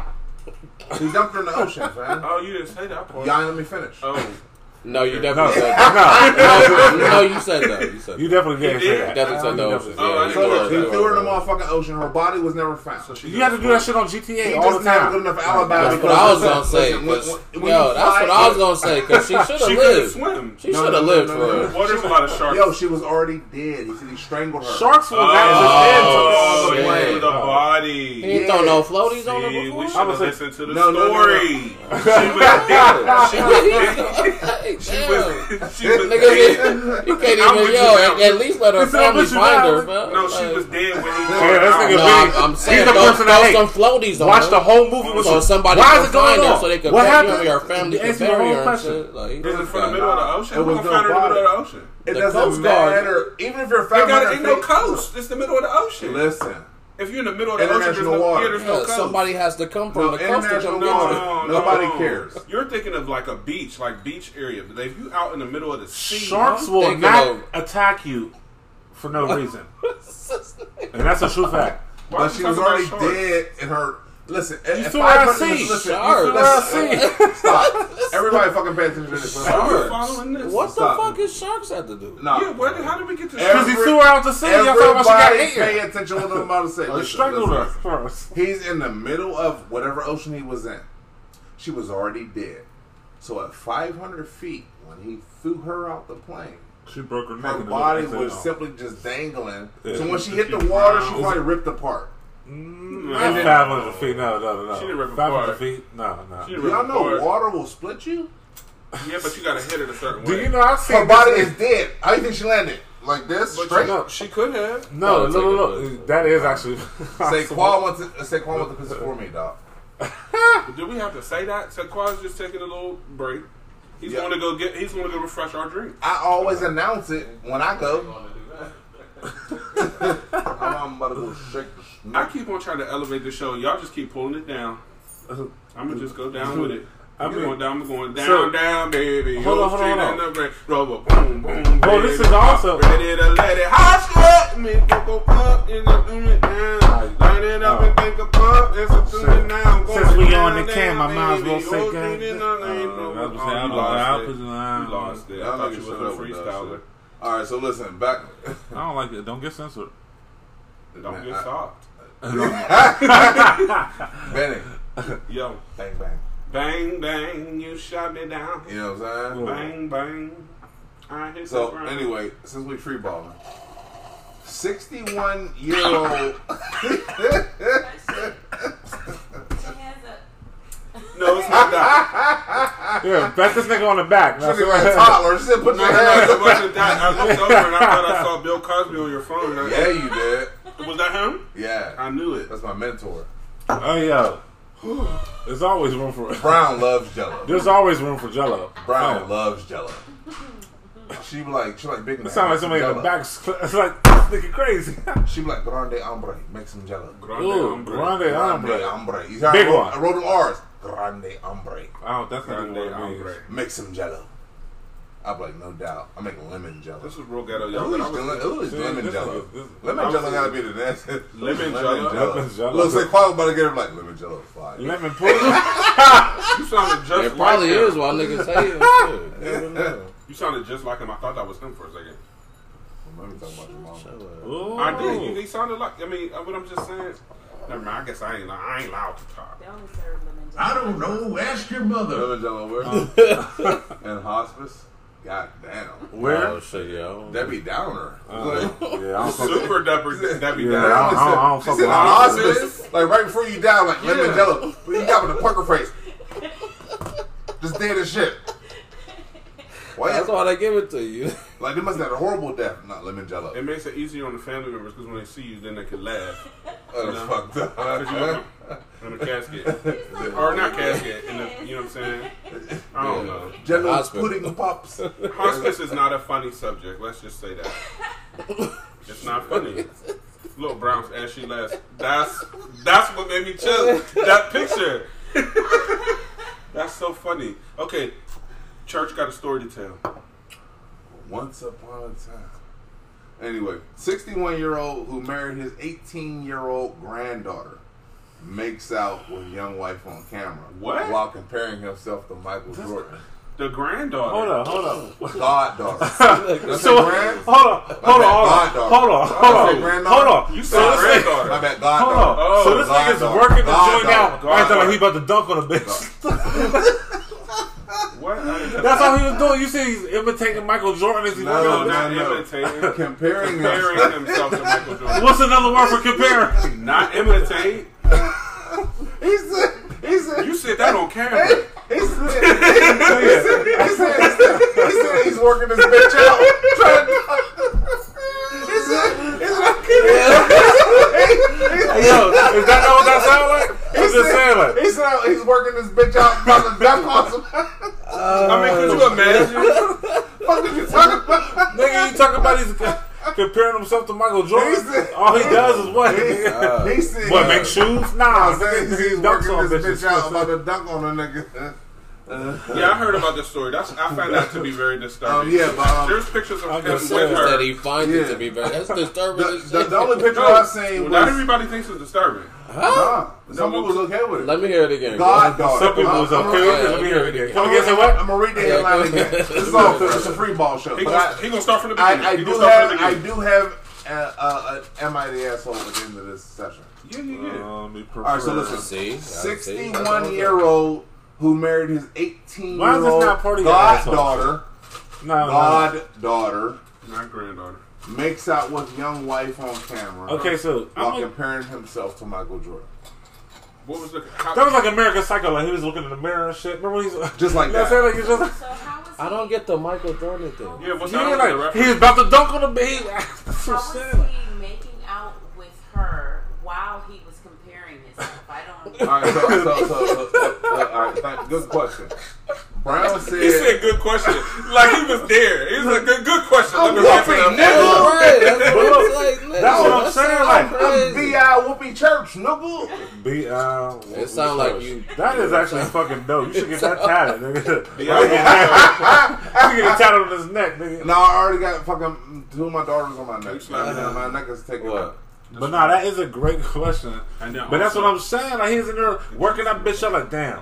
He dumped her in the ocean, man. Oh, you didn't say that part. Y'all let me finish. Oh, No, you No, definitely said that. no, No, no, you said that. You said you that. definitely didn't say that. Definitely said You the definitely ocean. said Oh, I that. didn't So look, he threw her in the motherfucking ocean. Her body was never found. so she You have to do that shit on GTA He all just the not time. good enough alibi. That's what I was gonna say. listen, 'cause- when- when yo, that's what I was gonna say. Cause she should have couldn't lived. swim. She No, should have no, lived no, for no, real. no. Well, a lot of sharks. Yo, she was already dead. He said he strangled her. Sharks will Oh, not oh, just the shit. Oh, plane, the Oh. body. He ain't throw no floaties on her we before. should I was like- listened to the No, no, no, no. story. She was dead. She was dead. She Damn. was. She was Nigga, dead. you can't even with yo. At, at least let her family find now. her, bro. No, she Like, was dead when he. Yeah, that's nigga No, I'm, I'm He's saying the throw, person that throw hate. some floaties on Watch her. the whole movie with so somebody Why is it going on? so they can what bury happened? her family can Answer my bury whole her and question. shit. Like, Is it from the middle of the ocean? It We're was gonna find her in the middle of the ocean. It doesn't Coast Guard- matter. Even if you're They got 500 it. Ain't no coast. It's the middle of the ocean. Listen. If you're in the middle of the ocean, there's no, water. yeah, there's no yeah, somebody has to come from No, the coast to international come get water. No, Nobody no. cares. You're thinking of like a beach, like beach area. But if you out in the middle of the sea, Sharks will not of- attack you for no reason, and that's a true fact. Why But she was already dead in her. Listen, at, You at threw her out 500 sea. listen, Sharks. you- threw her out listen, Stop. Everybody fucking pay attention to this. Are Sharks. following this? What the Stop. fuck is sharks have to do? No. Yeah, where, how did we get to Every- Because he threw her out to sea. Y'all talking about she got Everybody hit. pay attention to what I'm about to say. Or Listen, strangled her first. He's in the middle of whatever ocean he was in. She was already dead. So at 500 feet, when he threw her out the plane, She broke her neck. her body was off. simply just dangling. Yeah. So when she hit the water, she probably ripped apart. Not And then- 500 feet. No, no, no, no. She didn't rip 500 apart. feet. No, no. She Do didn't y'all know apart. water will split you? Yeah, but you gotta hit it a certain way. Do you know I've seen Her body is dead. How do you think she landed? Like this? But Straight? you know, she could have. No, Oh, no, no, no. That is actually. Saquon wants to say, Saquon wants to piss it for me, dog. Do we have to say that? Saquon's just taking a little break. He's Yeah. going to go get. He's going to go refresh our drink. I always announce it when I go. I'm about to go shake the I keep on trying to elevate the show. Y'all just keep pulling it down. I'm gonna just go down with it. I I'm mean- going down. I'm going down, So- down, baby. Hold on, hold on, hold on. the. Rubber, boom, boom. Oh, this baby. is also- ready to let it hot shit. Me go up and up and it down. Line it up and think about it's a Since- tune now. Going since we down, on the down, cam, I might as well baby. say Oh, gang. straight in the rain. Uh, I was Oh, gonna say, I you was lost like, it. I was like, You lost it. I Y'all thought niggas you shut was up a with that freestyler. Shit. All right, so listen, back. I don't like it. Don't get censored. Don't Man, get I- soft. Benny, Yo, bang bang. bang bang, you shot me down. You know what I'm saying? Bang bang, I hit So ground. anyway, since we free balling, sixty-one year old. no, it's not that. Yeah, bet this nigga on the back. Now, She like a toddler. She said, "Put your hands up." wasn't that. I looked over and I thought I saw Bill Cosby on your phone. I- Yeah, you did. Was that him? Yeah, I knew it. that's my mentor. Oh, yo. There's always room for. Brown loves Jello. There's always room for Jello. Brown Fam. loves Jello. She be like, she like big. It man, sounds like make somebody in the back. It's like this nigga crazy. She be like grande hombre, make some Jello. Grande Ooh, hombre. grande Grande hombre. hombre. You Big I wrote, one. I wrote them R's. Grande hombre, Oh, that's not Grande what it hombre. means. make some Jello. I be like, no doubt. I make lemon Jello. This is real ghetto, yo. Ooh, but I it's lemon, ooh, it's See, lemon this Jello. nigga- this- Lemon I Jello gotta be the next. Lemon Jello? Lemon Jello. Look, say Qual about to get him like lemon Jello. is Fire. Lemon pudding. You sounded just It probably like him. is why niggas hate him. Shit. Never know. You sounded just like him. I thought that was him for a second. Let me talk about your mom. Shut up. Ooh. I did. He sounded like. I mean, uh, what I'm just saying. Never mind. I guess I ain't. I ain't allowed to talk. They only serve lemon jello. I don't know. Ask your mother. Lemon Jello where? In hospice. God damn. Where? Oh shit, yeah. Debbie Downer. Uh, yeah, I don't fuck with Super duper Debbie Yeah, Downer. I don't- I don't- I don't she fuck said with hospice. hospice, like right before you die, like lemon jello. But you got with the poker face. Just dead as shit. Why? That's why they give it to you. Like they must have had a horrible death, not lemon jello. It makes it easier on the family members because when they see you, then they can laugh. Oh, that's No. fucked up. Because you in the casket. or not casket, in the, you know what I'm saying? I don't know. Jello Hospital. pudding pops. Hospice is not a funny subject. Let's just say that. It's not funny. Little Brown as she laughs. That's that's what made me chill. That picture. That's so funny. Okay, church got a story to tell. Once upon a time. Anyway, 61 year old who married his 18 year old granddaughter makes out with young wife on camera. What? While comparing himself to Michael Jordan. The granddaughter. Hold on, hold on. Goddaughter. That's So, grand? hold on, hold on, hold on, goddaughter. hold on, hold on, granddaughter. hold on. You So said this nigga- granddaughter. My bad, Hold goddaughter. on. Oh, so this nigga's working the joint out. Right there, like he about to dunk on a bitch. What? That's all he was doing. You see, he's imitating Michael Jordan as he No, working No, on not no. imitating. Comparing Comparing himself. himself to Michael Jordan. What's another word for comparing? Not imitate. He said, he said, You said that on camera. he said, he said, he said, he said, he said he's working this bitch out. Trying to, he said, he said, Yo, is that not what that sound like? I'm just saying, like, he said he's working this bitch out about the dunk on some. I mean, could you imagine? What are you talking about? nigga, you talking about he's comparing himself to Michael Jordan? said- All he does is what? He said, uh, What, make shoes? Nah, I'm saying he's on working this bitch out bitches. about to dunk on a nigga. Yeah, I heard about this story. That's I found that to be very disturbing. Um, yeah, but, um, there's pictures of him with her. that he finds Yeah. it to be very. That's disturbing. The, the, the only picture No, I seen well, not everybody thinks it's disturbing. nah. Some people was okay with it. Let me hear it again. Goddaughter. Some people was I'm- I'm okay with it. Let me hear it again. Come again, say I'm what? gonna read the headline again. This is all good. It's a free ball show. He But gonna, I, he gonna start from the beginning. I, I do gonna start from have the I beginning. do have uh, am I the asshole at the end of this session? Yeah, yeah, yeah. Um, All right, so prefer- listen. See, see. 61 year old who married his 18 Why is year this old not part of your asshole goddaughter, No, no. goddaughter Not granddaughter. makes out with young wife on camera Okay, so while I'm like, comparing himself to Michael Jordan. What was the? How, that was like American Psycho. Like he was looking in the mirror and shit. Remember when he's Just like you know that. what I'm saying? Like he's just. So how was I don't get the Michael Jordan thing. yeah, what's Yeah, that? like he was about to dunk on the baby. How was he making out with her while he was comparing himself? I don't. All right, so, so, so, so, so, all right, thank, good question. Brown said, He said good question. like he was there. He was a good good question. Let me wrap it up. nigga. Right, that's what I'm saying. That's what I'm saying, like, I'm B.I. Whoopi Church, nigga. Be, uh, It sound like you. That is actually fucking dope. You should get that tatted, nigga. You should get it tatted on his neck, nigga. No, I already got fucking two of my daughters on my neck. slapping Yeah, my neck is taken What? Up. But nah, that is a great question. And then But that's what I'm saying. Like he's in there working that bitch up. Like damn,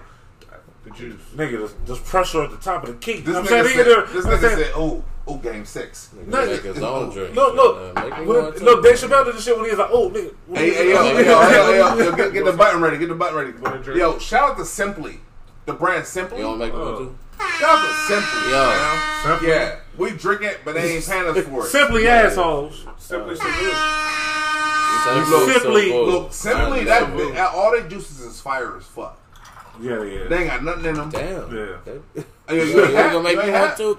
The juice. nigga, there's, there's pressure at the top of the key. You This know what nigga saying? Said, there- this you nigga said, "Oh, oh, game six." No, Make his own drink. Look, look, Make me When- one look, Dave Chappelle did the shit when he was like, "Oh, nigga, Hey, hey, yo, yo, yo, yo, yo, get, get the button ready. Get the button ready. What a drink. Yo, shout out to Simply, the brand Simply. You don't make me one too? Shout out to Simply. Yo. Simply, Yeah, we drink it, but they ain't paying us for it. simply assholes. Simply salute. Look, Simply- Look, Simply, that bit, all they juices is fire as fuck. Yeah, yeah, They ain't got nothing in them. Damn. yeah. Hey, yo, You you ain't gonna make you me ain't one have- too?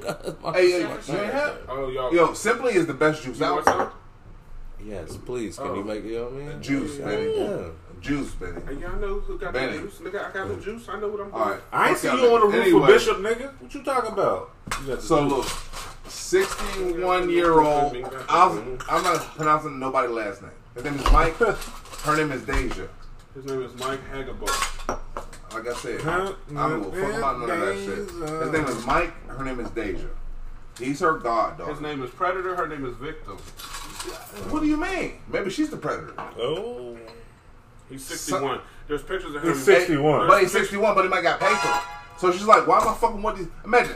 Hey, yo, you ain't have- Oh y'all. Yo, Simply is the best juice out some? Yes, please. Can Oh. you make it? You know what I mean? Juice, Yeah. Benny. Yeah. Juice, Benny. Hey, y'all know who got Benny. the juice? Nigga, I got the juice. I know what I'm doing. All right. I ain't Fuck see y'all on the roof Anyway, with Bishop, nigga. What you talking about? You So juice. look, sixty-one-year-old. I'm, I'm not pronouncing nobody's last name. His name is Mike. Her name is Deja. His name is Mike Hagabo. Like I said, Huh? I don't give a fuck about none of that shit. His name is Mike. Her name is Deja. He's her goddaughter. His name is Predator. Her name is Victim. What do you mean? Maybe she's the predator. Oh, He's 61. There's pictures of him. He's 61. But he's 61, but he might got paper. So she's like, why am I fucking with these? Imagine.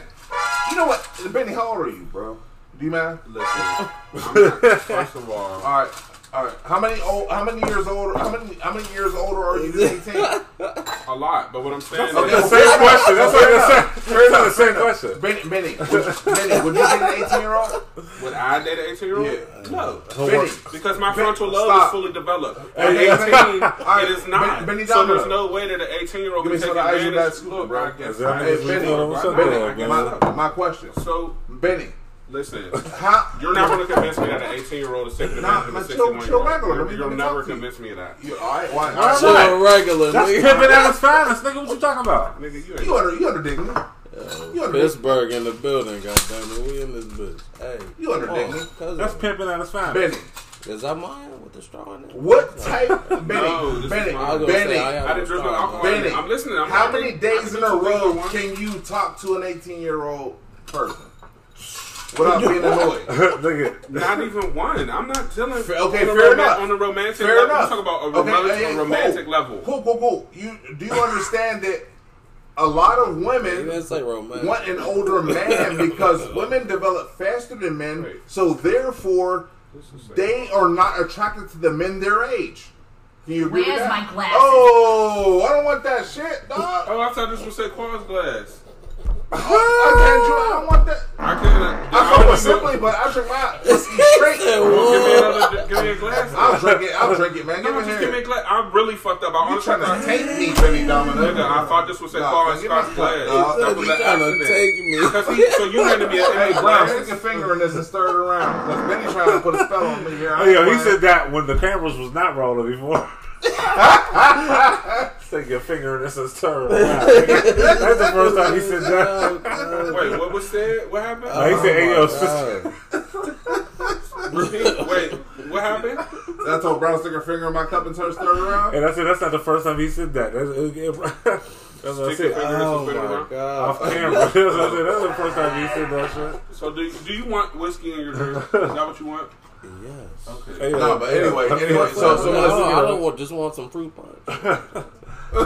You know what? Benny, how old are you, bro? Do you mind? Listen, not- first of all, All right. All right. How many old? How many years older? How many? How many years older are you than 18? a lot. But what I'm saying Okay, is, the same question. That's the enough. same. Fair the same question. Benny, Benny, would, Benny, would you date an 18 year old? would I date an 18 year old? Yeah. No. Benny, Because my frontal lobe stop. is fully developed. At 18, right, it is not. Ben- Benny so there's no way that an 18 year old can take some of advantage. Look, bro. Hey, Benny. What's up, Benny, dog, Benny, man? my, my question. So, Benny, listen. how, You're not going to convince me that an 18 year old is taking Nah, advantage of a 61 year chill regular. Let old. You'll let me never talk to you. convince me of that. you, all right, why, All Chill right. regular, That's nigga. pimping at its finest, nigga. What you talking about? Nigga, you ain't. you under, you under dignity. You under Pittsburgh in the building, goddamn it. We in this bitch. Hey. You under oh, come dignity. That's pimping at its finest. Benny, Is that mine with the straw in it? what type, Benny, No, this Benny, mine. I was gonna Benny, I I didn't drink no alcohol. Benny, I'm listening. I'm how many days in a row can you talk to an 18 year old person without being annoyed? nigga. Not even one. I'm not telling. Fair- okay, on a fair roma- enough. On a romantic Fair level. enough. You talk about a, Okay, romantic, hey, a hey, romantic cool. level. Cool, cool, cool. You do you understand that a lot of women didn't say romantic. want an older man because women develop faster than men, Wait. so therefore they are not attracted to the men their age. Can you agree with Where's that? my glasses? Oh, I don't want that shit, dog. Oh, I thought this was Saquon's glass. I can't drink. I don't want that. I can. I fuck with simply, but I drink my whiskey straight. Give me another. Give me a glass. I'll drink it. I'll drink it, man. Give No, me just give me a glass. I'm really fucked up. I You honestly trying to take me, Benny Domino? Nigga, I thought this was say Nah, Quaz man, give me Scotch a glass. glass. That was an trying to accident. take me. He, so you handed me a Hey, glass. stick your finger in this and stir it around. Because Benny trying to put a spell on me here. I Oh, yo, ain't he said that when the cameras was not rolling before. Stick your finger in this and turn it around. That's the first time he said that. Oh, Wait, what was said? What happened? Oh, he said, hey, yo, Oh, sister. Repeat. Wait, what happened? I told Brown to stick her finger in my cup and turn stir it around. And I said, that's not the first time he said that. That's, uh, it, it, that's what I Stick your said. finger in Oh some my around. Off camera. That's what I said. That's the first time he said that shit. So do do you want whiskey in your drink? Is that what you want? Yes. Okay. Hey, No, but anyway, hey, anyway, so- so No, let's- I don't want, just want some fruit punch. Y'all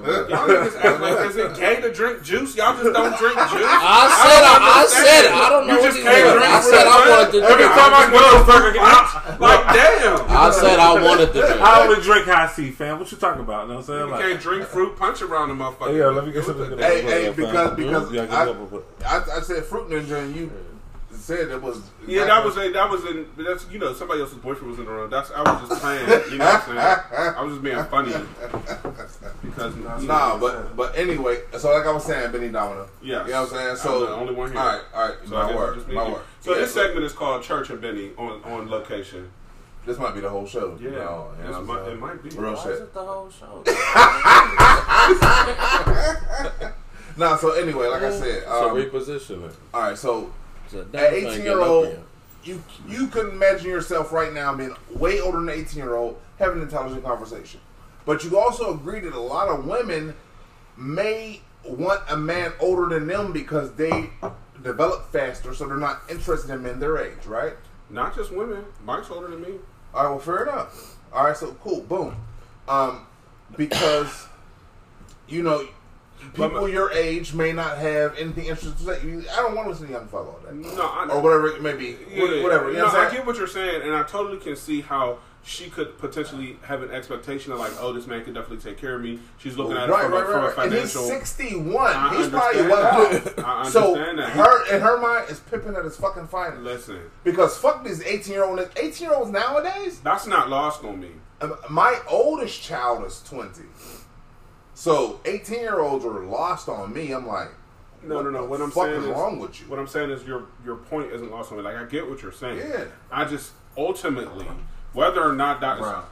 niggas act like is it gay to drink juice? Y'all just don't drink juice. I said I, I said it. I don't know You what just can't said. drink I said I wanted to punch? Every time I go to fucking I, like damn. I said I wanted to drink. I only drink Hi-C, fam. What you talking about? You know what I'm saying? You Like, can't drink fruit punch around the motherfucker. hey, yo, let me get some. Hey, hey, because because I, I, I said fruit ninja and you said it was Yeah, that was a that was in that's you know somebody else's boyfriend was in the room. That's I was just playing. You know what I'm saying? I was just being funny because Nah, but but anyway, so like I was saying, Benny Domino. Yeah, You know what I'm saying? I'm So the only one here. All right, all right. So my guess word, I'll just be my here. word. So Yeah, this segment is called Church and Benny on on location. this might be the whole show. Yeah, you know, you know It's what it might be. Real Why shit. is it the whole show? Nah, so anyway, like I said, So um, repositioning. all right. So So at 18 year old, you you could imagine yourself right now being way older than 18 year old having an intelligent conversation. But you also agree that a lot of women may want a man older than them because they develop faster, so they're not interested in men their age, right? Not just women. Mike's older than me. All right, well, fair enough. All right, so cool, boom. Um, because you know, But people my- your age may not have anything interesting to say. I don't want to listen to young all day, No, I or whatever it may be, Yeah, What- whatever. You no, know I'm I get what you're saying, and I totally can see how she could potentially have an expectation of like, oh, this man could definitely take care of me. She's looking at right, it from, right, a, from right, a And he's 61. I he's probably understand well. I So understand that. her in her mind is pimping at his fucking finest. Listen, Because fuck these 18 year olds. 18 year olds nowadays. that's not lost on me. Um, My oldest child is 20. So 18 year olds are lost on me. I'm like, No, no, no. the What I'm fuck saying is is wrong with you? What I'm saying is your your point isn't lost on me. Like I get what you're saying. Yeah. I just ultimately, whether or not that is Brown.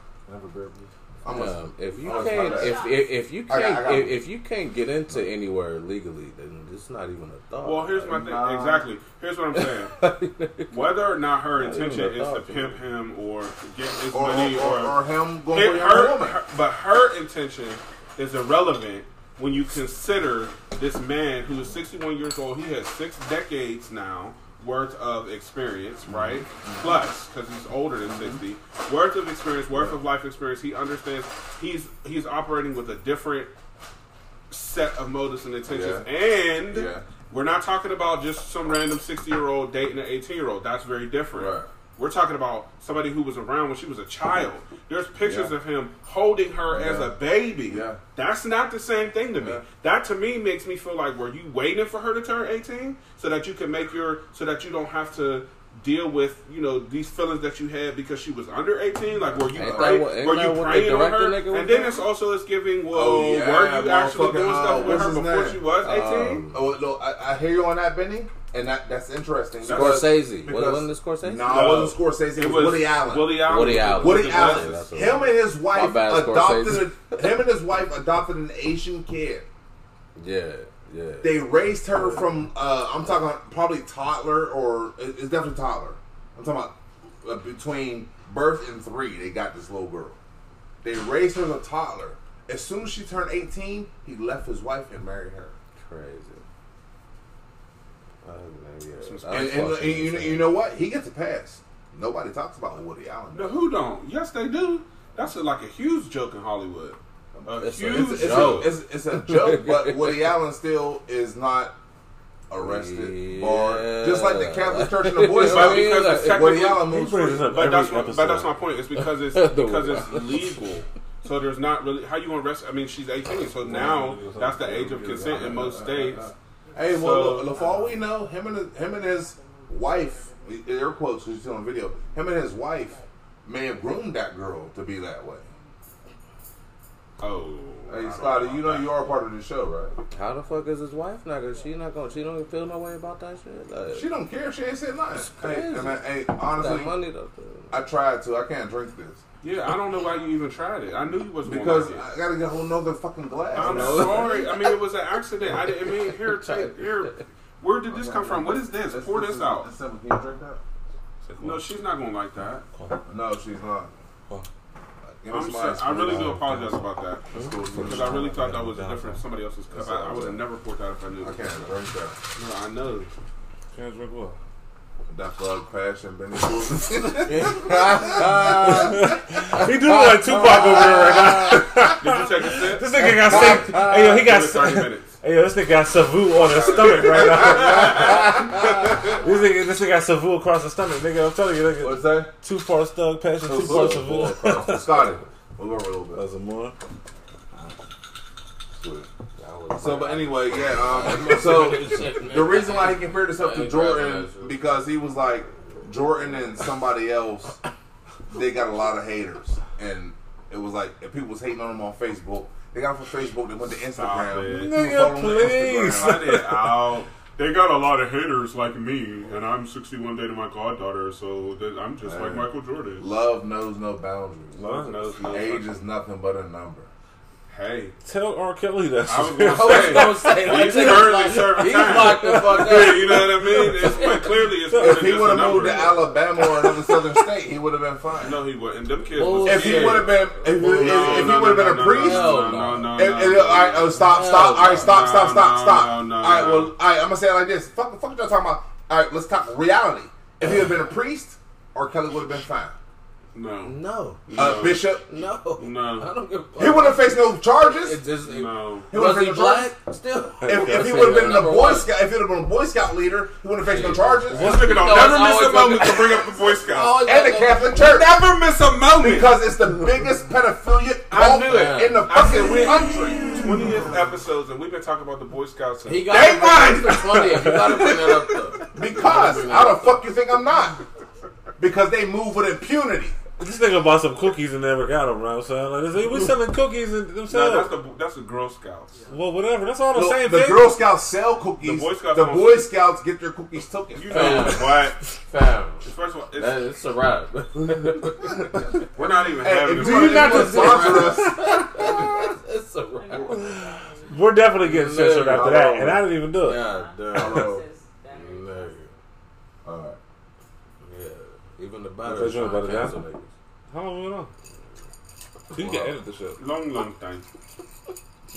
I'm Um, listening. if you can't, if, if if you can't, I got if, one. if you can't get into anywhere legally, then it's not even a thought. Well, here's my thing. Nah. Exactly. Here's what I'm saying. Whether or not her Not intention a is to pimp him or get his Or, money or, or, or him going It- for her, woman. her- but her intention is irrelevant when you consider this man who is 61 years old. He has six decades now worth of experience, Mm-hmm. right? Plus, because he's older than 60, worth of experience, worth of life experience. He understands. He's he's operating with a different set of motives and intentions, Yeah. and Yeah. we're not talking about just some random 60 year old dating an 18 year old. That's very different. Right. We're talking about somebody who was around when she was a child. There's pictures Yeah. of him holding her as a baby. Yeah. That's not the same thing to me. That to me makes me feel like were you waiting for her to turn 18 so that you can make your so that you don't have to deal with you know these feelings that you had because she was under 18 like were you Ain't pray, what- were you what praying on her and then doing? it's also it's giving well Oh, yeah, were you actually motherfucking, doing stuff uh, with what's her his before name? she was 18 Um, Oh no, I, I hear you on that, Benny, and that that's interesting. Scorsese. because- Wasn't it Scorsese? No, it wasn't Scorsese. It, was, Woody Allen. Woody Allen Woody Allen. Woody Was it Allen. Him and his wife bad, adopted. A, him and his wife adopted an Asian kid. Yeah, yeah. They raised her from. Uh, I'm talking probably toddler or it's definitely toddler. I'm talking about uh, between birth and three. They got this little girl. They raised her as a toddler. As soon as she turned 18, he left his wife and married her. Crazy. Uh, yeah, And, and, and you, insane. you know what? He gets a pass. Nobody talks about Woody Allen. no who don't yes they do that's a, like a huge joke in Hollywood a It's a- huge It's, it's, joke a, it's, it's a joke, but Woody Allen still is not arrested, Yeah. barred. Just like the Catholic Church and the Boys. But because it's Woody Allen moves free. But that's my, but that's my point. It's because it's because it's legal. So there's not really how you gonna arrest. I mean, she's 18, so now that's the age of consent in most states. Hey, well, So- look, look, for all we know, him and his, him and his wife, air quotes, because you're still on video, him and his wife may have groomed that girl to be that way. Oh, Hey, don't Scotty, you know you are part of the show, right? How the fuck is his wife not gonna? She not gonna? She don't feel no way about that shit. Like, She don't care. She ain't said nothing. Hey, crazy. and I, hey, that honestly, money though. I tried to. I can't drink this. Yeah, I don't know why you even tried it. I knew you wasn't Because gonna like I gotta get a whole nother fucking glass. I'm sorry. I mean, it was an accident. I didn't mean here. Take here. Where did this come from? What is this? Pour this out. Can you drink that? No, she's not gonna like that. No, she's not. Give me I'm some sorry. I really do apologize about that because I really thought that was a different somebody else's cup. I, I would have never poured that if I knew. I can't drink that. No, I know. Can't drink what? That thug passion, Benny. He do look like Tupac over here right now. Did you take a sip? This nigga got sick. Hey yo, he got it 30 minutes. Hey yo, this nigga got Savu on his stomach right now. this nigga, this nigga got Savu across the stomach, nigga. I'm telling you, nigga. What's that? Two parts thug passion, two parts Savu. Scotty. Move over a little bit. That's a more. So, but anyway, yeah. Um, so the reason why he compared himself to Jordan because he was like Jordan and somebody else. They got a lot of haters, and it was like if people was hating on him on Facebook. They got from Facebook. They went to Stop Instagram. it. Nigga, follow him on please. Instagram. Cut it out. They got a lot of haters like me, and I'm 61 dating my goddaughter, so I'm just like Michael Jordan. Love knows no boundaries. Love knows no Age is nothing but a number. Hey, Tell R. Kelly that. I was gonna I was say, gonna say, like, he's nigga, currently like, serving he's time. locked the fuck up. Yeah, you know what I mean? It's but clearly it's more If he would have moved to Alabama or another southern state, he would have been fine. No, he wouldn't. Them kids. Bullshit. If he would have been, if, if, No, if he no, would have no, been a priest, no, no, no, And, no, all right, oh, stop, stop. All right, stop, stop, stop, stop. no, no, all right, well, all right, I'm gonna say it like this. Fuck, fuck y'all talking about. All right, let's talk reality. If he had been a priest, R. Kelly would have been fine. No, No, uh, A bishop, no, No. I don't give a fuck. he wouldn't have faced no charges. It just, no. He was have he faced no charges. black? Still, If, if he would have been a Boy one. Scout, if he would have been a Boy Scout leader, he wouldn't have faced no charges. This nigga don't No, never miss a moment to bring up the Boy Scouts. Always And the Catholic Church. Never miss a moment. Because it's the biggest pedophilia I cult knew it. in the fucking country. 20th episodes, and we've been talking about the Boy Scouts. He got They won! Funny. You gotta bring that up. Because how the fuck you think I'm not? Because they move with impunity. This nigga bought some cookies and never got them, right? So like, this- we selling cookies and No, themselves. that's the that's the Girl Scouts. well, whatever. That's all the The, same the thing. Girl Scouts sell cookies. The Boy Scouts the Boy Scouts get their cookies taken. You know what? Fam, First of all, that, it's, it's a wrap. we're not even Hey, having if this. you you not just- sponsor us, it's a wrap. We're definitely getting censored after that, and I didn't even do it. God damn. Hello. Nigga. all right. Yeah. Even the What battle. you doing about it, cancel niggas. How long we been on? You can edit the shit. Long, long time.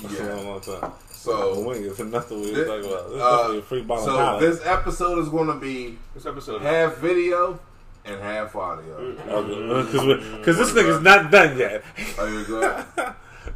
That's a long, long time. So, The wing is nothing we This- talking about. This is uh, a free bottle so knowledge. this episode is going to be This episode. half video and half audio. Because this nigga's not done yet. Are you good?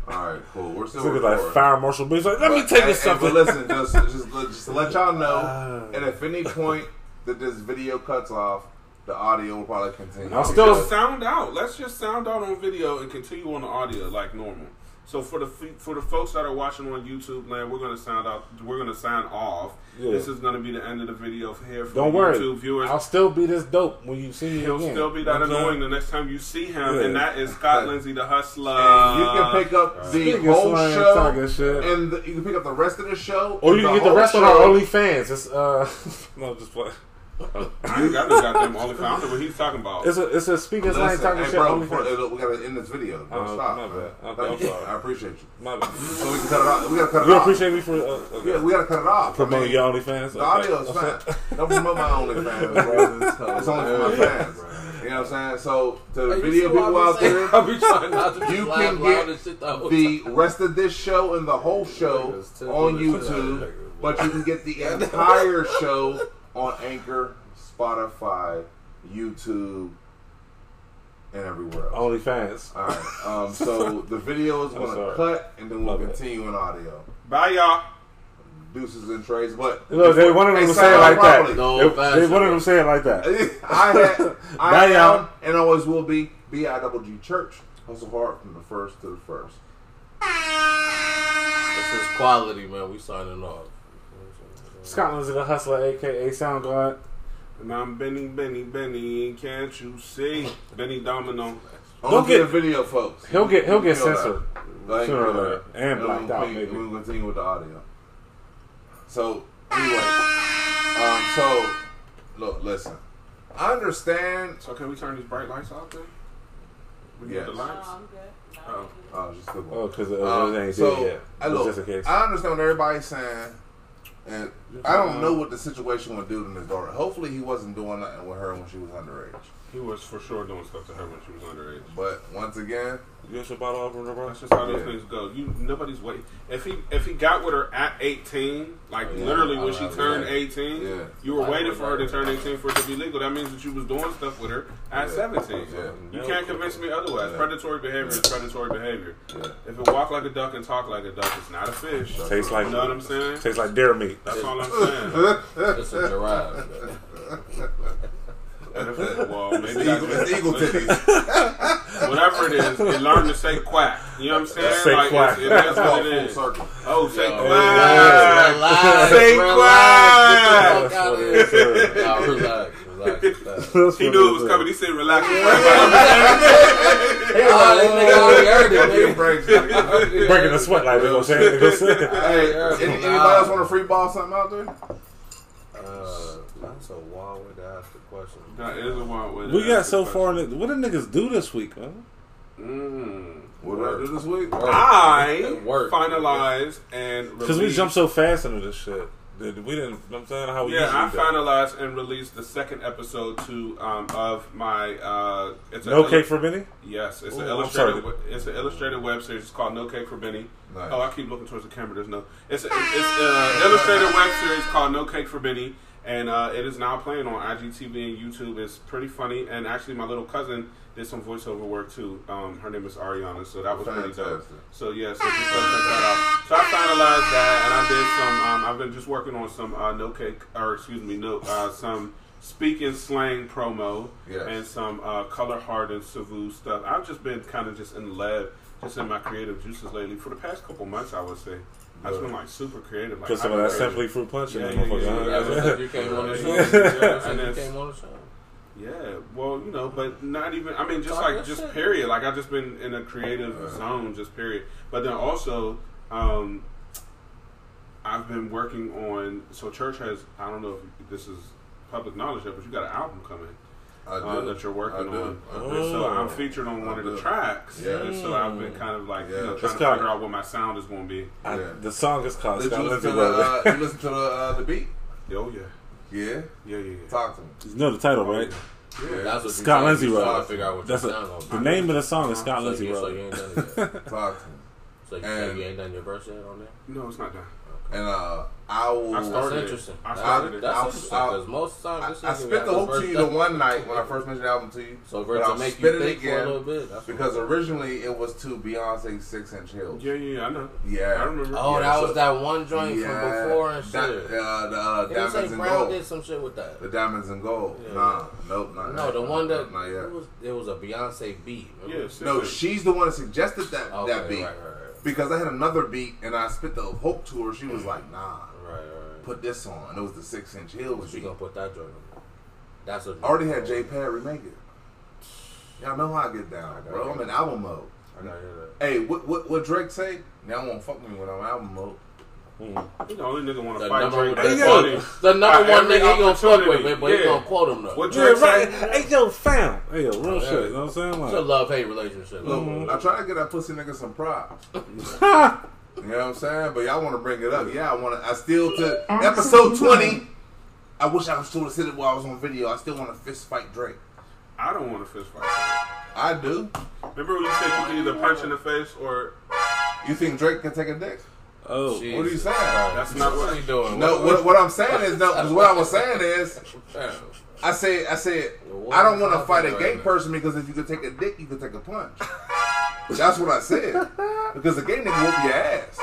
All right, cool. We're This still nigga's like recording. fire marshal. But he's like, let me But- tell you and- something. But listen, just, just, let- just to let y'all know, Ah. and if any point that this video cuts off, the audio will probably continue. I'll still- Just sound out. Let's just sound out on video and continue on the audio like normal. So for the fe- for the folks that are watching on YouTube land, we're gonna sound out. We're gonna sign off. Yeah. This is gonna be the end of the video for here for Don't the worry. YouTube viewers. I'll still be this dope when you see me He'll again. still be that You know what I'm annoying the next time you see him, Yeah. and that is Scott Lindsay, the hustler. And you can pick up the Speaking whole show, shit. and the, you can pick up the rest of the show, Or you can get the whole rest on our show. OnlyFans. It's uh, no, just play. I ain't got no goddamn OnlyFans. I don't know what he's talking about. It's a it's a speaking slang Listen, talking hey, shit bro, OnlyFans. before, uh, we gotta end this video. Don't Oh, stop. my bad. Okay, I'm sorry. I appreciate you. My bad. So we can cut it off. We gotta cut it You off. appreciate me for uh, okay. Yeah, we gotta cut it off. promoting I mean, your OnlyFans. The audio is fine. Don't promote my OnlyFans, bro. It's only for my fans. You know what I'm saying? So to the video people out saying? there, I be trying not to you laugh can get the the rest of this show and the whole show on the shit out of YouTube, but you can get the entire show on Anchor, Spotify, YouTube, and everywhere else. OnlyFans. All right. Um, so the video is going to sorry. cut, and then we'll My bad. continue in audio. Bye, y'all. Deuces and trades, but Look, they wanted them to say it like properly. that. No They, they wanted them to say it like that. I had, I Bye, am, y'all. and always will be B-I-double-G Church. Hustle hard from the first to the first. This is quality, man. We signing off. Scotland's the hustler, aka Sound Soundgarden. And I'm Benny, Benny, Benny. Can't you see? Benny Domino. Only Don't get- the video, folks. He'll get he'll get censored Like, sooner or feel later and we'll blacked out continue- maybe. We'll continue with the audio. So anyway, um, so look, listen. I understand. So can we turn these bright lights off then? We need Yes. the lights. I'm good. No, Oh. I'm good. Oh, just the Oh, because it, Um, it ain't so, dead yet. I, look, just in case. I understand what everybody's saying, and I don't uh, know what the situation with dude and his daughter. Hopefully, he wasn't doing nothing with her when she was underage. He was for sure doing stuff to her when she was underage. But once again, you get your bottle opener, bro? That's just how those things go. You nobody's waiting. If he if he got with her at eighteen, like yeah. literally I when she know, turned yeah. eighteen, Yeah. you were I waiting for her to turn eighteen for it to be legal. That means that you was doing stuff with her at Yeah. seventeen. Yeah. You can't convince me otherwise. Yeah. Predatory behavior is predatory behavior. yeah. If it walk like a duck and talk like a duck, it's not a fish. Tastes like You know what I'm saying? Tastes like deer meat. That's all I'm saying. It's a giraffe. man. And well, It's maybe eagle, that's it's eagle titties. whatever it is, it learned to say quack. You know what I'm saying? Say like quack. It's, it is That's all what it full is. circle. Oh, say Yo, quack. Relax, Say relax. Get the That's fuck out what of it is, here. sir. Nah, relax, relax. with that. That's He knew it it was coming. He said, "Relax." Oh, this nigga already heard it, Give nigga. breaks, nigga. Breaking the sweat like they gonna gonna say. Hey, any- anybody else want to free ball something out there? Uh, that's a wild way to ask the question. that is a wild way. to We got so the far. question. In the, what did niggas do this week, man? Mm. What did I do this week? Work. I Work. finalized and Because we jumped so fast into this shit. Did- We didn't. You know what I'm saying how we Yeah, I finalized and released the second episode to um, of my. Uh, it's a No cake for Benny. Yes, it's Ooh, an illustrated. It's an illustrated web series. It's called No Cake for Benny. Nice. Oh, I keep looking towards the camera. There's no. It's a, it's an illustrated web series called No Cake for Benny, and uh, it is now playing on IGTV and YouTube. It's pretty funny, and actually, my little cousin did some voiceover work too. Um, her name is Ariana, so that was pretty dope. So yeah, so just check that out. So I finalized that, and I did some. Um, I've been just working on some uh, no cake, or excuse me, no, uh, some speaking slang promo Yes. and some uh, color hardened Savu stuff. I've just been kind of just in the lab, just in my creative juices lately for the past couple months. I would say I've been like super creative. Like, Put some of that hyper-creative. simply fruit punch in Yeah, that yeah, motherfucker. yeah, huh? yeah, Ever yeah. you came on the show. Yeah, Ever and since you came on the show. Yeah, well, you know, but not even. I mean, just Talk like just shit. period. Like I've just been in a creative zone, just period. But then also, um, I've been working on. So church has. I don't know if this is public knowledge yet, but you got an album coming I uh, that you're working I do. on. I And so I'm featured on one of the tracks. Yeah. And so I've been kind of like you Yeah. know It's trying to figure out what my sound is going to be. I- Yeah. the song is called Did you Lindsay listen to the, uh, you listen to the, uh, the beat? Oh yeah, Yeah. yeah, yeah, yeah. Talk to me. You know the title, right? Yeah, that's what Scott Lindsey wrote. Figure out what that's a, the name of the song is Scott Lindsey wrote. So you ain't done your verse yet on there? No, it's not done. Okay. And uh, I will. I started That's it. interesting. I started it. that's I'll- interesting I'll- because most times I, this I nigga spit got the hook verse to you the one night when I first mentioned the album to you. So but for I'll to make you it think for a again little bit. That's because what- originally it was to Beyonce's Six Inch Heels. Yeah, yeah, yeah, I know. Yeah. I remember. Oh, Yeah, that so- was that one joint Yeah, from before and that- shit. uh, the uh, Didn't diamonds and Brown gold. did some shit with that. The diamonds and gold. Yeah. Nah, nope, not No, yet. the one that not yet. it was it was a Beyonce beat. remember? Yes. No, she's the one that suggested that that beat because I had another beat and I spit the hook to her. She was like, "Nah, right, right. Put this on." And it was the Six Inch Heels She beat. gonna put that joint on. That's a I already had J Pad remake it. Y'all know how I get down, bro. I'm in album mode. I gotta hear that. Hey, what what what Drake say? Now won't fuck with me when I'm album mode. Hmm. He the only nigga want to fight number, Drake. the, That's funny. the number one nigga he gonna fuck with opportunity. me, but Yeah. he gonna quote him though. What Yeah, right. say? Hey, yo, fam. Hey, yo, real Yeah. shit. You know what I'm saying? It's a love hate relationship. Look, I try to get that pussy nigga some props. You know what I'm saying? But y'all want to bring it up. Yeah, I want to. I still to episode 20. I wish I was still said it while I was on video. I still want to fist fight Drake. I don't want to fist fight. I do. Remember when you said you can either punch in the face or You think Drake can take a dick? oh, Jesus. What are you saying? Oh, that's not What what are you doing? No, what, what I'm saying is no. 'cause What I was saying is, I said, I said, What I don't want to fight a gay about? person because if you could take a dick, you could take a punch. That's what I said. Because a gay nigga whoop your ass.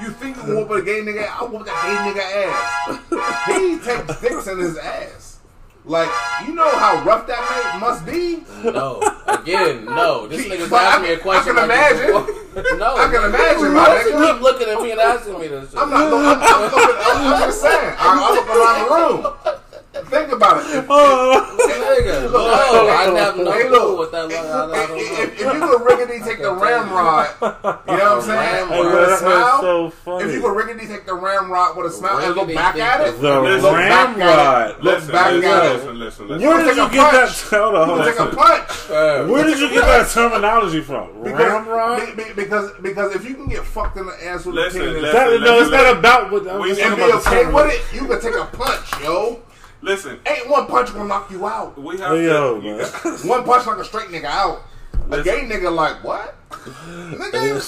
You think you whoop a gay nigga? I whoop that gay nigga ass. he takes dicks in his ass. Like, you know how rough that mate must be? No, again, no. This nigga's but asking I- me a question. I can like imagine. before. no, I can imagine, my Why does he nigga. keep looking at me and asking me this shit? I'm not. I'm, I'm, looking, I'm, I'm just saying. I, I look around the room. Think about it. If, Oh, Nigga, no, I have no Hey, clue look. what that. if, I, I if, if, if you could riggedy take the ramrod, you know what I'm saying? Hey, hey, With a smile. so funny. If you could riggedy take the ramrod with a smile and look back at that- it, the Listen, look back at it. ramrod. Look Listen, back at it. listen, listen, listen. Where did you get that? Hold on, hold take a punch. Where did you get that terminology from? Ramrod? Be- be- Because because if you can get fucked in the ass with Listen, a penis no, it's not about what I'm We and talking be about okay with it, you can take a punch, yo. Listen, Ain't one punch gonna knock you out. we have Hey, yo, to. man. One punch like a straight nigga out. A gay nigga like what? Nigga,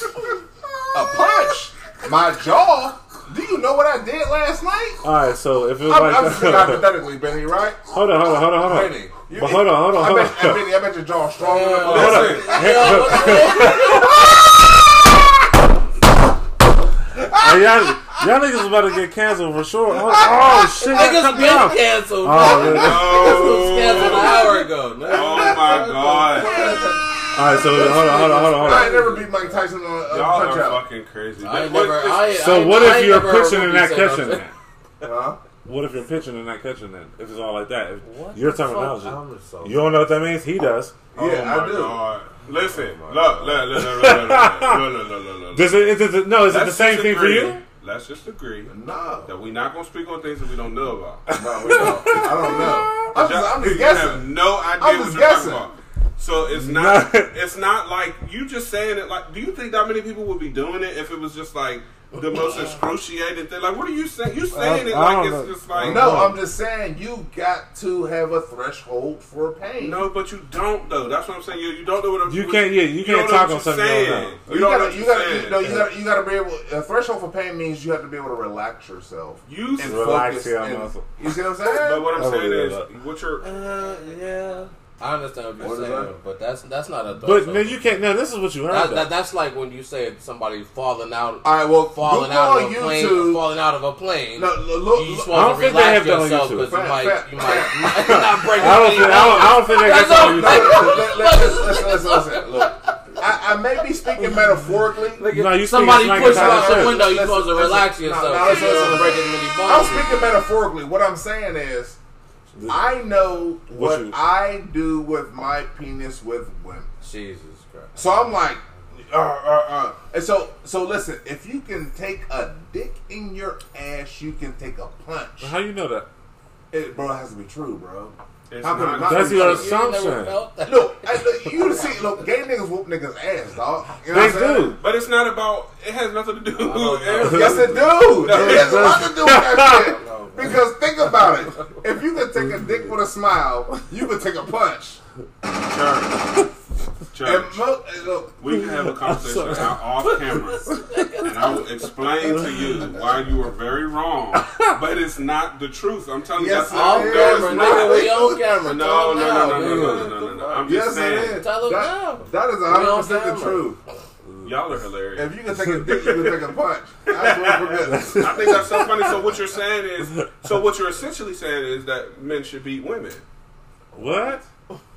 a punch. My jaw. Do you know what I did last night? All right, so if it was I'm, like I'm speaking hypothetically, Benny, right? hold on, hold on, hold on, hold on. Benny, you- But hold on, hold on, I hold bet, on. I bet, I bet your jaw stronger. than Yeah. mine. Listen, Yo, what's that? Hey, y'all, y'all niggas about to get canceled for sure. Oh, oh shit, Niggas cut been off. canceled. Oh, man. man. Canceled an hour ago. man. oh my god, All right, so hold on, hold on, hold on, hold I ain't never beat Mike Tyson on a y'all punch are out. fucking crazy. I What- never. this- I, So I, what I if ain't you're pitching and not catching shit. that? Huh? What if you're pitching and not catching that? If it's all like that, if What your terminology. So- You don't know what that means? He does. Oh Yeah, my I do. God. Listen, Oh my look, look, look, look, look, look, look, look, look, look, look. Does it, is it, no, is it the same thing for you? Let's just agree No. that we're not gonna speak on things that we don't know about. No, we don't. I don't know. I'm just, I'm just You have guessing. no idea I'm what you're guessing. talking about. So it's not. it's not like you just saying it. Like, do you think that many people would be doing it if it was just like the most excruciating thing? Like, what are you saying? You saying it I like it's know. just like No, I'm just saying you got to have a threshold for pain. No, but you don't though. That's what I'm saying. You, you don't know what I'm. You can't- yeah, you can't talk on something you're don't saying. know. You, You, gotta, you gotta, you, no, you gotta, you gotta be able. A threshold for pain means you have to be able to relax yourself You and Relax focus. your and- muscle. you see what I'm saying? But what I'm I saying believe is, what you're Uh, yeah. I understand what you're What is saying, that? but that's that's not a. But threshold. no, you can't. No, this is what you heard. That, that, that's like when you said somebody falling out, All right, well, falling out of a plane, YouTube. falling out of a plane. No, look, look, you look- supposed I don't to think they relax have yourself YouTube. because you might, you might, might not break. I don't think. I don't, I don't think they got That's that on YouTube. Listen, listen, listen. I, I may be speaking metaphorically. No, you Somebody speaking push you slang out the shit. window. You're supposed to listen, relax yourself. no, so listen, you don't listen, break listen. as many I'm speaking metaphorically. What I'm saying is, I know what you- I do with my penis with women. Jesus Christ. So I'm like, uh, uh, uh. And so, so listen. If you can take a dick in your ass, you can take a punch. How you know that? It, bro, it has to be true, bro. It's How not- not That's be your true? You ain't never assumption. felt. Look, I, look, you see, look, gay niggas whoop niggas ass, dog. You know They what I'm saying? do. But it's not about. It has nothing to do. don't know. Yes, it do. It has a lot to do with that shit. No. Because think about it. If you could take a dick with a smile, you could take a punch. Church. And Church. mo- and look, We can have a conversation off camera. and I will explain to you why you are very wrong. But it's not the truth. I'm telling Yes, you. it that's Off camera, not. We on camera. No, Tell no, no, no, no, no, no, no, no. I'm Yes, just it saying. is. Tell him That- now. That is We 100 on percent the truth. Y'all are hilarious. If you can take a dick, you can take a punch. I swear for goodness. I think that's so funny. So what you're saying is, so what you're essentially saying is that men should beat women. What?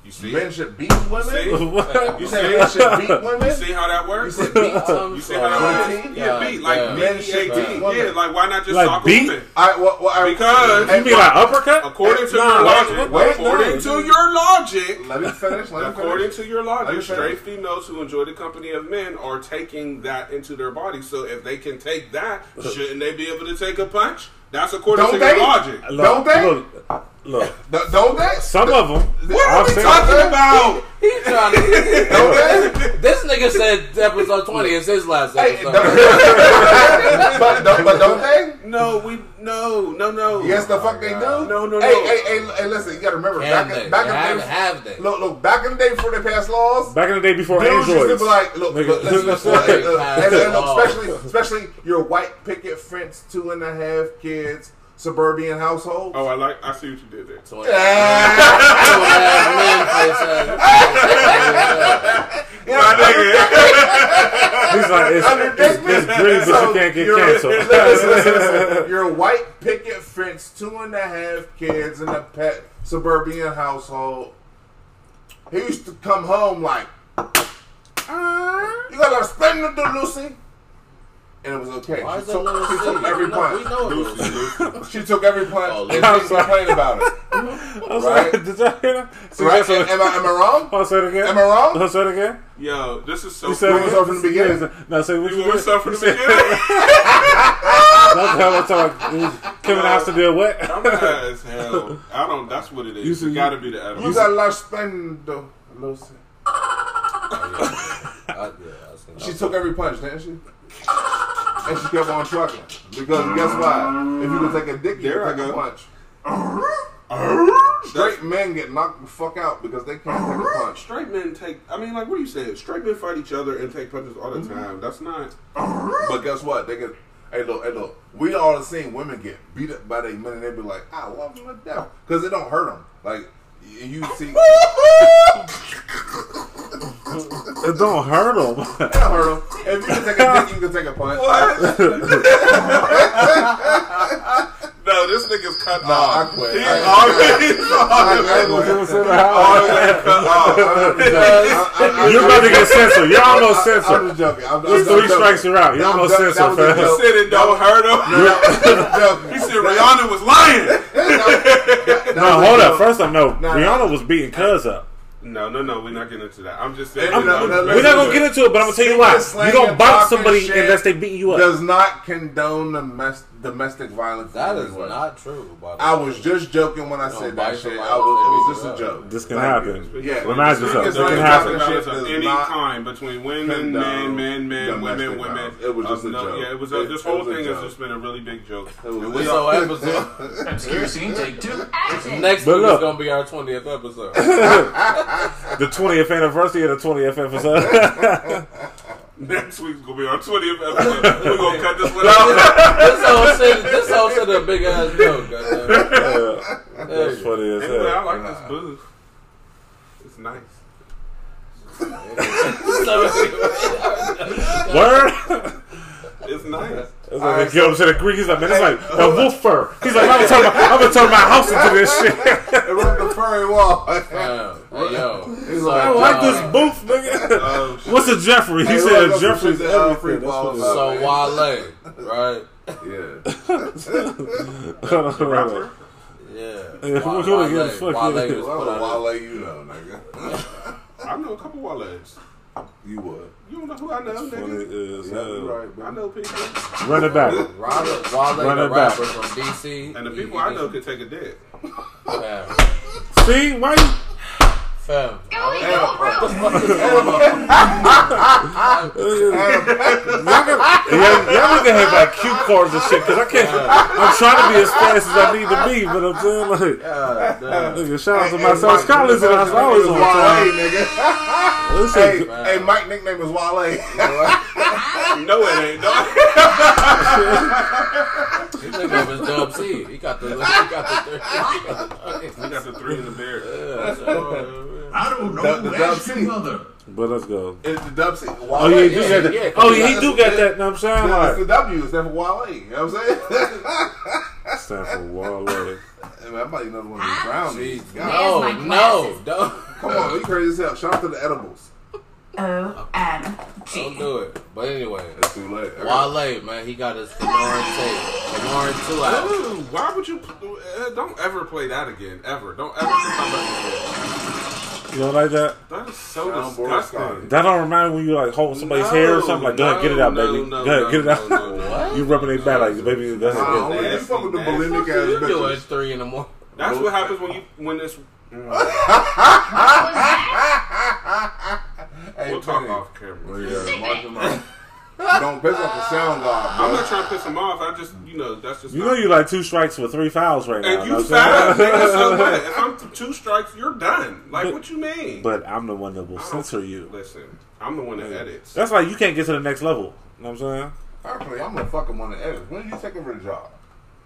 You see? Men should beat women. See? You say men should beat women? You women? see how that You works? said beat. I'm You see how that sorry. works? Yeah, beat like God beat Men should beat beat women. Yeah, like why not just Like sock beat? a woman? I, well, well, I, Because- Hey, You mean like uppercut? According to Nah, your logic, wait, according no. to your logic, Let me finish. Let me according finish. to your logic, finish. straight females who enjoy the company of men are taking that into their body. So if they can take that, shouldn't they be able to take a punch? That's according Don't to they? your logic. Look, Don't they? Look, look. Th- Don't they? Some of them. What are I've we seen- talking about? He trying to. Don't they? This nigga said episode 20 is his last Hey, episode. don't- but, don't, but don't they? No, we no no no. Yes, the fuck they do. No, no, Hey, no. hey, hey, hey, listen, you gotta remember Can back they? in, back have, in the day. have they? Look, look, back in the day before they passed laws, Back in the day before dudes used to be like, look, look listen, listen, That's look, right. uh, and, and look, Oh. especially, especially your white picket fence, two and a half kids, suburban household. Oh, I like. I see what you did there. 20 have men face ass. My nigga. He's like, it's, Under it's, it's green, but So you can't get you're- canceled. listen, listen, listen. Your white picket fence, two and a half kids in a pet suburban household. He used to come home like, "Ah, you gotta spend the Lucy. And it was okay. Why She took, she took C? every We know- We punch. know it was She took every punch Oh, and I'm didn't complain about it. I was Right. like, did y'all hear that? See, Right? that's Am I, am I wrong? Oh, say it again. Am I wrong? Oh, say it again. Yo, this is so. You said cool. it was again. over from the beginning? No, say what You you want me to did. start from the beginning? That's how I talk. Kevin has to do what? I'm high as hell. I don't. That's what it is. You You got to be the edible. You gotta let spend the Lucy. Oh, I, yeah, I She took every punch, didn't she? And she kept on trucking. Because guess what? If you could take a dick, you There could I take a punch. Straight men get knocked the fuck out because they can't take a punch. Straight men take. I mean, like, what are you saying? Straight men fight each other and take punches all the Mm-hmm. time. That's not. But guess what? They get. Hey look, hey look. We all have seen women get beat up by their men, and they be like, "I love them to death," because it don't hurt them. Like y- you see, It don't hurt him. it don't hurt them. If you can take a dick, you can take a punch. No, this nigga's cut Nah, I off. quit. He's I- already I- I quit. cut off. You're about to get censored. You're almost I'm just joking. I'm, It's I'm three joking. strikes you're out. You're I'm almost censored, That was a fam. joke. Said it don't hurt him. I'm joking. He said Rihanna was lying. No, hold up. joke. First off, no. Rihanna was beating Cuz up. No, no, no. We're not getting into that. I'm just saying. No, no, no, We're not gonna get into it, but I'm gonna tell you why. You don't box somebody unless they beat you up. Does not condone domestic domestic violence. That is in is any way. not true. By the I way. was just joking when I don't said that shit. I was, it was just a joke. This can Like, happen. Yeah, Remind speaking yourself, of this can happen. shit of any time between women, men, men, men, women, women. It was just a no, joke. Yeah, it was. A, It- this whole was thing has just been a really big joke. It was- And This we whole episode. Excuse scene, take two. Next week is gonna be our 20th episode. The 20th anniversary of the 20th episode. Next week's gonna be our 20th episode. We're gonna cut this one out. this whole shit, this whole shit a big ass joke. goddamn. Yeah. There That's you funny as Anyway, I hell. like this booth. It's nice. Word? It's nice. It's like they get up to the Greek. He's like, man, it's like a wolf fur. He's like, I'm gonna turn my, I'm gonna turn my house into this shit. It was the furry wall. Damn. Hey, yo. He's So, like, I like this booth, nigga. Oh. What's a Jeffrey? He Hey, said welcome a Jeffrey's to the, everything. free That's ball what. So Wale, right? Yeah. Hold on, hold on. Rapper? Yeah. Yeah, who- who the fuck Wale, is Wale it? was Well, put on Wale, you know, nigga. I know a couple wallets. You would. You don't know who I know, Funny nigga. as Yeah, hell. you right, I know people. Run it back. Wale, Wale Run the it back. rapper from DC. And the You- people you I know just- could take a dick. Fam. See, why you? Y'all gotta have like cue cards and shit because I can't. I'm trying to be as fast as I need to be, but I'm saying like, damn. nigga, shout out to my Mike, Collins and I was always on time. Nigga. This Hey, hey, Mike nickname is Wale. No, it ain't. dog. His nickname is Dub C. He got the. He got the. He got the. three in the bear. Yeah, so, I don't know. The- the Ask Dub your mother. But let's go. It's the Dub C. Wale. Oh yeah, he do yeah, got that. yeah, oh yeah, yeah, he do got that. Know what I'm saying? It's Like, the W. It's there for Wale. You know what I'm saying? stand for Wale. Hey, man, I might another one of these brownies. Jeez. God, No, no, don't. Come on, you crazy as hell. Shout out to the edibles. O M Don't G. do it. But anyway, It's too late. I got- Wale, man, he got his Folarin tape. Folarin 2 out. Ooh, why would you? Uh, don't ever play that again. Ever. Don't ever come back You don't like that? That is so Sound disgusting. That don't remind me when you like holding somebody's hair or something. Like, go ahead, get it out, No, baby. no, go ahead, no, get it out. no, no. You rubbing their back like, baby. Go Nah, ahead. only Get it. you fuck with the Nasty, bulimic nasty. ass You do it bitches. 3 in the morning. That's what happens when you when this. Mm. Hey, We'll talk off camera. Yeah, mark him out. Don't piss off the sound god, I'm not trying to piss him off. I just, you know, that's just. You know you like two strikes with three fouls right now. And know you what I'm foul, saying? nigga. So what? If I'm two strikes, you're done. Like, But- what you mean? But I'm the one that will censor you. Listen, I'm the one that edits. That's why you can't get to the next level. You know what I'm saying? Actually, I'm gonna fucking want to edit. When did you take over the job?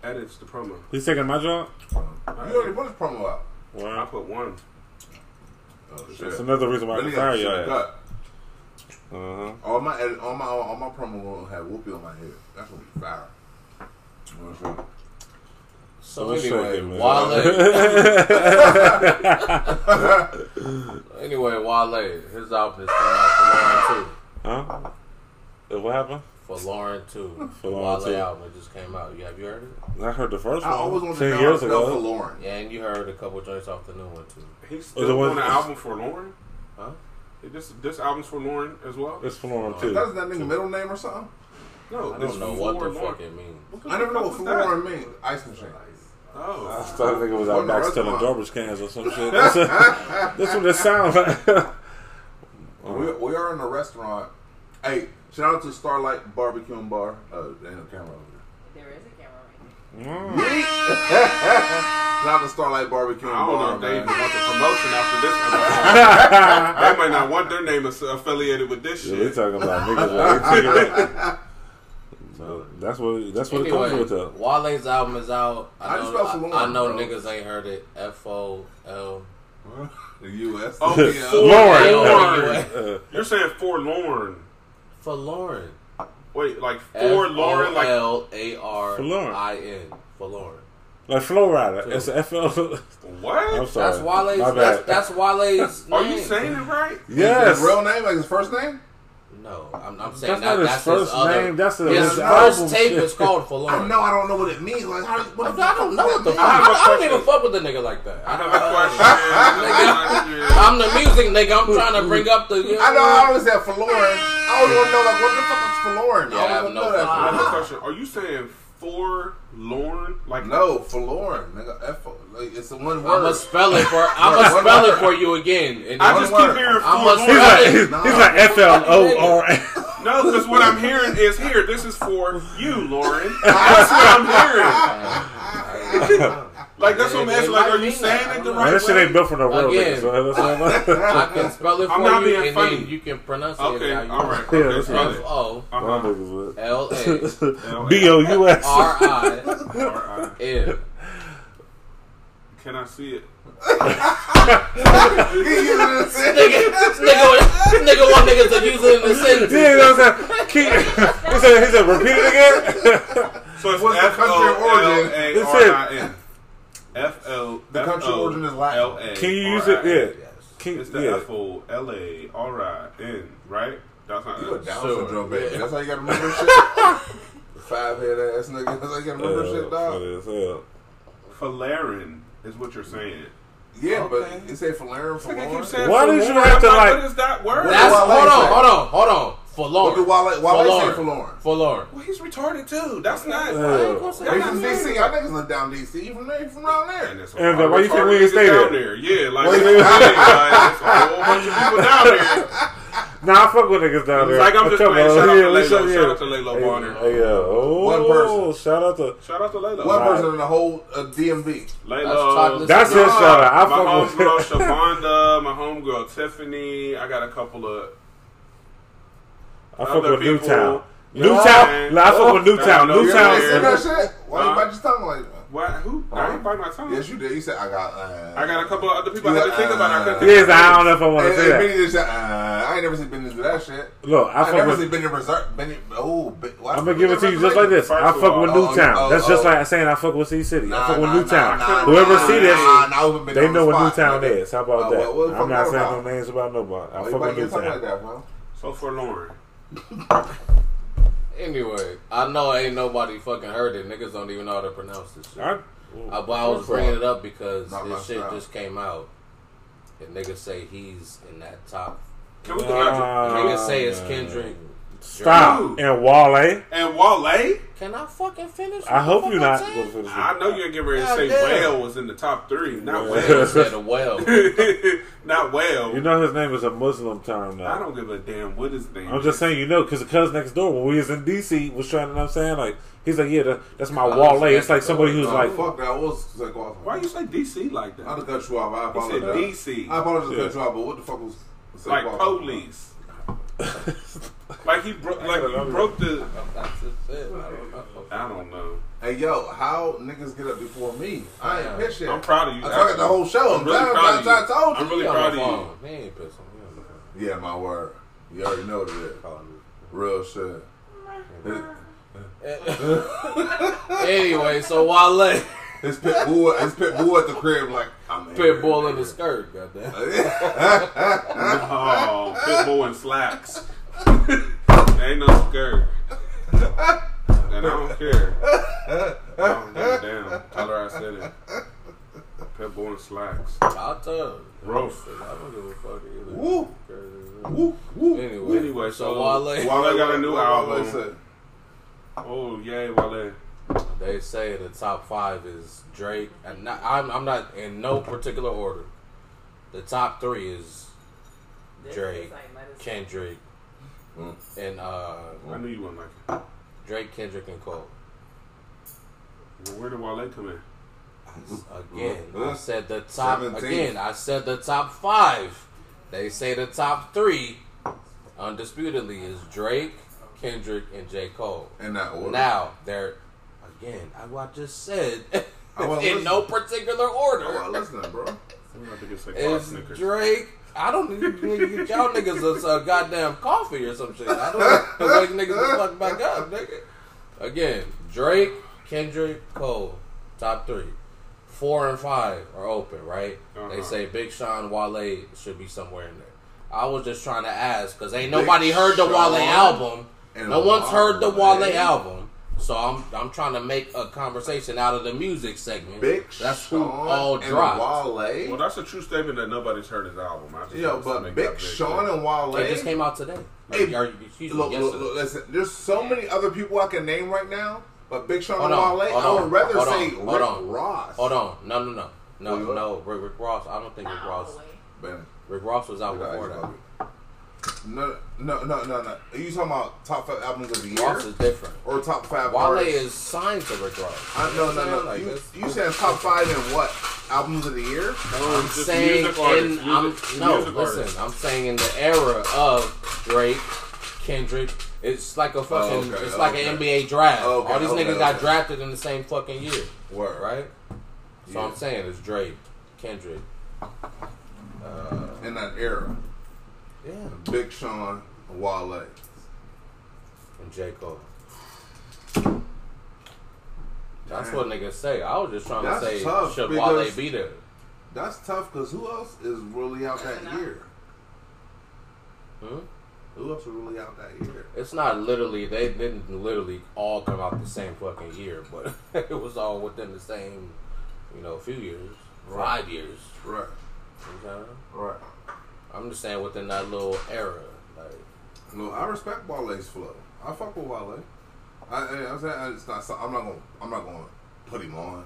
Edits the promo. He's taking my job. You already put his promo out. I put one. Oh that's another reason why I Then can he got fire the your shit ass. cut. Uh-huh. All my edit, all my all my promo will have whoopie on my head. That's gonna be fire. You know what I'm saying? So What's anyway, shaking, man? Wale. anyway, Wale, his album is coming out for Lauren too. Huh? Uh, What happened? For Lauren 2. For Lauren Wale 2. album just came out. You have you heard it? I heard the first I always one wanted to ten know years how to spell for. Lauren. Yeah, and you heard a couple joints off the new one too. He's Was still it one- doing an album for Lauren. Huh? This this album's for Lauren as well. It's for Lauren uh, too. That's too. that nigga middle name or something? No, I don't know what the fuck it means. What the I never know what was that? Lauren means. Ice machine. Oh. I Oh, started thinking it was out Wasn't a back selling garbage cans or some shit. That's, that's what it sounds like. We, we are in a restaurant. Hey, shout out to Starlight Barbecue and Bar. Uh, oh, they ain't camera over there. There is a camera right Mm. Shout out to Starlight Barbecue and I don't know Bar, if they even want the promotion after this episode. they might not want their name as- affiliated with this Yeah, we shit. talking about niggas like So that's what that's what it comes with though. Wale's album is out. I How you spell know, Lauren, I, I know niggas ain't heard it. F O L. The U.S. Oh, yeah. for Lauren. Lauren. Uh, You're saying forlorn. For Lauren. Wait, like for Lauren, like L A R For Lauren. I N. For Lauren. like Flow Rider. It's a FL. I'm what? sorry. That's Wale's. My That's, bad. that's Wale's. Are name. you saying it right? yes. His real name, like his first name? No, I'm, I'm saying That's that, not his that's first his other, name, that's the- his his first album tape shit. is called For Lauren. I know I don't know what it means. Like, how, what I the don't know what the fuck. I have a I, don't even fuck with the nigga like that. I have a question. I'm the music nigga. I'm trying to bring up the. You know, I know I always said for Lauren. I always want to know like what the fuck is for Lauren. Yeah, I I have no want to know I have a question. Are you saying for Lauren? Like No, for Lauren, nigga. F like it's the one I'm gonna spell it for. I'm gonna spell it for you again. And I just word. keep hearing I'm for a- He's like he's, nah. he's like F L O R. No, because what I'm hearing is here. This is for you, Lauren. That's what I'm hearing. Like that's what I'm asking. Like, are you saying it the Man, right that shit ain't built for no real Again. niggas. So that's what I can spell it I'm for not you, being and funny. then you can pronounce it. Okay, all right. want. Yeah, that's spell F it. O My Uh-huh. niggas would. L A B O U S. R I Alright. N. Can I see it? Nigga, nigga, nigga want niggas to use it in the sentence. Yeah, you know what I'm saying? Keep, he said, he said, repeat it again. So it's What's the country of O L origin? It's R it. I N. F L. The country of origin is Latin. Can you use it? Yeah. Can, It's the yeah. F O L A R I N, right? That's not You a Down Sure. syndrome baby. Yeah. That's how you gotta remember shit. Five head ass nigga. That's how you gotta remember shit, dog. funny as hell. Folarin is what you're saying. Yeah, Okay. but you say for Lauren, for Nigga Lauren. keep saying Why did you have to, like- What is that word? That's hold on, hold on, hold on. For What do Lauren. Wale, Wale For say Lauren. for Lauren? For Lauren. well, he's retarded too. That's not. Yeah. That's He not from. DC. Y'all niggas live down DC. You from there? You from around there? And, there's a And, lot uh, why of you think retarded we didn't niggas stay down there? there? Yeah, like, Why you like, a whole bunch of people down there. Nah, I fuck with niggas down there. Like I'm just Come playing. on, Shout out yeah, to what's up, Laylo. yeah. Shout out to Laylo Hey, Bonner. Hey, yo. Oh, One person. Shout out to. Shout out to Laylo. One person in the whole uh, DMV. Laylo. chocolate That's his Nah, shout out. I my fuck with. homegirl Shavonda, my homegirl Tiffany. I got a couple of I fuck with. Newtown. You know what Newtown. I'm Nah, I fuck with saying? Newtown. You Newtown. ever Newtown. say that shit? Why you bite your tongue like that? What? Who? I ain't bite my tongue. Yes, you did. You said I got. Uh, I got a couple of other people I You had to got, think about. I uh, couldn't Yes, I don't know if I want to say that. Just uh, I ain't never seen Benny do that shit. Look, I I, fuck never with. seen Benny reserve. Benny, oh, Ben- what? I'm gonna give it to you just like this. I fuck with oh, Newtown. oh, That's just oh. like saying I fuck with C City. I fuck with Newtown. nah, nah, Whoever see this, nah, nah, we've been they know what Newtown is. How about Oh, that? what- what the I'm not saying no names about nobody. I Oh, fuck with Newtown. like that, bro. So for Lauren. Anyway, I know ain't nobody fucking heard it. Niggas don't even know how to pronounce this shit. I, I, but I was bringing it up because Not this shit style. just came out, and niggas say he's in that top. Can we Uh. Niggas say it's Kendrick. Stop. Dude. And Wale. And Wale? Can I fucking finish? I hope you're not I'm going saying? for this. I know you're getting ready to say damn. Whale was in the top three. Not Yeah. Whale. Instead of well. Not Whale. You know his name is a Muslim term now. I don't give a damn what his name I'm just saying, you know, because the cuz next door, when we was in DC, was trying to, know what I'm saying? Like, he's like, yeah, that, that's my Oh, Wale. It's like somebody who's No, like, fuck that. What was like? Why you say DC like that? I'll that? cut you off. I He said. DC. I apologize to Yeah. cut you off, but what the fuck was was Like off? police. Like he broke. Like he broke the. That's just it. I don't know. I don't know. Hey yo, how niggas get up before me? I ain't pissed yet. I'm proud of you. I talked actually. the whole show. I'm really Damn, proud of I- I you. told you. I'm really He proud of you. phone. He ain't pissing. He on the. Yeah, my word. You already know what it is. Real shit. anyway, so Wale, His pit bull, his pit bull at the crib, like I'm pit bull in the skirt, goddamn. Oh, Pitbull in slacks. Ain't no skirt. And I don't care. I don't give a damn. Tell her I said it. Pitbull in slacks. I'll tell you. Roast. I don't give a fuck either. Woo. Woo, woo. Anyway, Anyway, so so Wale, Wale got a new Wale album. say? Oh, yay, Wale. They say the top five is Drake, and not, I'm I'm not in no particular order. The top three is Drake, is like. Kendrick, Mm. and uh, I knew you wouldn't like it. Drake, Kendrick, and Cole. Well, where did Wale come in? Again. I said the top. 17th. Again, I said the top five. They say the top three, undisputedly, is Drake, Kendrick, and J. Cole. In that order. Now they're again. I what I just said I in no particular order. wasn't listening, bro. I'm about to get some Is Drake? I don't need y'all niggas a, a goddamn coffee or some shit. I don't know wake niggas the fuck back up, nigga. Again, Drake, Kendrick, Cole, top three. Four and five are open, right? Uh-huh. They say Big Sean, Wale should be somewhere in there. I was just trying to ask because ain't nobody Big heard the Wale Sean album. No one's heard the Wale. album. So I'm I'm trying to make a conversation out of the music segment. Big That's who Sean all and dropped. Well, that's a true statement that nobody's heard his album. I just Yo, but Big Sean clear. and Wale. It just came out today. Hey, Or, excuse me, Look, look, listen. There's so many other people I can name right now, but Big Sean Hold and on, Wale, hold I on, would rather hold say on, Rick hold on. Ross. Hold on. No, no, no. No, no. Rick, Rick Ross. I don't think Rick Ross. all the way. Ben, Rick Ross was out you before guys that. Know. No, no, no, no, no. Are you talking about top five albums of the year Ross is different. or top five Wale artists? is signed to Rick Ross. I, no, no, no. Like you, this- you saying top five in what albums of the year? No, I'm just saying in I'm no listen. artists. I'm saying in the era of Drake, Kendrick. It's like a fucking. Oh, okay, it's like okay. an NBA draft. Okay, All these okay, niggas got drafted in the same fucking year, Word. right? So Yeah. I'm saying it's Drake, Kendrick. Uh, in that era, Yeah. Big Sean, Wale. and J. Cole. That's Damn. what niggas say. I was just trying That's to say, tough, should Wale be there? That's tough because who else is really out that year? Hmm? Who else is really out that year? It's not literally. They didn't literally all come out the same fucking year, but it was all within the same, you know, few years, Right. five years. Right, You know what I'm saying? right. I'm just saying within that little era, like No, I respect Wale's flow. I fuck with Wale. I, I, I'm saying it's not. so- I'm not gonna. I'm not gonna put him on.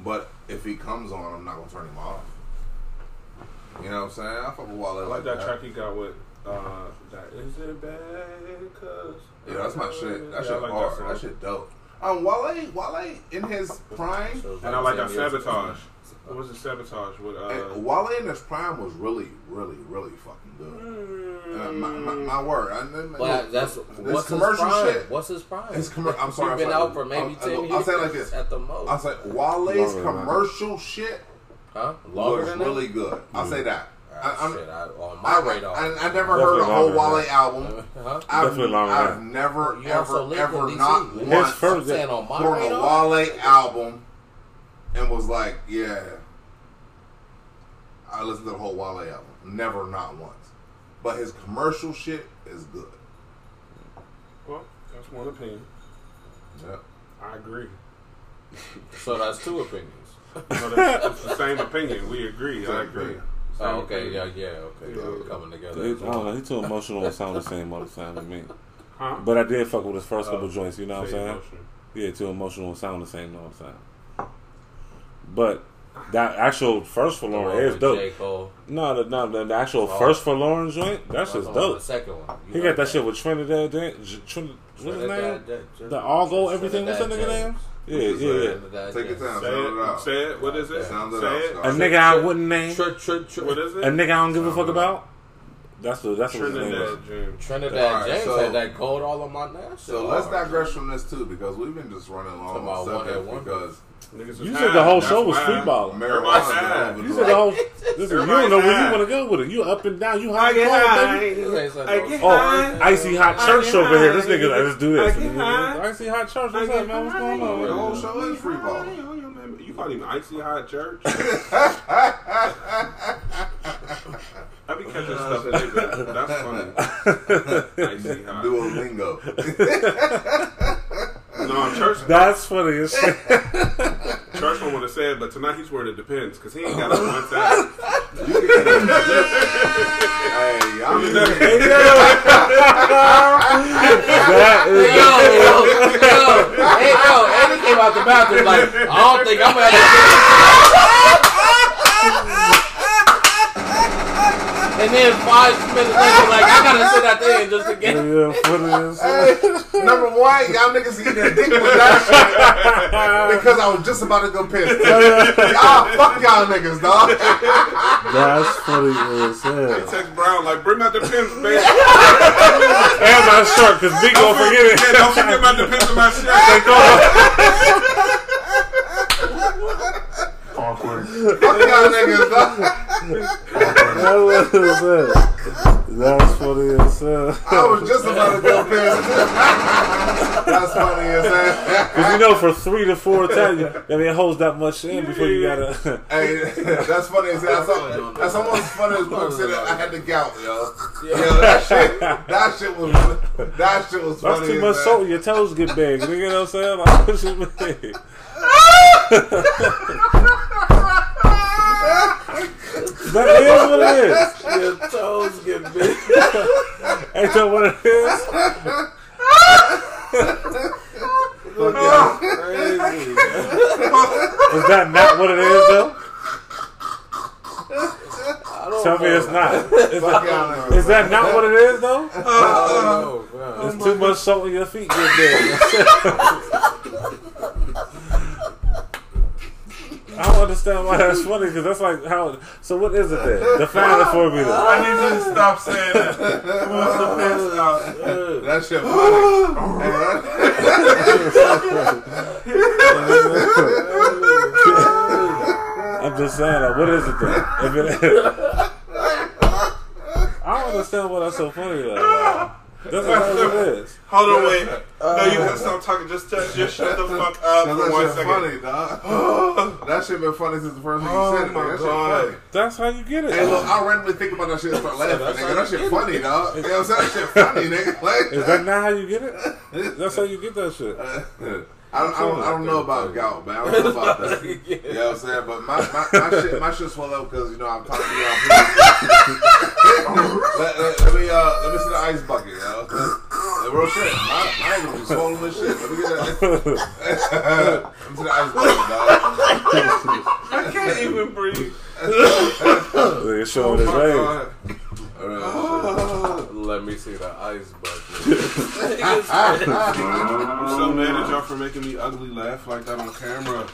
But if he comes on, I'm not gonna turn him off. You know what I'm saying? I fuck with Wale I like, like that track he got with Uh, that is it bad? Cause Yeah, that's my shit. That Yeah, shit like hard. song. That, shit dope. Um, Wale, Wale in his prime, And I like that 10 ago. sabotage. What was it? Sabotage with uh. and Wale in his prime was really, really, really fucking good. Uh, my, my, my word. I, I, But that's this what's his commercial prime? shit. What's his prime? His commer- I'm sorry, He's been I'm sorry. out for maybe I'll- 10 I'll- years. I'll say it like this. at the most. I was like, Wale's Longer that. commercial shit huh? Longer was than that? really good. I'll say that. I, Ah, I'm, shit, I, on my I, radar. I, I never heard a whole longer Wale than album. huh? I've, Definitely longer I've never, You ever, ever not His once first- on my heard a radar. Wale album and was like, yeah. I listened to the whole Wale album. Never, not once. But his commercial shit is good. Well, that's one opinion. Yeah. I agree. So that's two opinions. No, that's, it's the same opinion. We agree. I agree. opinion. Oh, okay, opinion. yeah, yeah, okay. Yeah. We're coming He, I together. don't know. He too emotional and sound the same all the time to me. Huh? But I did fuck with his first Oh, couple joints. You know what I'm saying? emotional. Yeah, too emotional and sound the same all the time. But that actual first for Lauren oh, is dope. No, the, no, the, the actual Oh. first for Lauren joint, that's I'm just dope. The second one. You He got that shit with Trinidad. Dan- J- Trin- what's his name? Trinidad- Trinidad- The all go everything. What's that Trinidad nigga name? Yeah, yeah, yeah. Trinidad Take your time. Say it it. out. Say it. What is it? Sound it Say out, it. A nigga I wouldn't name. Tr- tr- tr- What is it? A nigga I don't give a fuck about. That's the that's what his. Trinidad James. Trinidad Alright, James so- had that cold all on my neck. So let's digress from this too because we've been just running along Talking on about the one subject at one. because Niggas is You said the whole show was why. free balling. marijuana. Everybody's high. You said the whole. Listen, you don't know where you want to go with it. You up and down. You high I and get cold, baby. I get Oh, high. icy hot church get over here. This nigga, let's do this. I get. Icy hot church. What's up, man? What's going on? The whole show is free ball. You call him icy hot church? I be catching stuff in there. That's funny. Icy hot. Duolingo. No, church. That's funny as shit. Church don't want to say it, but tonight he's where it depends because he ain't got it one time. hey, y'all That Yo, is. yo, yo, hey, yo, and he came out the bathroom like, I don't think I'm gonna And then five minutes later, like, I gotta sit at the end just to get Yeah, funny as shit. Hey, number one, y'all niggas eating a dick with that shit because I was just about to go piss. y'all, fuck y'all niggas, dog. That's funny as hell. Text Brown like, bring out the pins, baby. And my shirt, cause B gon' forget it. Yeah, don't forget about the pins in my shirt. Take off. Awkward. Fuck y'all niggas, dog. That's funny as hell. That's funny as hell. I was just about to go piss. That's funny as hell. Cause you know, for three to four times, I mean, it holds that much in before you gotta. Hey, that's funny as hell. That's, al- that's almost funny as Cook said I had the gout, yo. Yo, that shit, that shit was, that shit was funny. That's too much salt. Your toes get big. Nigga, you know what I'm saying? Like, what you mean? That is what it is. your toes get big. Ain't that what it is? Crazy. Is that not what it is though? Tell me it's not. Is that, y'all is that not what it is though? I don't know, man. It's too much salt in your feet get big. I don't understand why that's funny because that's like how. So what is it then? Define it for me. Then. I need you to stop saying that. What's the pins out? That shit funny. I'm just saying, like, what is it then? If it, I don't understand why that's so funny though. Wow. That's not what it is. Hold on, wait. No, you uh, can stop talking. Just, just, just shut the fuck up Cause for one that shit second. funny, dog. that shit been funny since the first time you Oh said it. my nigga. That God. shit funny. That's how you get it. Hey, look, I randomly think about that shit and start laughing, that's nigga. That shit get funny, dog. You know what I'm saying? That shit funny, nigga. Like, Is that not how you get it? That's how you get that shit. Uh, I don't, I don't, I don't know about gout, man. I don't know about that. You know what I'm saying? But my, my, my shit, my shit swell up because you know I'm talking to y'all. let, let, let me, uh, let me see the ice bucket, yo. The real shit. I, I ain't gonna be swollen this shit. Let me get that. let me see the ice bucket, dog. I can't even breathe. They're showing his Oh my age. God. Uh, me see the ice bucket. I'm so mad at y'all for making me ugly laugh like that on camera.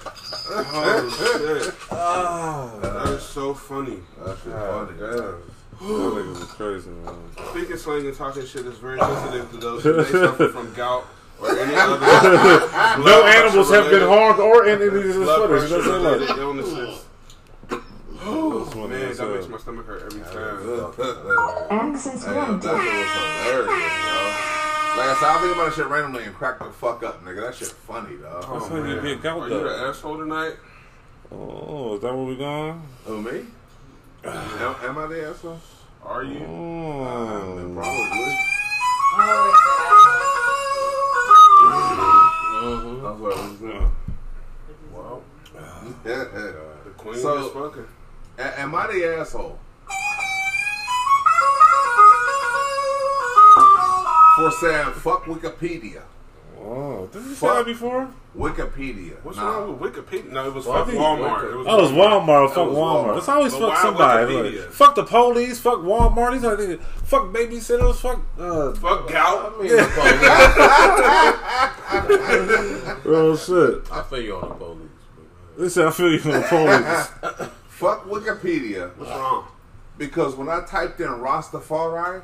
Oh shit. That is so funny. That shit funny. damn. That nigga was crazy, man. Speaking slang and talking shit is very sensitive to those who may suffer from gout or any other No animals have been harmed or in any of this blood footage. That's pressure it. related Look. illnesses. Oh, Man, that makes my stomach hurt every time. Access Hey, yo, that shit was hilarious, yo. Like I said, I think about that shit randomly and crack the fuck up, nigga. That shit funny, dog. That's how you man. get gout, Are you the asshole tonight? Oh, is that where we going? Oh, me? am, am I the asshole? Are you? Oh. Probably. Mhm. That's what I was doing. Wow. Yeah. The queen So- is spoken. A- Am I the asshole? For saying fuck Wikipedia. Oh, did you say that before? Wikipedia. What's Nah. wrong with Wikipedia? No, it was Well, fuck Walmart. Wiki- It was Oh, it's Walmart. Fuck was Walmart. Walmart. It's always But fuck somebody. Like, fuck the police. Fuck Walmart. These other niggas. Fuck babysitters. Fuck. Uh, Fuck gout. I mean, the police. oh shit. I feel you on the police. Listen, I feel you on the police. Fuck Wikipedia. What's wrong? Because when I typed in Rastafari,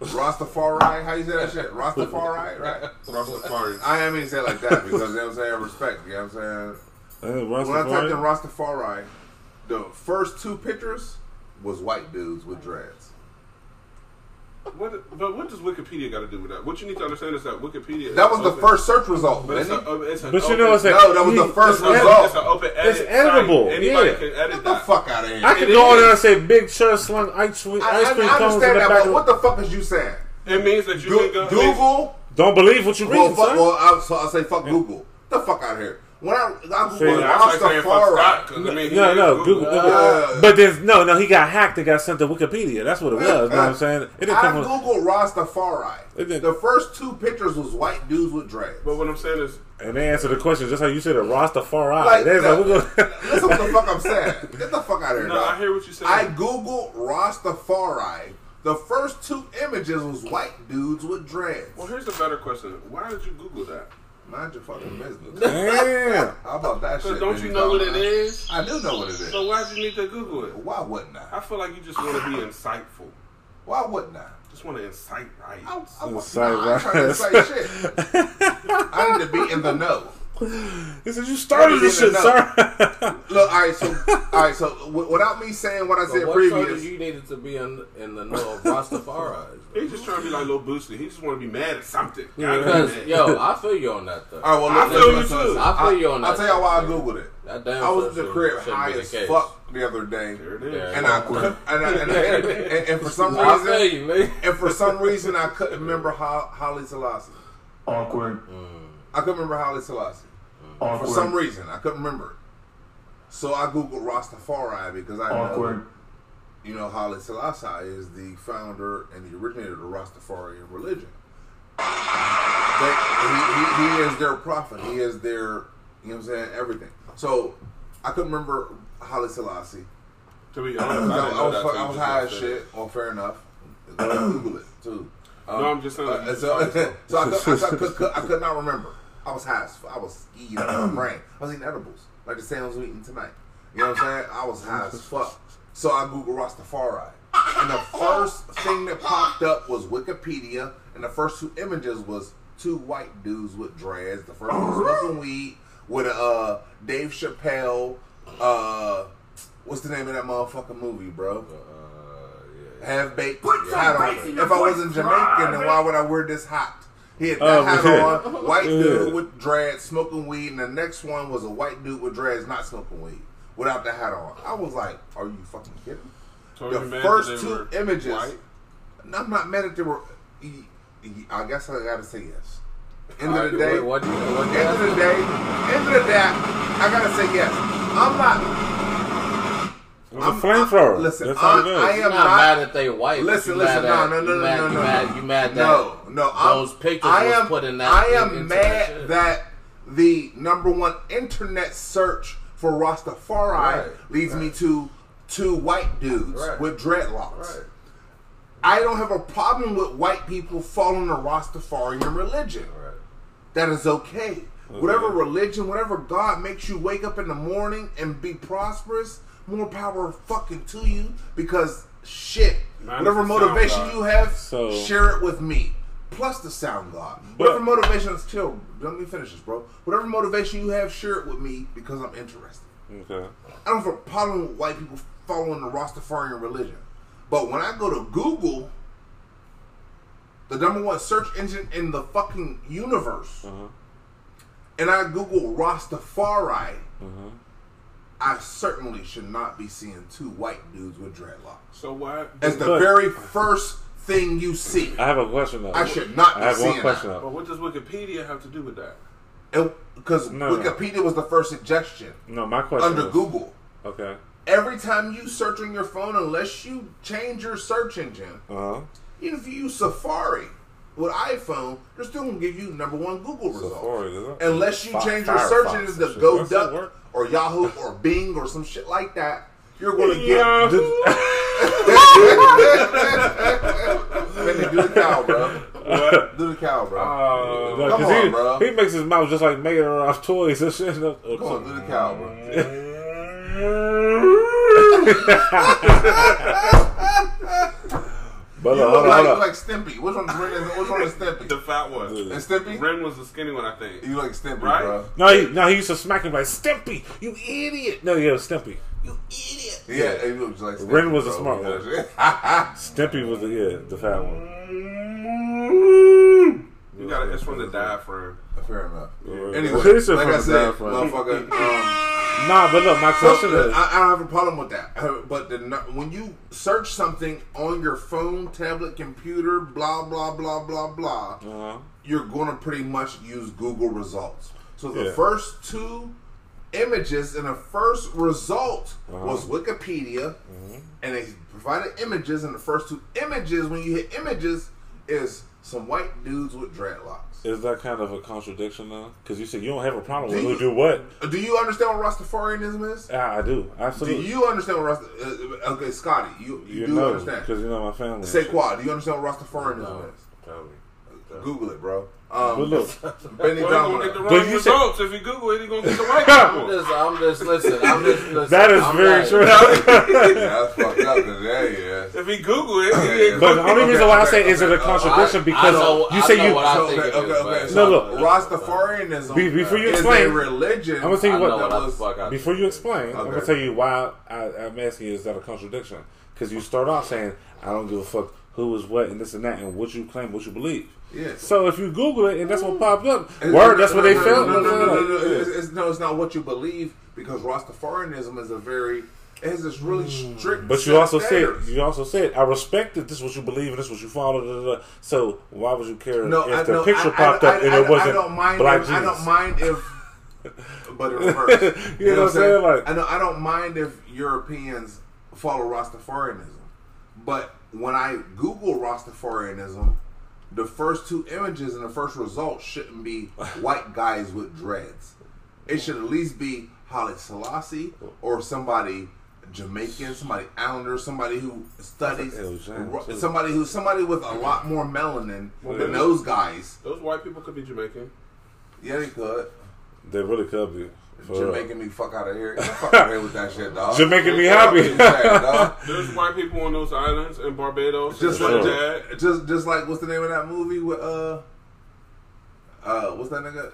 Rastafari, how you say that shit? Rastafari, right? Rastafari. I ain't mean to say it like that because you know what I'm saying, respect, you know what I'm saying? Hey, When I typed in. Rastafari, the first two pictures was white dudes with dreads. What, but what does Wikipedia got to do with that? What you need to understand is that Wikipedia. That was the open- first search result, But it's, a, oh, it's an But you open, know, it's a, No, that was the first it's it's, result. it's an open edit. It's editable, Site. Anybody yeah. can edit Get the that. fuck out of here. I could It go on there and say big shirt slung ice cream, I, ice I, cream I cones in understand the that, back but of what the fuck is you saying? It means that you Go- can go. Google? Don't believe what you Well, read, fuck, son. well I'll, so I'll say fuck Google. Get the fuck out of here. When I, I See, Googled Well, that's like saying fuck Scott. Rastafari. 'cause, I mean, no, no, Google. Google. Yeah. But then, no, no, he got hacked and got sent to Wikipedia. That's what it was. You know what I'm saying? It didn't I come from. googled Rastafari. It did- The first two pictures was white dudes with dreads. But what I'm saying is, And they answer the question just how you said it. Rastafari. Like, They no. like, we're gonna. Listen what the fuck I'm saying. Get the fuck out of here. no, dog. I hear what you're saying. I googled Rastafari. The first two images was white dudes with dreads. well, here's the better question. Why did you Google that? Mind your fucking business. Damn. How about that shit? Because don't you know what it doll? is? I do know what it is. So why did you need to Google it? Why wouldn't I? I feel like you just want to be insightful. Why wouldn't I? Just want to incite right. I, I, I, Incite nah, I ain't trying to say shit. I need to be in the know. He said, you started this shit, sir. Look, all right, so all right, so w- without me saying what I So said what told you previous, you needed to be in, in the know of Rastafari? He's just trying to be like Lil Boosie. He just want to be mad at something. Yeah. Because yo, I feel you on that though. all right, well, I feel you too. I feel you on that. I'll tell y'all why I googled it. That damn I was sure in the should- crib high be the as case. fuck the other day, There it is. Yeah. and I could, and, and, and, and, and for some I feel reason, you, man. and for some reason, I couldn't remember Ho- Holly Selassie. Awkward. I couldn't remember Holly Selassie. For some reason, I couldn't remember. So I googled Rastafari because I know, you know, Holly Selassie is the founder and the originator of the Rastafarian religion. They, he, he, he is their prophet. He is their, you know what I'm saying, everything. So I couldn't remember Holly Selassie. To be honest, was, I didn't I was, I was high as shit. Well, fair enough. Google it too. Um, no, I'm just saying, uh, you so, so I, could, I, could, could, I could not remember. I was high. as f- I was skiing on my brain. I was eating edibles, like the same I was eating tonight. You know what I'm saying? I was high as fuck. So I googled Rastafari, and the first thing that popped up was Wikipedia, and the first two images was two white dudes with dreads. The first one was smoking weed with a uh, Dave Chappelle. Uh, what's the name of that motherfucking movie, bro? Uh, yeah. Half Baked Put some hat on. bass in If I wasn't Jamaican, then why would I wear this hat? He had that Oh, hat on, white dude Yeah. with dreads, smoking weed, and the next one was a white dude with dreads, not smoking weed, without the hat on. I was like, "Are you fucking kidding?" So The first two images. white? I'm not mad at they were. I guess I gotta say yes. End of the right, day, what, what, what, end of the day, end of the day, I gotta say yes. I'm not. It was I'm- a flamethrower. Listen, That's how it I- I am not, not- mad that they white. but Listen, you listen, mad no, at- no, no, you no, mad, no, you no, mad, no. you mad that No, no, I'm- those pictures I am, put in that. I am into mad that, that the number one internet search for Rastafari Right, leads me right. to two white dudes Right. with dreadlocks. Right. I don't have a problem with white people following the Rastafarian religion. Right. That is okay. Whatever religion, whatever God makes you wake up in the morning and be prosperous, more power fucking to you. Because shit, Mine whatever is the sound motivation you have, So- share it with me. Plus the sound God. But- Whatever motivation is chill. Let me finish this, bro. Whatever motivation you have, share it with me because I'm interested. Okay. I don't have a problem with white people following the Rastafarian religion. But when I go to Google, the number one search engine in the fucking universe, Uh-huh. and I Google Rastafari, Uh-huh. I certainly should not be seeing two white dudes with dreadlocks. So what? As the But- very first thing you see. I have a question though. I should not I be have seeing one question that. But what does Wikipedia have to do with that? Because No, no. Wikipedia was the first suggestion No, my question under is- Google. Okay. Every time you search on your phone, unless you change your search engine, Uh huh. Even if you use Safari with iPhone, they're still gonna give you number one Google results. Safari, is it? Unless you Fi- change your Firefox search engine to and shit. Go Duck or Yahoo or Bing or some shit like that, you're gonna get Benny, do the cow, bro. What? Do the cow, bro. Uh, No, Come 'cause on, he, bro. he makes his mouth just like made off toys and shit. Come on, do the cow, bro. But You uh, look hold on, like, hold you on. like Stimpy. Which one? Which one is the fat one. And Stimpy? Ren was the skinny one, I think. You like Stimpy, Right? bro? No, he, no, he used to smack him like Stimpy, you idiot. No, yeah, Stimpy. You idiot. Yeah, he looks like Stimpy. Ren was the bro. smart one. Stimpy was the yeah, the fat one. You got it. It's from the diaphragm. Fair enough. Yeah. Anyway, He said like from I the said, diaphragm. motherfucker. Um, Nah, but look, my question So, is, I, I don't have a problem with that. But the, when you search something on your phone, tablet, computer, blah blah blah blah blah, uh-huh. you're going to pretty much use Google results. So the Yeah. first two images and the first result Uh-huh. was Wikipedia, and they provided images. And the first two images, when you hit images, is some white dudes with dreadlocks. is that kind of a contradiction though? Because you said you don't have a problem with Do who you- do what. Do you understand what Rastafarianism is? Yeah, I do, Absolutely. Do absolutely. you understand what Rasta? Uh, okay, Scotty, you you, You do know, understand? because you know my family. and Say shit. quad. Do you understand what Rastafarianism No. is? Tell me. Google it, bro. But Um, look, Benny Well, he's gonna get the Domino. wrong But you said- results. if you Google it, he's gonna get the white I'm people. just, I'm just, listen, I'm just, listen. that is I'm very like- true. Yeah, that's fucked up. Cause yeah, yeah. If he Google it, Okay, he but the only reason why I okay, say is it a okay. contradiction I- because I know- you say you. what Okay, okay, okay. No, look, Rastafarianism. Be, before you explain is religion, I'm gonna tell you I what. what was- Before you explain, I'm gonna tell you why I, I'm asking you is that a contradiction? Because you start off saying I don't give a fuck who is what and this and that and what you claim, what you believe. Yeah. So if you Google it and that's what mm. popped up, It's- word, that's what they no, felt. No, no, no, no, no, no. It's, it's, no, it's not what you believe because Rastafarianism is a very it has this really mm. strict. But you of also said you also said I respect that this is what you believe and this is what you follow. Da, da, da. So why would you care No, if I, the no, picture I, popped I, up I, and I, it wasn't I don't mind. black if, Jesus? I don't mind if. But in reverse, You know what I'm saying? Like- I know I don't mind if Europeans follow Rastafarianism, but when I Google Rastafarianism, the first two images and the first result shouldn't be white guys with dreads. It should at least be Haile Selassie or somebody Jamaican, somebody Islander, somebody who studies, That's an L. James, too. somebody who somebody with a lot more melanin Well, than those guys. Those white people could be Jamaican. Yeah, they could. They really could be. For real. Jamaican me fuck out of here. Get the fuck out of here with that shit, dog. Jamaican me happy. you saying, dog. There's white people on those islands in Barbados. Just and like Trinidad. just just like what's the name of that movie with uh uh what's that nigga?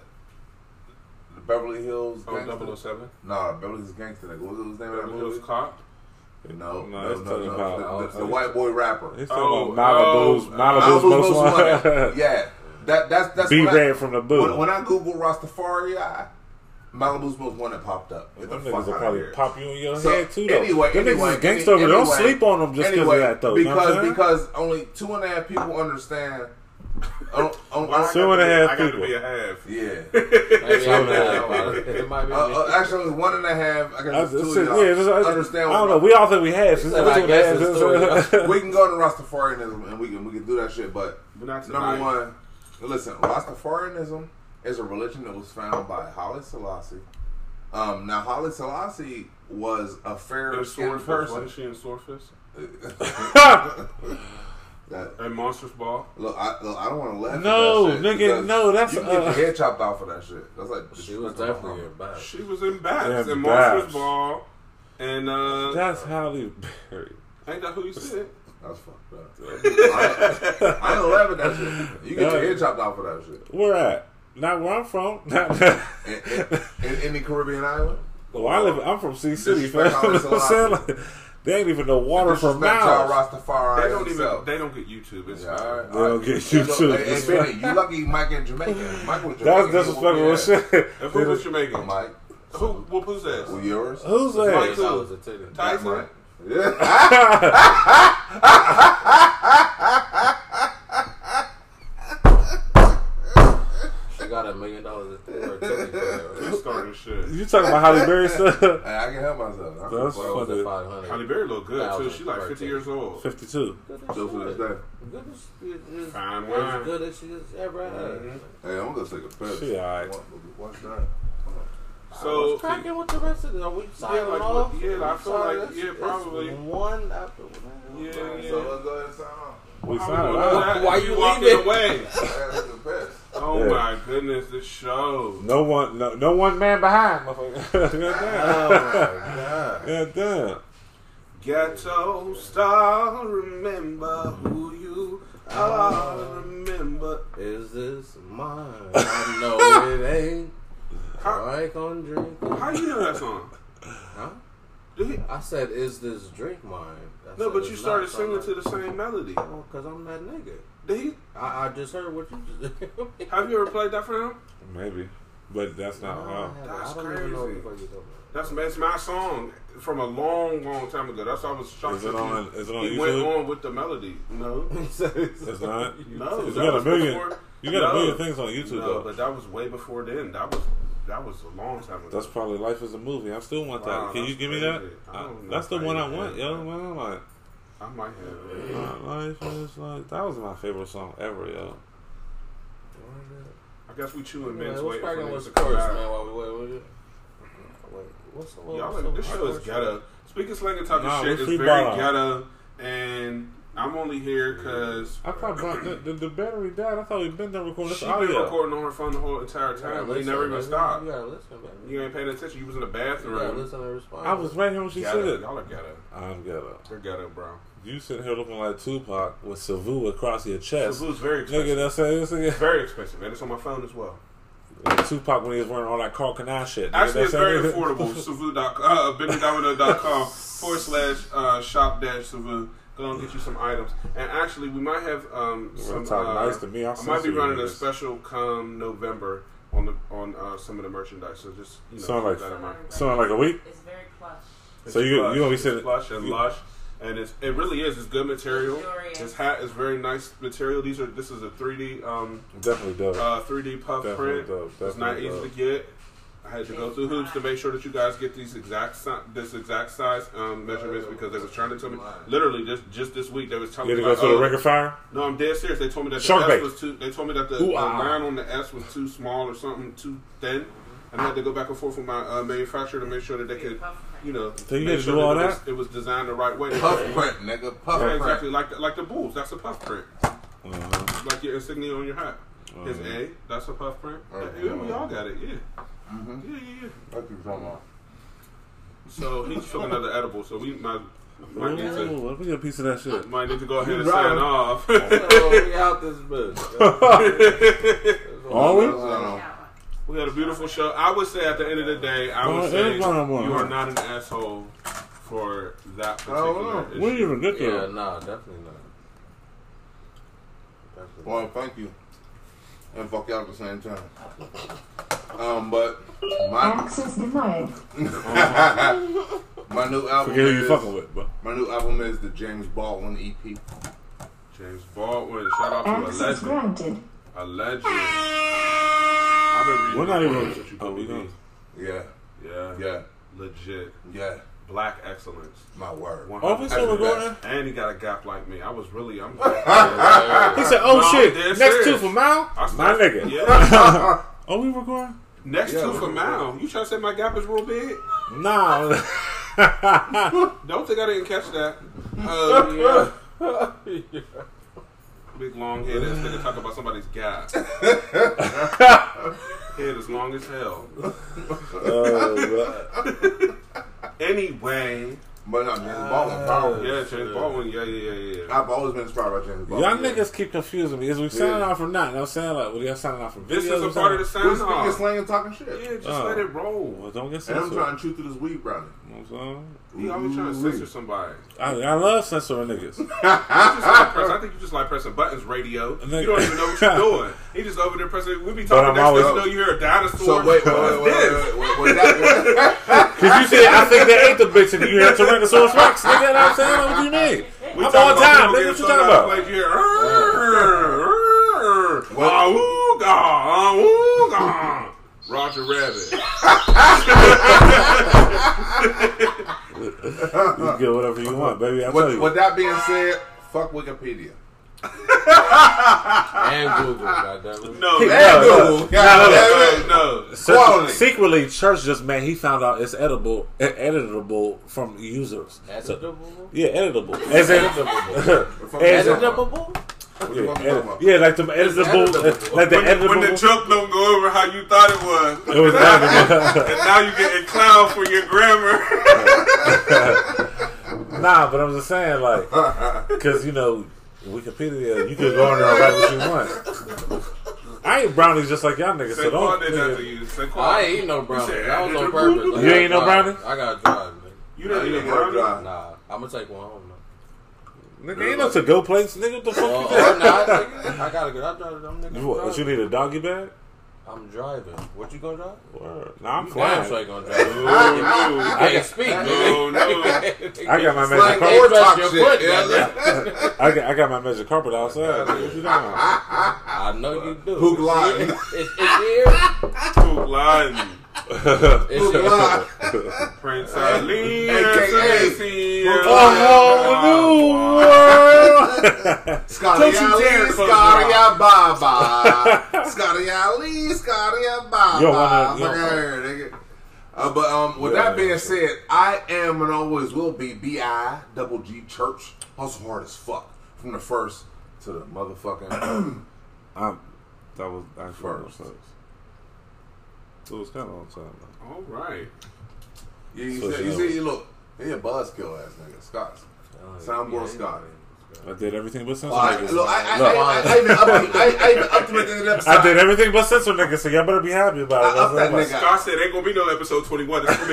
The Beverly Hills Oh, Gangster. 007. No, Beverly Hills Gangster. Nigga. What was the name of that Beverly Hills movie? Cop. No, No, no, it's no, no. about- The, the, the white boy rapper. He's Oh, about Malibu's, oh, Malibu's, Malibu's most wanted. Yeah, that that's that's Be when I- red from the boo. When, when I Google Rastafari, I, Malibu's most wanted popped up. Get the Them fuck niggas will out probably here. pop you in your So, head too, though. Anyway, them anyway, niggas is gangster any- over. Don't sleep on them just because anyway, of that, though. you know what I'm Because saying? because only two and a half people understand. I don't, I Well, I I Two got to be- I got to people. be a half. yeah. Maybe I'm Yeah. mad. It might be Uh, uh, actually, only one and a half. I I guess it's two of y'all yeah, just, I, understand. I don't know. We all think we have. Since Said, I guess it's two we can go to Rastafarianism and we can we can do that shit. But But not tonight. number one, listen, Rastafarianism is a religion that was founded by Haile Selassie. Um, now Haile Selassie was a fair skinned Swordfish. person. Wasn't she in Swordfish? That And Monsters Ball. look, I look, I don't want to laugh. No, at that shit nigga, no, that's, you can get uh, your head chopped off for that shit. That's like She was definitely in back. She was in Bats Yeah, and Babs. Monsters Ball. And uh, That's Halle Berry. ain't that who you said? That's fucked up. I, I ain't laughing at that shit. You get your head chopped off for that shit. Where at? Not where I'm from. Not, In, in, in any Caribbean island. well, I live. I'm from Sea City, fam. Disrespect You know what I'm saying? Like, they ain't even know water for Disrespect miles. Rastafari They don't even. himself. They don't get YouTube. It's Yeah, fine. all right, They don't get You you know. Hey, hey, Benny, you lucky Mike in Jamaica. Mike was Jamaican. That's disrespectful whooped as your ass. shit. If who was Jamaican? Mike. Who? What who's that? Well, yours? Who's Mike that? who? dollars. Tyson. Yeah. She got a million dollars a ticket. or a ticket for her. You starting shit. You talking about Halle Berry stuff? Hey, I can help myself. I can That's fuck What was funny. it, 500? Halle Berry look good too. Thousand She like per 50 years old. Fifty-two. Good as Still to shit. this day. Good as, as, Fine as good as she has ever had. Mhm. Hey, I'm gonna take a piss. She alright. What- What's that? So What's cracking with the rest of it? Are we signing like, off? yeah, I feel like- it's- yeah, it's probably. one after one. Yeah, So let's go ahead and sign off. We How signed it gonna out. Why you walking leaving? away? I gotta take a piss. Oh Yeah. my goodness, this show. No one, no, no one man behind, motherfucker. Oh my god. damn. God damn. Ghetto star, remember who you are. Remember. Is this mine? I know it ain't. How, I ain't gonna drink how you know that song? Huh? Did he- I said, is this drink mine? I No, but you started singing I'm to the same melody. Oh, cause I'm that nigga. Did he? I, I just heard what you just. Have you ever played that for him? Maybe, but that's not No, how. That's I know what crazy. the fuck you're talking That's, that's my song from a long, long time ago. That's why I was shocked. Is it that he- on? Is it on He went on with the melody. No. about. It's not. No. You got a million. before- You got No. a million things on YouTube No, though. but that was way before then. That was that was a long time ago. That's probably life is a movie. I still want Wow, that. Can you that's give me that? I don't know that's the I one I want, have yo. Man, I'm like, I might have. it. life is like that was my favorite song ever, yo. I guess we chewing Anyway, mints what's waiting for cracking niggas with to the come chorus, man? While we wait, wait, uh-huh. wait. What's the what, Y'all, what's like, this show is ghetto. Speaking slang and talking Nah, shit we is very ball. ghetto, and I'm only here because I thought Bron- the, the, the battery died. I thought we'd been done recording this she been recording on her phone the whole entire You gotta time. We listen, never even baby. stopped. You gotta listen, baby. You ain't paying attention. You was in the You gotta bathroom. listen and respond. I was right here when she said Ghetto. it. Y'all are ghetto. I'm ghetto. They're ghetto, bro. You sitting here looking like Tupac with Savu across your chest. Savu's very expensive. Nigga, that's it. That's it. very expensive, and it's on my phone as well. Like Tupac when he was wearing all that Karl Kani shit. nigga, Actually, it's that's very it. affordable. Savu.com, uh, BennyDomino.com forward slash uh, shop dash Savu. Go and get you some items. And actually, we might have um, some. wanna talk uh, nice to me, I'll I might be running a niggas. special come November on the on uh, some of the merchandise. So just you know, Sound like- that in mind. Something like a week. It's very plush. So you- plush. you gonna be sitting- plush and you- lush, and it's it really is. It's good material. Luxurious. This hat is very nice material. These are this is a 3D um Definitely dope. uh 3D puff Definitely print. dope. It's not Definitely easy to get. I had to go through hoops to make sure that you guys get these exact si- this exact size um, measurements because they was trying to tell me literally just just this week they was telling You had me to go to the oh, ring of fire. no I'm dead serious they told me that the Shark S bait. was too they told me that the, Ooh, the ah. line on the S was too small or something too thin and I had to go back and forth with my uh, manufacturer to make sure that they could you know So you make had to sure do all it that? was, it was designed the right way Puff print, nigga. Puff yeah, print. exactly like the, like the bulls that's a puff print Uh-huh. like your insignia on your hat his Uh-huh. A that's a puff print Uh-huh. yeah, we all got it yeah Mhm. yeah yeah yeah That's what you're talking about. So he took another edible, so we might, might need to Ooh, let me get a piece of that shit. might need to go ahead and You sign off. Oh, we out this bitch. Are we? Uh, we had a beautiful show. I would say at the end of the day, I Oh, would it say is one on you are not an asshole for that particular issue. We didn't even get Yeah, there. nah, definitely not. Definitely. Well, thank you. And fuck y'all at the same time. Um, but my Access denied. my new album Forget who you is fucking with, bro. my new album is the James Baldwin EP. James Baldwin, shout out to a Access legend. granted. A legend. I've been reading We're not even- quotes that you oh, put we. Yeah, Yeah, yeah, legit. yeah. Black excellence. My word. Oh, we still recording? And he got a gap like me. I was really, I'm. He said, "Oh No, shit, next serious. two for Mal, my nigga." Yeah. Oh, we recording? Next Yeah, two for were Mal. You trying to say my gap is real big? Nah. Don't think I didn't catch that. Uh, yeah. Big long head ass nigga talk about somebody's gap. Head as long as hell. Oh, Anyway, But no, James uh, Baldwin, powerful. yeah, James Baldwin, yeah, yeah, yeah, yeah. I've always been inspired by James Baldwin. Y'all Baldwin. niggas keep confusing me. Is we signing Yeah. off or not? You know what I'm saying? Like, what y'all signing off from videos? This is a part of the something? We're sign speaking slang and talking shit. Yeah, just Oh. let it roll. Well, don't get And I'm trying to chew through this weed brownie. You know what I'm saying? He always trying to mm-hmm. censor somebody. I, I love censoring niggas. You just like press, I think you just like pressing buttons, radio. You don't even know what you're doing. He just over there pressing. We be talking next always- thing you know you hear a dinosaur. So wait, wait, wait, What's wait, this? wait, wait, wait, that, Cause you said I think they ate the bitch and you hear Tyrannosaurus Rex. Nigga, you know what I'm saying? What do you mean? We I'm talking on time. Nigga, what you talking about? Like you hear, "Awooga, awooga." Roger Rabbit. You can get whatever you want, baby. I tell with, you. with that being said, fuck Wikipedia. And Google, goddammit. No, no, And no, Google. no, God no, damn it. no. Search- secretly, Church just man, he found out it's edible, editable from users. So- yeah, editable. As in, Editable. As you in- talking about? Editable? What yeah, you want me edit- talking about? yeah, like the editable, editable. like the When, the- when the joke don't go over how you thought it was, It was editable. and now you getting clown for your grammar. nah, but I'm just saying, like, because you know, Wikipedia, you could go on there and write what you want. I ain't brownies just like y'all niggas, so Saquon don't. did that nigga. you. Saquon. I ain't no brownie. said That was on purpose. I You ain't no drive. brownie? I got to drive, nigga. You didn't You eat a ain't brownie? drive. Nah, I'm gonna take one home now. Nigga, ain't no to go plates, nigga. What the fuck Or, you uh, or think? not, nigga. I gotta go. I drive them niggas. You, what, what, you need a doggy bag? I'm driving. What you gonna drive? Word. Nah, I'm You damn flying. sure ain't gonna drive. No, I can speak, no, no. I got my magic carpet. your foot, yeah. goddamn. I got, I got my magic carpet outside. What you doing? I know you do. Hook line. It's, it's here. Who lying? Prince Ali. AKA. Oh, Scotty Don't you Ali, Scotty Baba. Scotty Ali, Scotty Baba. Fuck out here, nigga. Uh, but um, with Yeah, that being said, I am and always will be Bi Double G Church. Hustle hard as fuck from the first to the motherfucking. I'm, that was actually First. First. It was kind of on time. though. All right. yeah, you So see, you shallow. see, look, he a buzzkill ass nigga, Scott. Soundboard Scott. I did everything but censor Oh, niggas. look, I, I, Look, I, I, I even up, I, I even up to the end of the episode. I did everything but censor niggas, so y'all better be happy about it. I up that That's nigga. Scott said ain't gonna be no episode 21. It's gonna be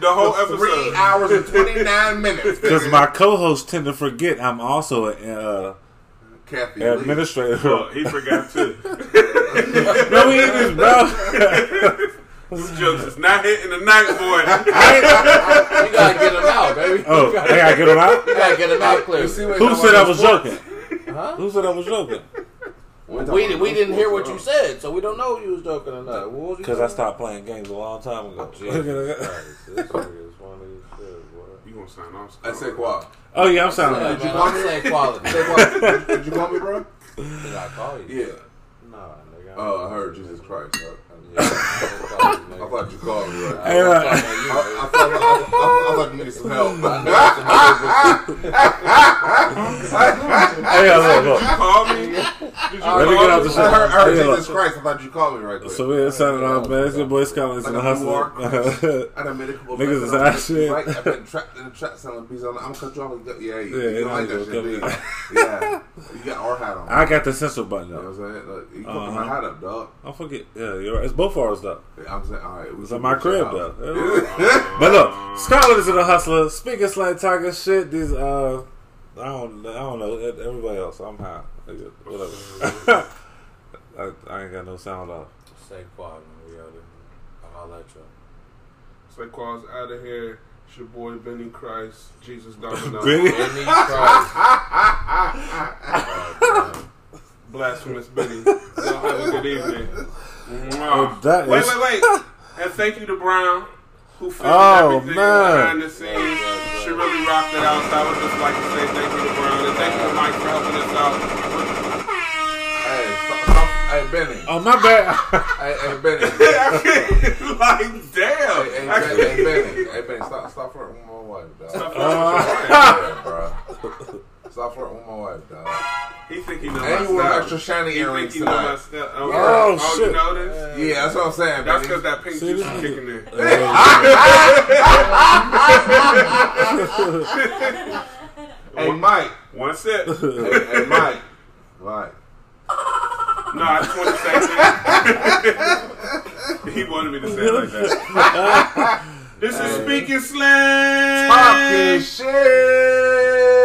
the whole Three episode. hours and twenty nine minutes. Because my co-hosts tend to forget I'm also an uh, Kathy Lee. administrator. Oh, he forgot too. no, he is, bro. Them jokes is not hitting the night, boy. You gotta get them out, baby. oh, you, gotta, gotta get him out. you gotta get them out clear. You see what Who said I was joking? Huh? Who said I was joking? We, we didn't hear what you said, so we don't know you was joking or not. What was you Because I stopped playing games a long time ago. Oh, Jesus Christ, this nigga is one of these shit, boy. You gonna sign off? I said quad. oh yeah, I'm sounding Yeah, like man, I'm saying quality. Say quad. Did you call me, bro? Did I call you? Yeah. Nah, nigga. Oh, I heard Jesus Christ. Bro. Yeah, I called you, I nigga. thought you called me. Right? Hey, I'm uh, talking I. I, thought, I, I, I thought you needed some help. I know it's Hey, look, look. Call me. Did you Let me get out the I heard, I heard Yeah, Jesus look. Christ. I thought you called me right quick. So we're signing off, man. It's your boy Scott. It's in the hustle. I done made a couple Niggas is out shit. Right? I've been trapped in the trap selling pieces. I'm gonna cut you. Yeah, yeah, Yeah, you don't like that shit, yeah. do you? Yeah, you got our hat on. I got the censor button You know what I'm saying? Look, you fucking Uh-huh. my hat up, dog. I forget. Yeah, you're right. It's both ours though. I'm saying, all right. it was can at my crib though. but look, Scotland is in the hustler. Speaking slang talking shit. These uh, I don't, I don't know. Everybody else, I'm high. Whatever. I, I ain't got no sound off. Say quad, man. We out there. I'll holler at y'all. Saquon's out of here. It's your boy Benny Christ. Jesus Domino. Benny? Benny Christ. God damn. Blasphemous Benny. Y'all have a good evening. Oh, that wait, is- wait, wait. And thank you to Brown, who filmed Oh, everything man. behind the scenes. She really rocked it out. So I would just like to say thank you to Brown. And thank you to Mike for helping us out. Hey, stop, stop. Hey, Benny. Oh my bad. Hey, hey, Benny. like, damn. Hey, hey, I Benny. can't- Hey, Benny. Hey, Benny. Stop, stop flirting with my wife, dog. Stop Uh, Yeah, bro. Stop flirting with my wife, dog. He think he know And my you wore style. extra shiny He think earrings he know my tonight. style. Oh, Oh, shit. you noticed? Yeah, that's what I'm saying. That's because that pink See, juice is kicking in. Hey, Mike. One sip. hey, hey, Mike. Mike. No, I just want to say it. he wanted me to say it like that. this is speaking slang. Talking shit.